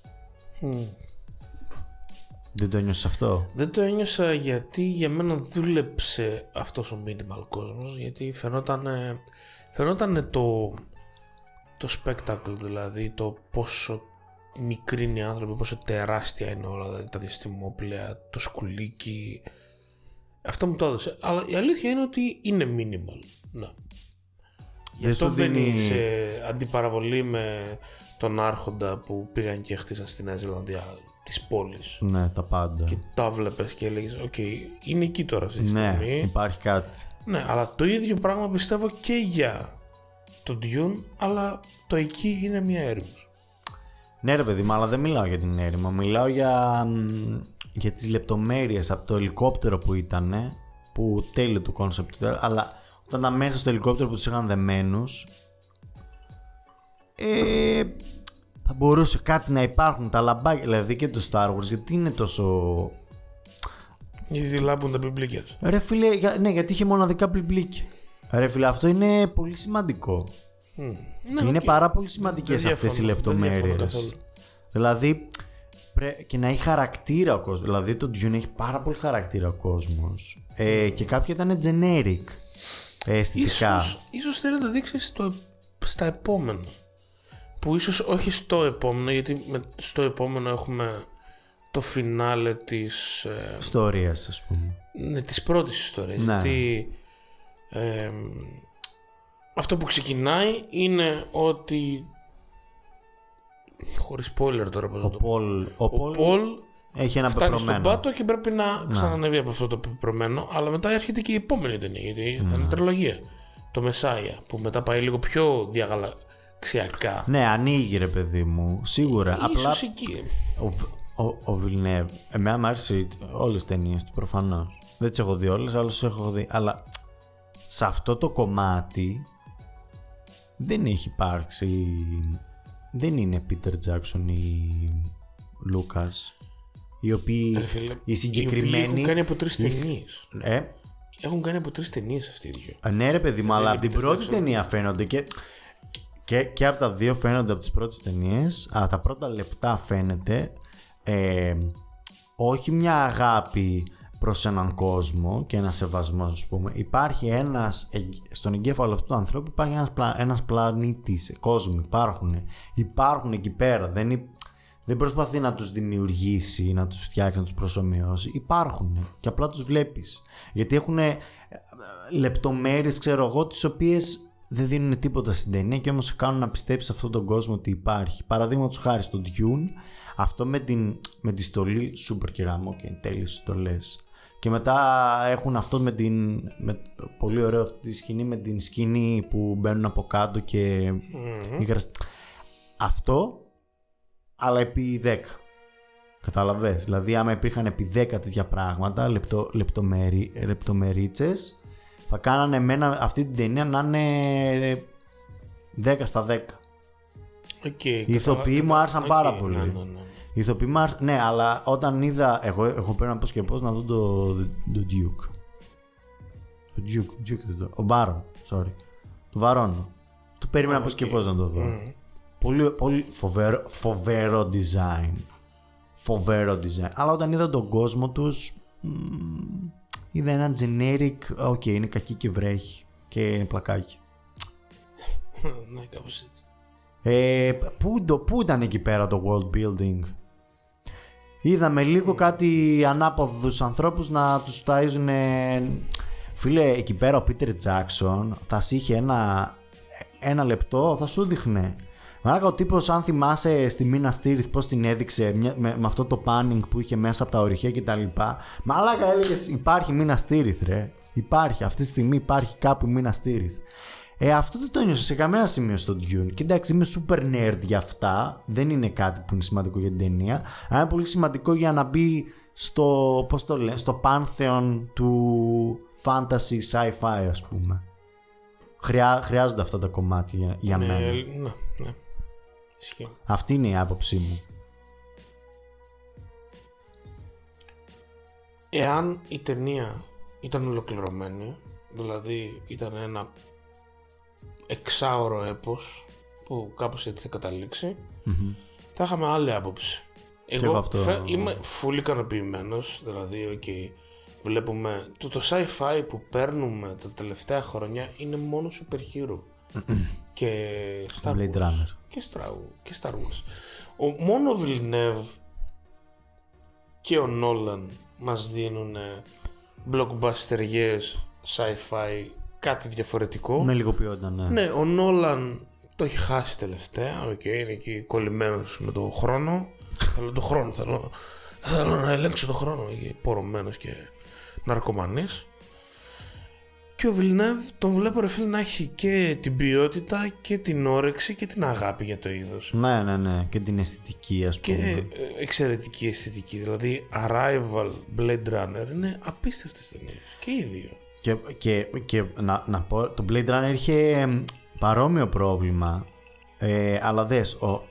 Δεν το ένιωσες αυτό; Δεν το ένιωσα γιατί για μένα δούλεψε αυτός ο minimal κόσμος γιατί φαινόταν, φαινόταν το, το spectacle δηλαδή το πόσο μικροί είναι οι άνθρωποι, πόσο τεράστια είναι όλα δηλαδή, τα διαστημόπλαια, το σκουλήκι αυτό μου το έδωσε αλλά η αλήθεια είναι ότι είναι minimal ναι. Γι' Δεν αυτό σου μπαίνει δίνει- σε αντιπαραβολή με τον άρχοντα που πήγαν και χτίσαν στη Νέα Ζηλανδία τις πόλεις Ναι, τα πάντα. και τα βλέπεις και έλεγες οκ, είναι εκεί τώρα αυτή τη ναι, στιγμή υπάρχει κάτι. ναι, αλλά το ίδιο πράγμα πιστεύω και για το Dune αλλά το εκεί είναι μια έρημος Ναι ρε παιδί μου, αλλά δεν μιλάω για την έρημο. Μιλάω για, μ, για τις λεπτομέρειες από το ελικόπτερο που ήταν, που τέλειο το concept, αλλά όταν ήταν μέσα στο ελικόπτερο που τους είχαν δεμένους, ε, θα μπορούσε κάτι να υπάρχουν, τα λαμπάκια, δηλαδή και το Star Wars, γιατί είναι τόσο... γιατί λάμπουν τα μπλιμπλίκια τους Ρε φίλε, για- ναι, γιατί είχε μοναδικά μπλιμπλίκια. Ρε φίλε, αυτό είναι πολύ σημαντικό. ναι, είναι οκ. πάρα πολύ σημαντικές Δεν αυτές οι διαφωνώ, δεν διαφωνώ λεπτομέρειες. καθόλου. Δηλαδή, πρέ... και να έχει χαρακτήρα ο κόσμος. Δηλαδή, το Dune έχει πάρα πολύ χαρακτήρα ο κόσμος. Ε, και κάποια ήταν generic ε, αισθητικά. Ίσως, ίσως θέλει να το δείξει στο, στα επόμενα. Που ίσως όχι στο επόμενο, γιατί με, στο επόμενο έχουμε το φινάλε της, ε, Ιστορίας, ας πούμε. ναι, της πρώτης ιστορίας. Ναι. Γιατί ε, αυτό που ξεκινάει είναι ότι χωρίς spoiler τώρα πώς Ο να το πω. Πολ, ο Ο Πολ Πολ έχει ένα φτάνει στον πεπρωμένο. πάτο και πρέπει να ξανανεβεί από αυτό το πεπρωμένο. Αλλά μετά έρχεται και η επόμενη ταινία, γιατί θα είναι τριλογία. Το Μεσάια, που μετά πάει λίγο πιο διαγαλαξιακά. Ναι, ανοίγει ρε παιδί μου, σίγουρα. Ίσως Απλά εκεί. ο, Β- ο, ο Βιλνεύ, εμένα μου άρεσε όλες τις ταινίες του προφανώς. Δεν τις έχω δει όλες, αλλά τις έχω δει. Αλλά σε αυτό το κομμάτι δεν έχει υπάρξει... Δεν είναι Peter Jackson ή Λούκας οι οποίοι Ρε φίλε, οι Οι οποίοι συγκεκριμένοι έχουν κάνει από τρεις ταινίες. ε, Έχουν κάνει από τρεις ταινίες αυτοί οι δύο. Α, Ναι, ρε παιδί μου, αλλά από την Peter πρώτη Jackson. ταινία φαίνονται και, και, και από τα δύο φαίνονται από τις πρώτες ταινίες. Α, τα πρώτα λεπτά φαίνεται ε, όχι μια αγάπη προς έναν κόσμο και ένα σεβασμό, ας πούμε. Υπάρχει ένας, εγ- στον εγκέφαλο αυτού του ανθρώπου υπάρχει ένας, πλα, ένας πλανήτης, κόσμοι υπάρχουν. Υπάρχουν εκεί πέρα, δεν, υ- δεν προσπαθεί να τους δημιουργήσει, να τους φτιάξει, να τους προσωμιώσει. Υπάρχουν και απλά τους βλέπεις. Γιατί έχουν λεπτομέρειες, ξέρω εγώ, τις οποίες δεν δίνουν τίποτα στην ταινία και όμως σε κάνουν να πιστέψεις αυτόν τον κόσμο ότι υπάρχει. Παραδείγματος χάρη στο Dune, αυτό με, την, με τη στολή super και γαμό και είναι τέλειες στολές. Και μετά έχουν αυτό με την. Με, πολύ ωραίο αυτή τη σκηνή με την σκηνή που μπαίνουν από κάτω και. υγρασ- Αυτό, αλλά επί 10. Καταλαβες. Δηλαδή, άμα υπήρχαν επί 10 τέτοια πράγματα, λεπτο, λεπτομέρι, λεπτομερίτσες, θα κάνανε εμένα αυτή την ταινία να είναι 10 στα 10. Okay, Οι ηθοποιοί μου άρεσαν πάρα πολύ. Ναι, ναι, ναι. Οι ηθοποιοί μου άρεσαν- Ναι, αλλά όταν είδα. Εγώ, εγώ πρέπει να πω και πώς να δω το, το Duke. Το Duke, Duke δεν το. Ο Μπάρον, sorry. Το Βαρόνο. Το περίμενα πώς και πώς να το δω. Πολύ, πολύ φοβερό, φοβερό design. Φοβερό design. Αλλά όταν είδα τον κόσμο τους. είδα ένα generic. OK, είναι κακή και βρέχει. Και είναι πλακάκι. ναι, κάπως έτσι. Ε, πού, το, πού ήταν εκεί πέρα το world building; Είδαμε λίγο κάτι ανάποδους ανθρώπους να τους ταΐζουν Φίλε, εκεί πέρα ο Peter Jackson θα σου είχε ένα, ένα λεπτό, θα σου δείχνε. Μαλάκα ο τύπος αν θυμάσαι στη Minas Tirith πώς την έδειξε μια- με, με αυτό το panning που είχε μέσα από τα ορυχεία και τα λοιπά. Μαλάκα έλεγες υπάρχει Μίνα Στήριθ ρε. Υπάρχει, αυτή τη στιγμή υπάρχει κάπου Μίνα Στήριθ. Ε, αυτό δεν το ένιωσα σε κανένα σημείο στο Dune. Και εντάξει, είμαι super nerd για αυτά. Δεν είναι κάτι που είναι σημαντικό για την ταινία. Αλλά είναι πολύ σημαντικό για να μπει στο, πώς το λένε, στο πάνθεον του fantasy sci-fi ας πούμε. χρειά, χρειάζονται αυτά τα κομμάτια για, για ναι, μένα. ναι, ναι. Ισχύει. Αυτή είναι η άποψή μου. Εάν η ταινία ήταν ολοκληρωμένη, δηλαδή ήταν ένα εξάωρο έπος που κάπως έτσι θα καταλήξει, θα είχαμε άλλη άποψη. Εγώ, εγώ αυτό- φε- είμαι full ικανοποιημένος, δηλαδή, ok, βλέπουμε το, το sci-fi που παίρνουμε τα τελευταία χρόνια είναι μόνο super hero. και Star Blade Wars. Runner. Και Star, και Star Wars. Ο, μόνο ο Villeneuve και ο Nolan μας δίνουν blockbuster sci-fi κάτι διαφορετικό. Με λίγο ποιότητα, ναι. Ναι, ο Nolan το έχει χάσει τελευταία. Οκ, είναι εκεί κολλημένος με τον χρόνο. θέλω τον χρόνο, θέλω, θέλω να ελέγξω τον χρόνο. Εκεί πορωμένος και ναρκωμανής. Και ο Villeneuve τον βλέπω ρε φίλε να έχει και την ποιότητα και την όρεξη και την αγάπη για το είδος. Ναι, ναι, ναι. Και την αισθητική, ας Και πούμε. ε, εξαιρετική αισθητική. Δηλαδή, Arrival, Blade Runner είναι απίστευτες ταινίες. Και οι δύο. Και, και, και να, να πω, το Blade Runner είχε εμ, παρόμοιο πρόβλημα. Ε, αλλά δες, ο,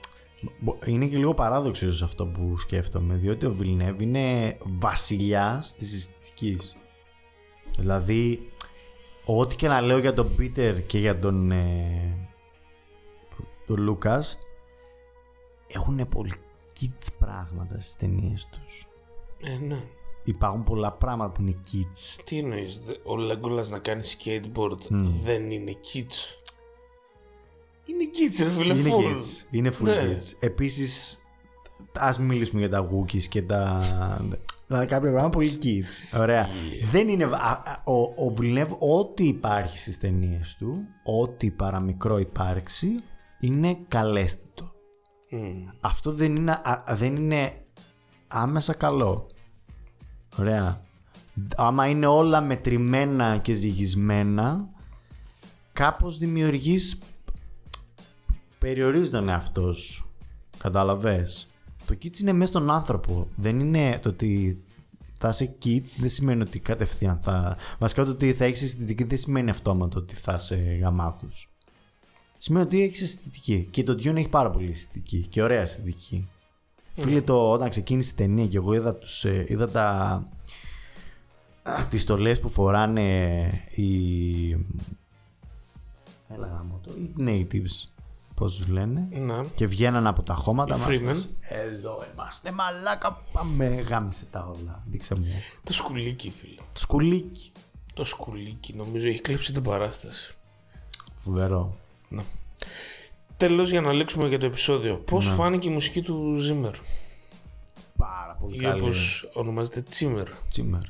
μπο- είναι και λίγο παράδοξο ίσως αυτό που σκέφτομαι, διότι ο Villeneuve είναι βασιλιάς της αισθητικής. Δηλαδή, ό,τι και να λέω για τον Πίτερ και για τον, ε, τον Λούκας, έχουν πολύ kids πράγματα στις ταινίες τους. Ε, ναι. Υπάρχουν πολλά πράγματα που είναι kids. Τι εννοείς, δε- ο Λέγκολας να κάνει skateboard δεν είναι kids; Είναι kids ρε φίλε, Είναι full. kids. Είναι full Ναι. kids. Επίσης, ας μιλήσουμε για τα Wookiees και τα... Δηλαδή κάποια πράγματα πολύ kids. Ωραία. Δεν είναι... α- α- Ο, ο Villeneuve, ό,τι υπάρχει στις ταινίες του, ό,τι παραμικρό υπάρξει, είναι καλέσθητο. Μμ. Αυτό δεν είναι, α- δεν είναι άμεσα καλό. Ωραία. Άμα είναι όλα μετρημένα και ζυγισμένα, κάπως δημιουργείς περιορίζεις τον εαυτό σου. Κατάλαβες; Το kids είναι μέσα στον άνθρωπο. Δεν είναι το ότι θα είσαι kids δεν σημαίνει ότι κατευθείαν θα... Βασικά το ότι θα έχεις αισθητική δεν σημαίνει αυτόματο ότι θα είσαι γαμάτος. Σημαίνει ότι έχεις αισθητική. Και το Dune έχει πάρα πολύ αισθητική και ωραία αισθητική. Φίλε, το, όταν ξεκίνησε η ταινία και εγώ είδα, τους, ε, είδα τα, α, τις στολές που φοράνε οι... Έλα γάμο το, οι natives, πώς τους λένε. Ναι. Και βγαίναν από τα χώματα Οι μας. Freemen. Εδώ είμαστε, μαλάκα, πάμε, γάμισε τα όλα. Δείξε μου. Το σκουλίκι φίλε. Το σκουλίκι. Το σκουλίκι νομίζω έχει κλέψει την παράσταση. Φοβερό. Ναι. Τέλος για να λήξουμε για το επεισόδιο. Πώς Ναι. φάνηκε η μουσική του Zimmer; Πάρα πολύ ή καλή. όπως ονομάζεται Zimmer. Τσίμερ.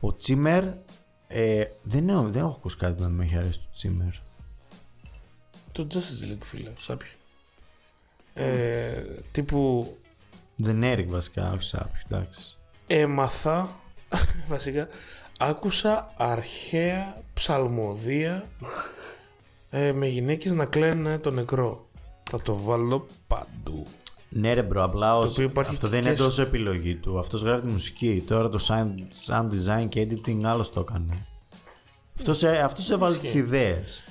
Ο Τσίμερ, ε, δεν, έχω, δεν έχω ακούσει κάτι που να με έχει αρέσει το Τσίμερ. Το Justice League φίλε, σάπιο. Ε, τύπου Generic βασικά, όχι σάπιο, εντάξει. έμαθα, βασικά, άκουσα αρχαία ψαλμοδία ε, με γυναίκες να κλαίνουν το νεκρό. Θα το βάλω παντού. Ναι ρε μπρο, απλά ως- οποίο υπάρχει αυτό και δεν είναι στο- τόσο επιλογή του. Αυτός γράφει τη μουσική. Τώρα το sound, sound design και editing άλλος το έκανε. Αυτός, ε, αυτός έβαλε τις ιδέες.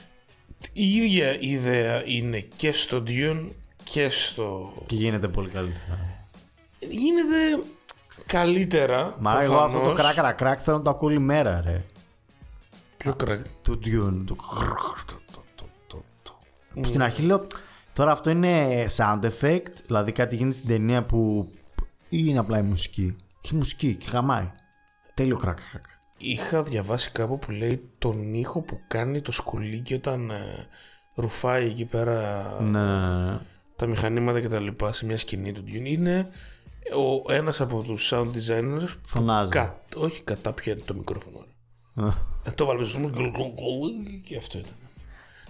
Η ίδια ιδέα είναι και στο Dune και στο... Και γίνεται πολύ καλύτερα. Γίνεται καλύτερα. Μα εγώ αυτό το προφανώς. κράκαρα κράκ θέλω να το ακούω όλη μέρα ρε. Ποιο κρακ. Του Dune. Το... Που Στην αρχή λέω, τώρα αυτό είναι sound effect, δηλαδή κάτι γίνεται στην ταινία που ή είναι απλά η μουσική. Έχει μουσική και γαμάει. Τέλειο κράκ κράκ. Είχα διαβάσει κάπου που λέει τον ήχο που κάνει το σκουλίκι όταν ε, ρουφάει εκεί πέρα Ναι, ναι, ναι. τα μηχανήματα και τα λοιπά σε μια σκηνή του Dune. Είναι ο, ένας από τους sound designers που Φωνάζει. κα, όχι κατάπιε το μικρόφωνο. ρε. Α. Ε, το βάλουμε στο και αυτό ήταν.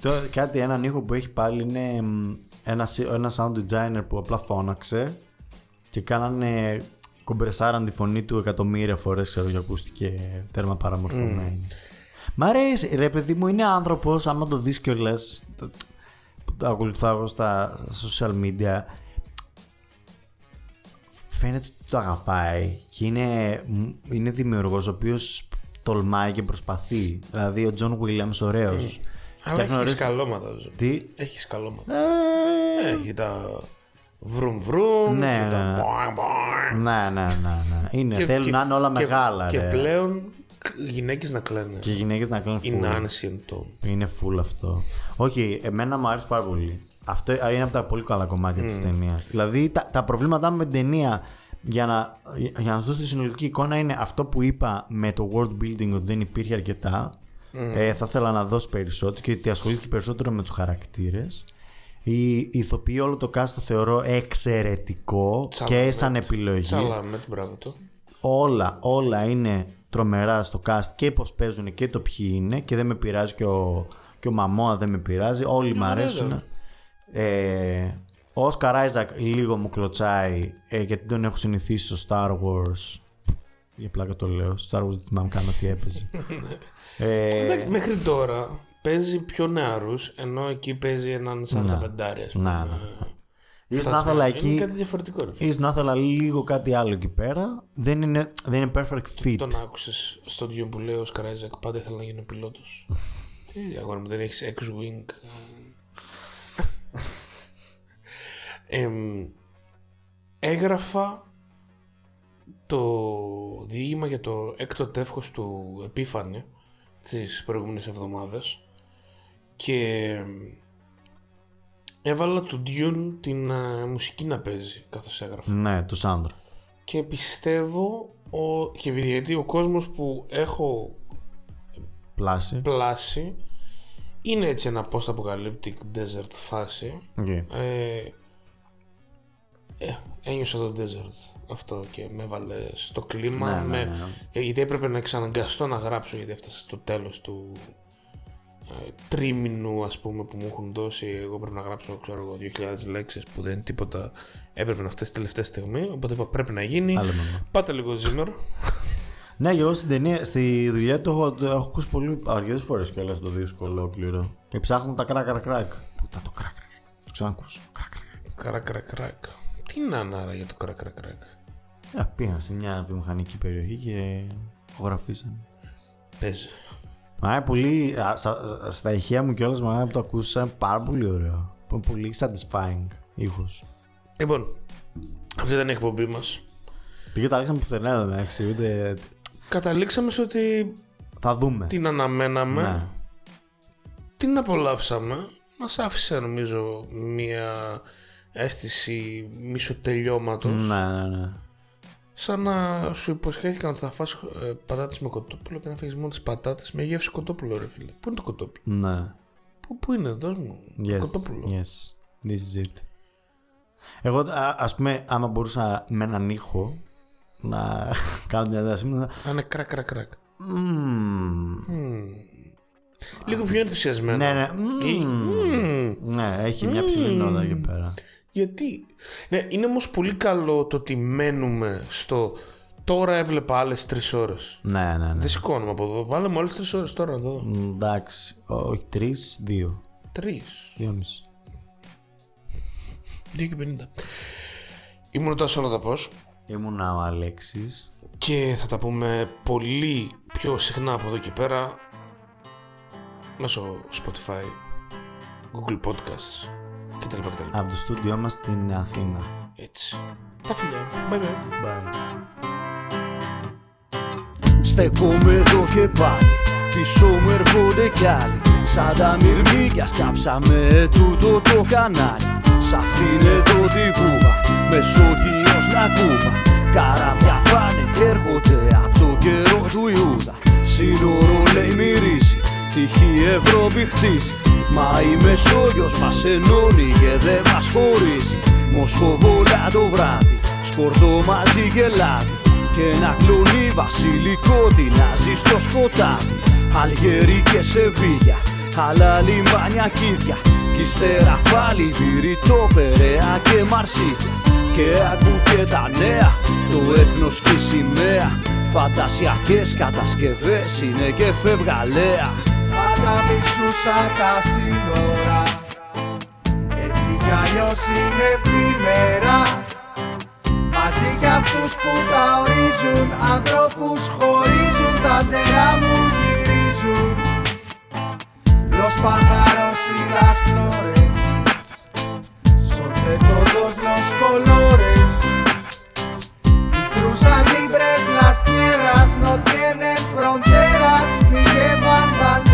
Τώρα κάτι, έναν ήχο που έχει πάλι είναι μ, ένα, σι- ένα sound designer που απλά φώναξε και κάνανε κομπρεσάραν τη φωνή του εκατομμύρια φορές ξέρω και ακούστηκε τέρμα παραμορφωμένη. Μ' αρέσει, ρε παιδί μου, είναι άνθρωπος, άμα το δεις κιόλας, το, που το ακολουθάω εγώ στα social media, φαίνεται ότι το αγαπάει και είναι, είναι δημιουργός ο οποίος τολμάει και προσπαθεί. Δηλαδή ο John Williams ωραίος. Αλλά έχεις γνωρίζεις- σκαλώματα. ζω. Τι; Έχεις σκαλώματα. Ε, Έχει τα βρουμ βρουμ Ναι, και ναι, τα ναι. μποing, boing. Ναι, ναι, ναι, ναι. Είναι, Και- θέλουν και- να είναι όλα και- μεγάλα. Και ρε. πλέον οι γυναίκες να κλαίνε. Και οι γυναίκες να κάνουν Είναι full. άνεση εν τόν. Είναι full αυτό. Όχι, εμένα μου αρέσει πάρα πολύ. Αυτό είναι από τα πολύ καλά κομμάτια της ταινίας. Δηλαδή τα, τα προβλήματά μου με την ταινία για να, για να σου δώσω τη συνολική εικόνα είναι αυτό που είπα με το world building ότι δεν υπήρχε αρκετά. Ε, θα ήθελα να δώσω περισσότερο και ότι ασχολήθηκε περισσότερο με τους χαρακτήρες. Η, η ηθοποιή όλο το cast το θεωρώ εξαιρετικό και Τσαλαμέτ. σαν επιλογή. Τσαλάμε, μπράβο του. όλα, όλα είναι τρομερά στο cast και πώς παίζουν και το ποιοι είναι και δεν με πειράζει και ο, και ο Μαμόα δεν με πειράζει. Όλοι μου αρέσουν. Ε, ο Όσκαρ Άιζακ λίγο μου κλωτσάει ε, γιατί τον έχω συνηθίσει στο Star Wars. Για πλάκα το λέω. Στο Star Wars δεν θυμάμαι καν ότι έπαιζε. ε, Εντάξει, Μέχρι τώρα παίζει πιο νεαρούς, ενώ εκεί παίζει έναν 45 ας πούμε. να, ναι. Ίσως να Φτασμένο. ήθελα Είναι εκεί κάτι διαφορετικό. Ρε. ίσως να ήθελα λίγο κάτι άλλο εκεί πέρα. Δεν είναι, δεν είναι perfect fit. Τον άκουσες στον Διόν που λέει ο Σκαράιζακ πάντα ήθελα να γίνω πιλότος. Τι αγόρι μου, δεν έχεις X-Wing. Εμ, έγραφα το διήγημα για το έκτο τεύχος του Επίφανη τις προηγούμενες εβδομάδες και εμ, έβαλα του Dune την α, μουσική να παίζει καθώς έγραφα Ναι, του Σάντρο. και πιστεύω ο, και επειδή γιατί ο κόσμος που έχω Πλάση. πλάσει είναι έτσι ένα post-apocalyptic desert φάση Οκ. ε, ε, ένιωσα το desert αυτό και με έβαλε στο κλίμα Ναι, ναι, με, ναι. ε, γιατί έπρεπε να εξαναγκαστώ να γράψω γιατί έφτασα στο τέλος του ε, τρίμηνου ας πούμε που μου έχουν δώσει εγώ πρέπει να γράψω ξέρω εγώ 2.000 λέξεις που δεν είναι τίποτα έπρεπε να φτάσει τελευταία στιγμή οπότε είπα πρέπει να γίνει Άλλο μόνο. πάτε λίγο Zimmer Ναι, και εγώ στην ταινία, στη δουλειά του έχω, το έχω ακούσει πολύ αρκετές φορές κιόλας το δίσκο ολόκληρο. Και ψάχνω τα κράκ κράκ κράκ. Πού ήταν το κράκ κράκ. Το ξανακούσω. Κράκ κράκ. Κρακ κρακ κρακ τι είναι ανάρα για το κρακ κρακ κρακ Ε, πήγαν σε μια βιομηχανική περιοχή και ηχογραφήσαν. παίζει Μα είναι πολύ. α, στα, στα ηχεία μου κιόλας μα που το ακούσα πάρα πολύ ωραίο. Είναι πολύ satisfying ήχος. Λοιπόν, αυτή ήταν η εκπομπή μας. Δεν κοιτάξαμε πουθενά εδώ μεταξύ, ούτε. Καταλήξαμε σε ότι Θα δούμε. την αναμέναμε, Ναι. την απολαύσαμε. Μας άφησε νομίζω μία αίσθηση μισοτελειώματος. Ναι, ναι, ναι. Σαν να σου υποσχέθηκαν ότι θα φας ε, πατάτες με κοτόπουλο και να φύγεις μόνος τις πατάτες με γεύση κοτόπουλο ρε φίλε. Πού είναι το κοτόπουλο; Ναι. Πού, πού είναι, δώσ' μου. Yes, Κοτόπουλο. yes. This is it. Εγώ, α, ας πούμε, άμα μπορούσα με έναν ήχο να κάνω μια δράση μου, να... Θα είναι κρακ κρακ κρακ. Μμμ. Μμμ. Λίγο πιο ενθουσιασμένο. Ναι, ναι. Ή- Μμμ. Μμμ. Ναι, έχει μια ψηλή νότα εκεί πέρα. Γιατί; Ναι, είναι όμως πολύ καλό το ότι μένουμε στο. Τώρα έβλεπα άλλες τρεις ώρες. Ναι, ναι, ναι. Δεν σηκώνομαι από εδώ. Βάλε μου άλλε τρεις ώρες τώρα να το δω. Μ, Εντάξει, όχι τρεις, δύο. Τρεις. Δύο μισή. 2 και 50. Ήμουν ο Τάσος Ολοδαπός Ήμουνα ο Αλέξης. και θα τα πούμε πολύ πιο συχνά από εδώ και πέρα μέσω Spotify, Google Podcasts κτλ. κτλ. Από το στούντιό μας στην Αθήνα. Έτσι. Τα φιλιά. Bye bye. Bye. Στεκόμαι εδώ και πάλι Πίσω μου έρχονται κι άλλοι Σαν τα μυρμήγκια σκάψαμε τούτο το κανάλι Σ' αυτήν εδώ τη κούβα Μεσόγειος να κούβα Καράβια πάνε και έρχονται από το καιρό του Ιούδα Σύνορο λέει μυρίζει Τυχή Ευρώπη χτίζει Μα η Μεσόγειος μας ενώνει και δεν μας χωρίζει. Μοσχοβόλα το βράδυ Σκορδό μαζί και λάδι. Και ένα κλονί βασιλικό τεινάζει στο σκοτάδι. Αλγερί και Σεβίγια, άλλα λιμάνια κίδια. Κι ύστερα πάλι βηρητό Περαία και Μαρσίδια. Και ακού και τα νέα, το έθνος και η σημαία. Φαντασιακές κατασκευές είναι και φευγαλέα Susaka sinora Ezikaio zine filmera Azika aftuz puta horizun Antropuz jorizun Tantera mugirizun Los pájaros y las flores Son de todos los colores. Y cruzan libres las tierras No tienen fronteras ni llevan banderas.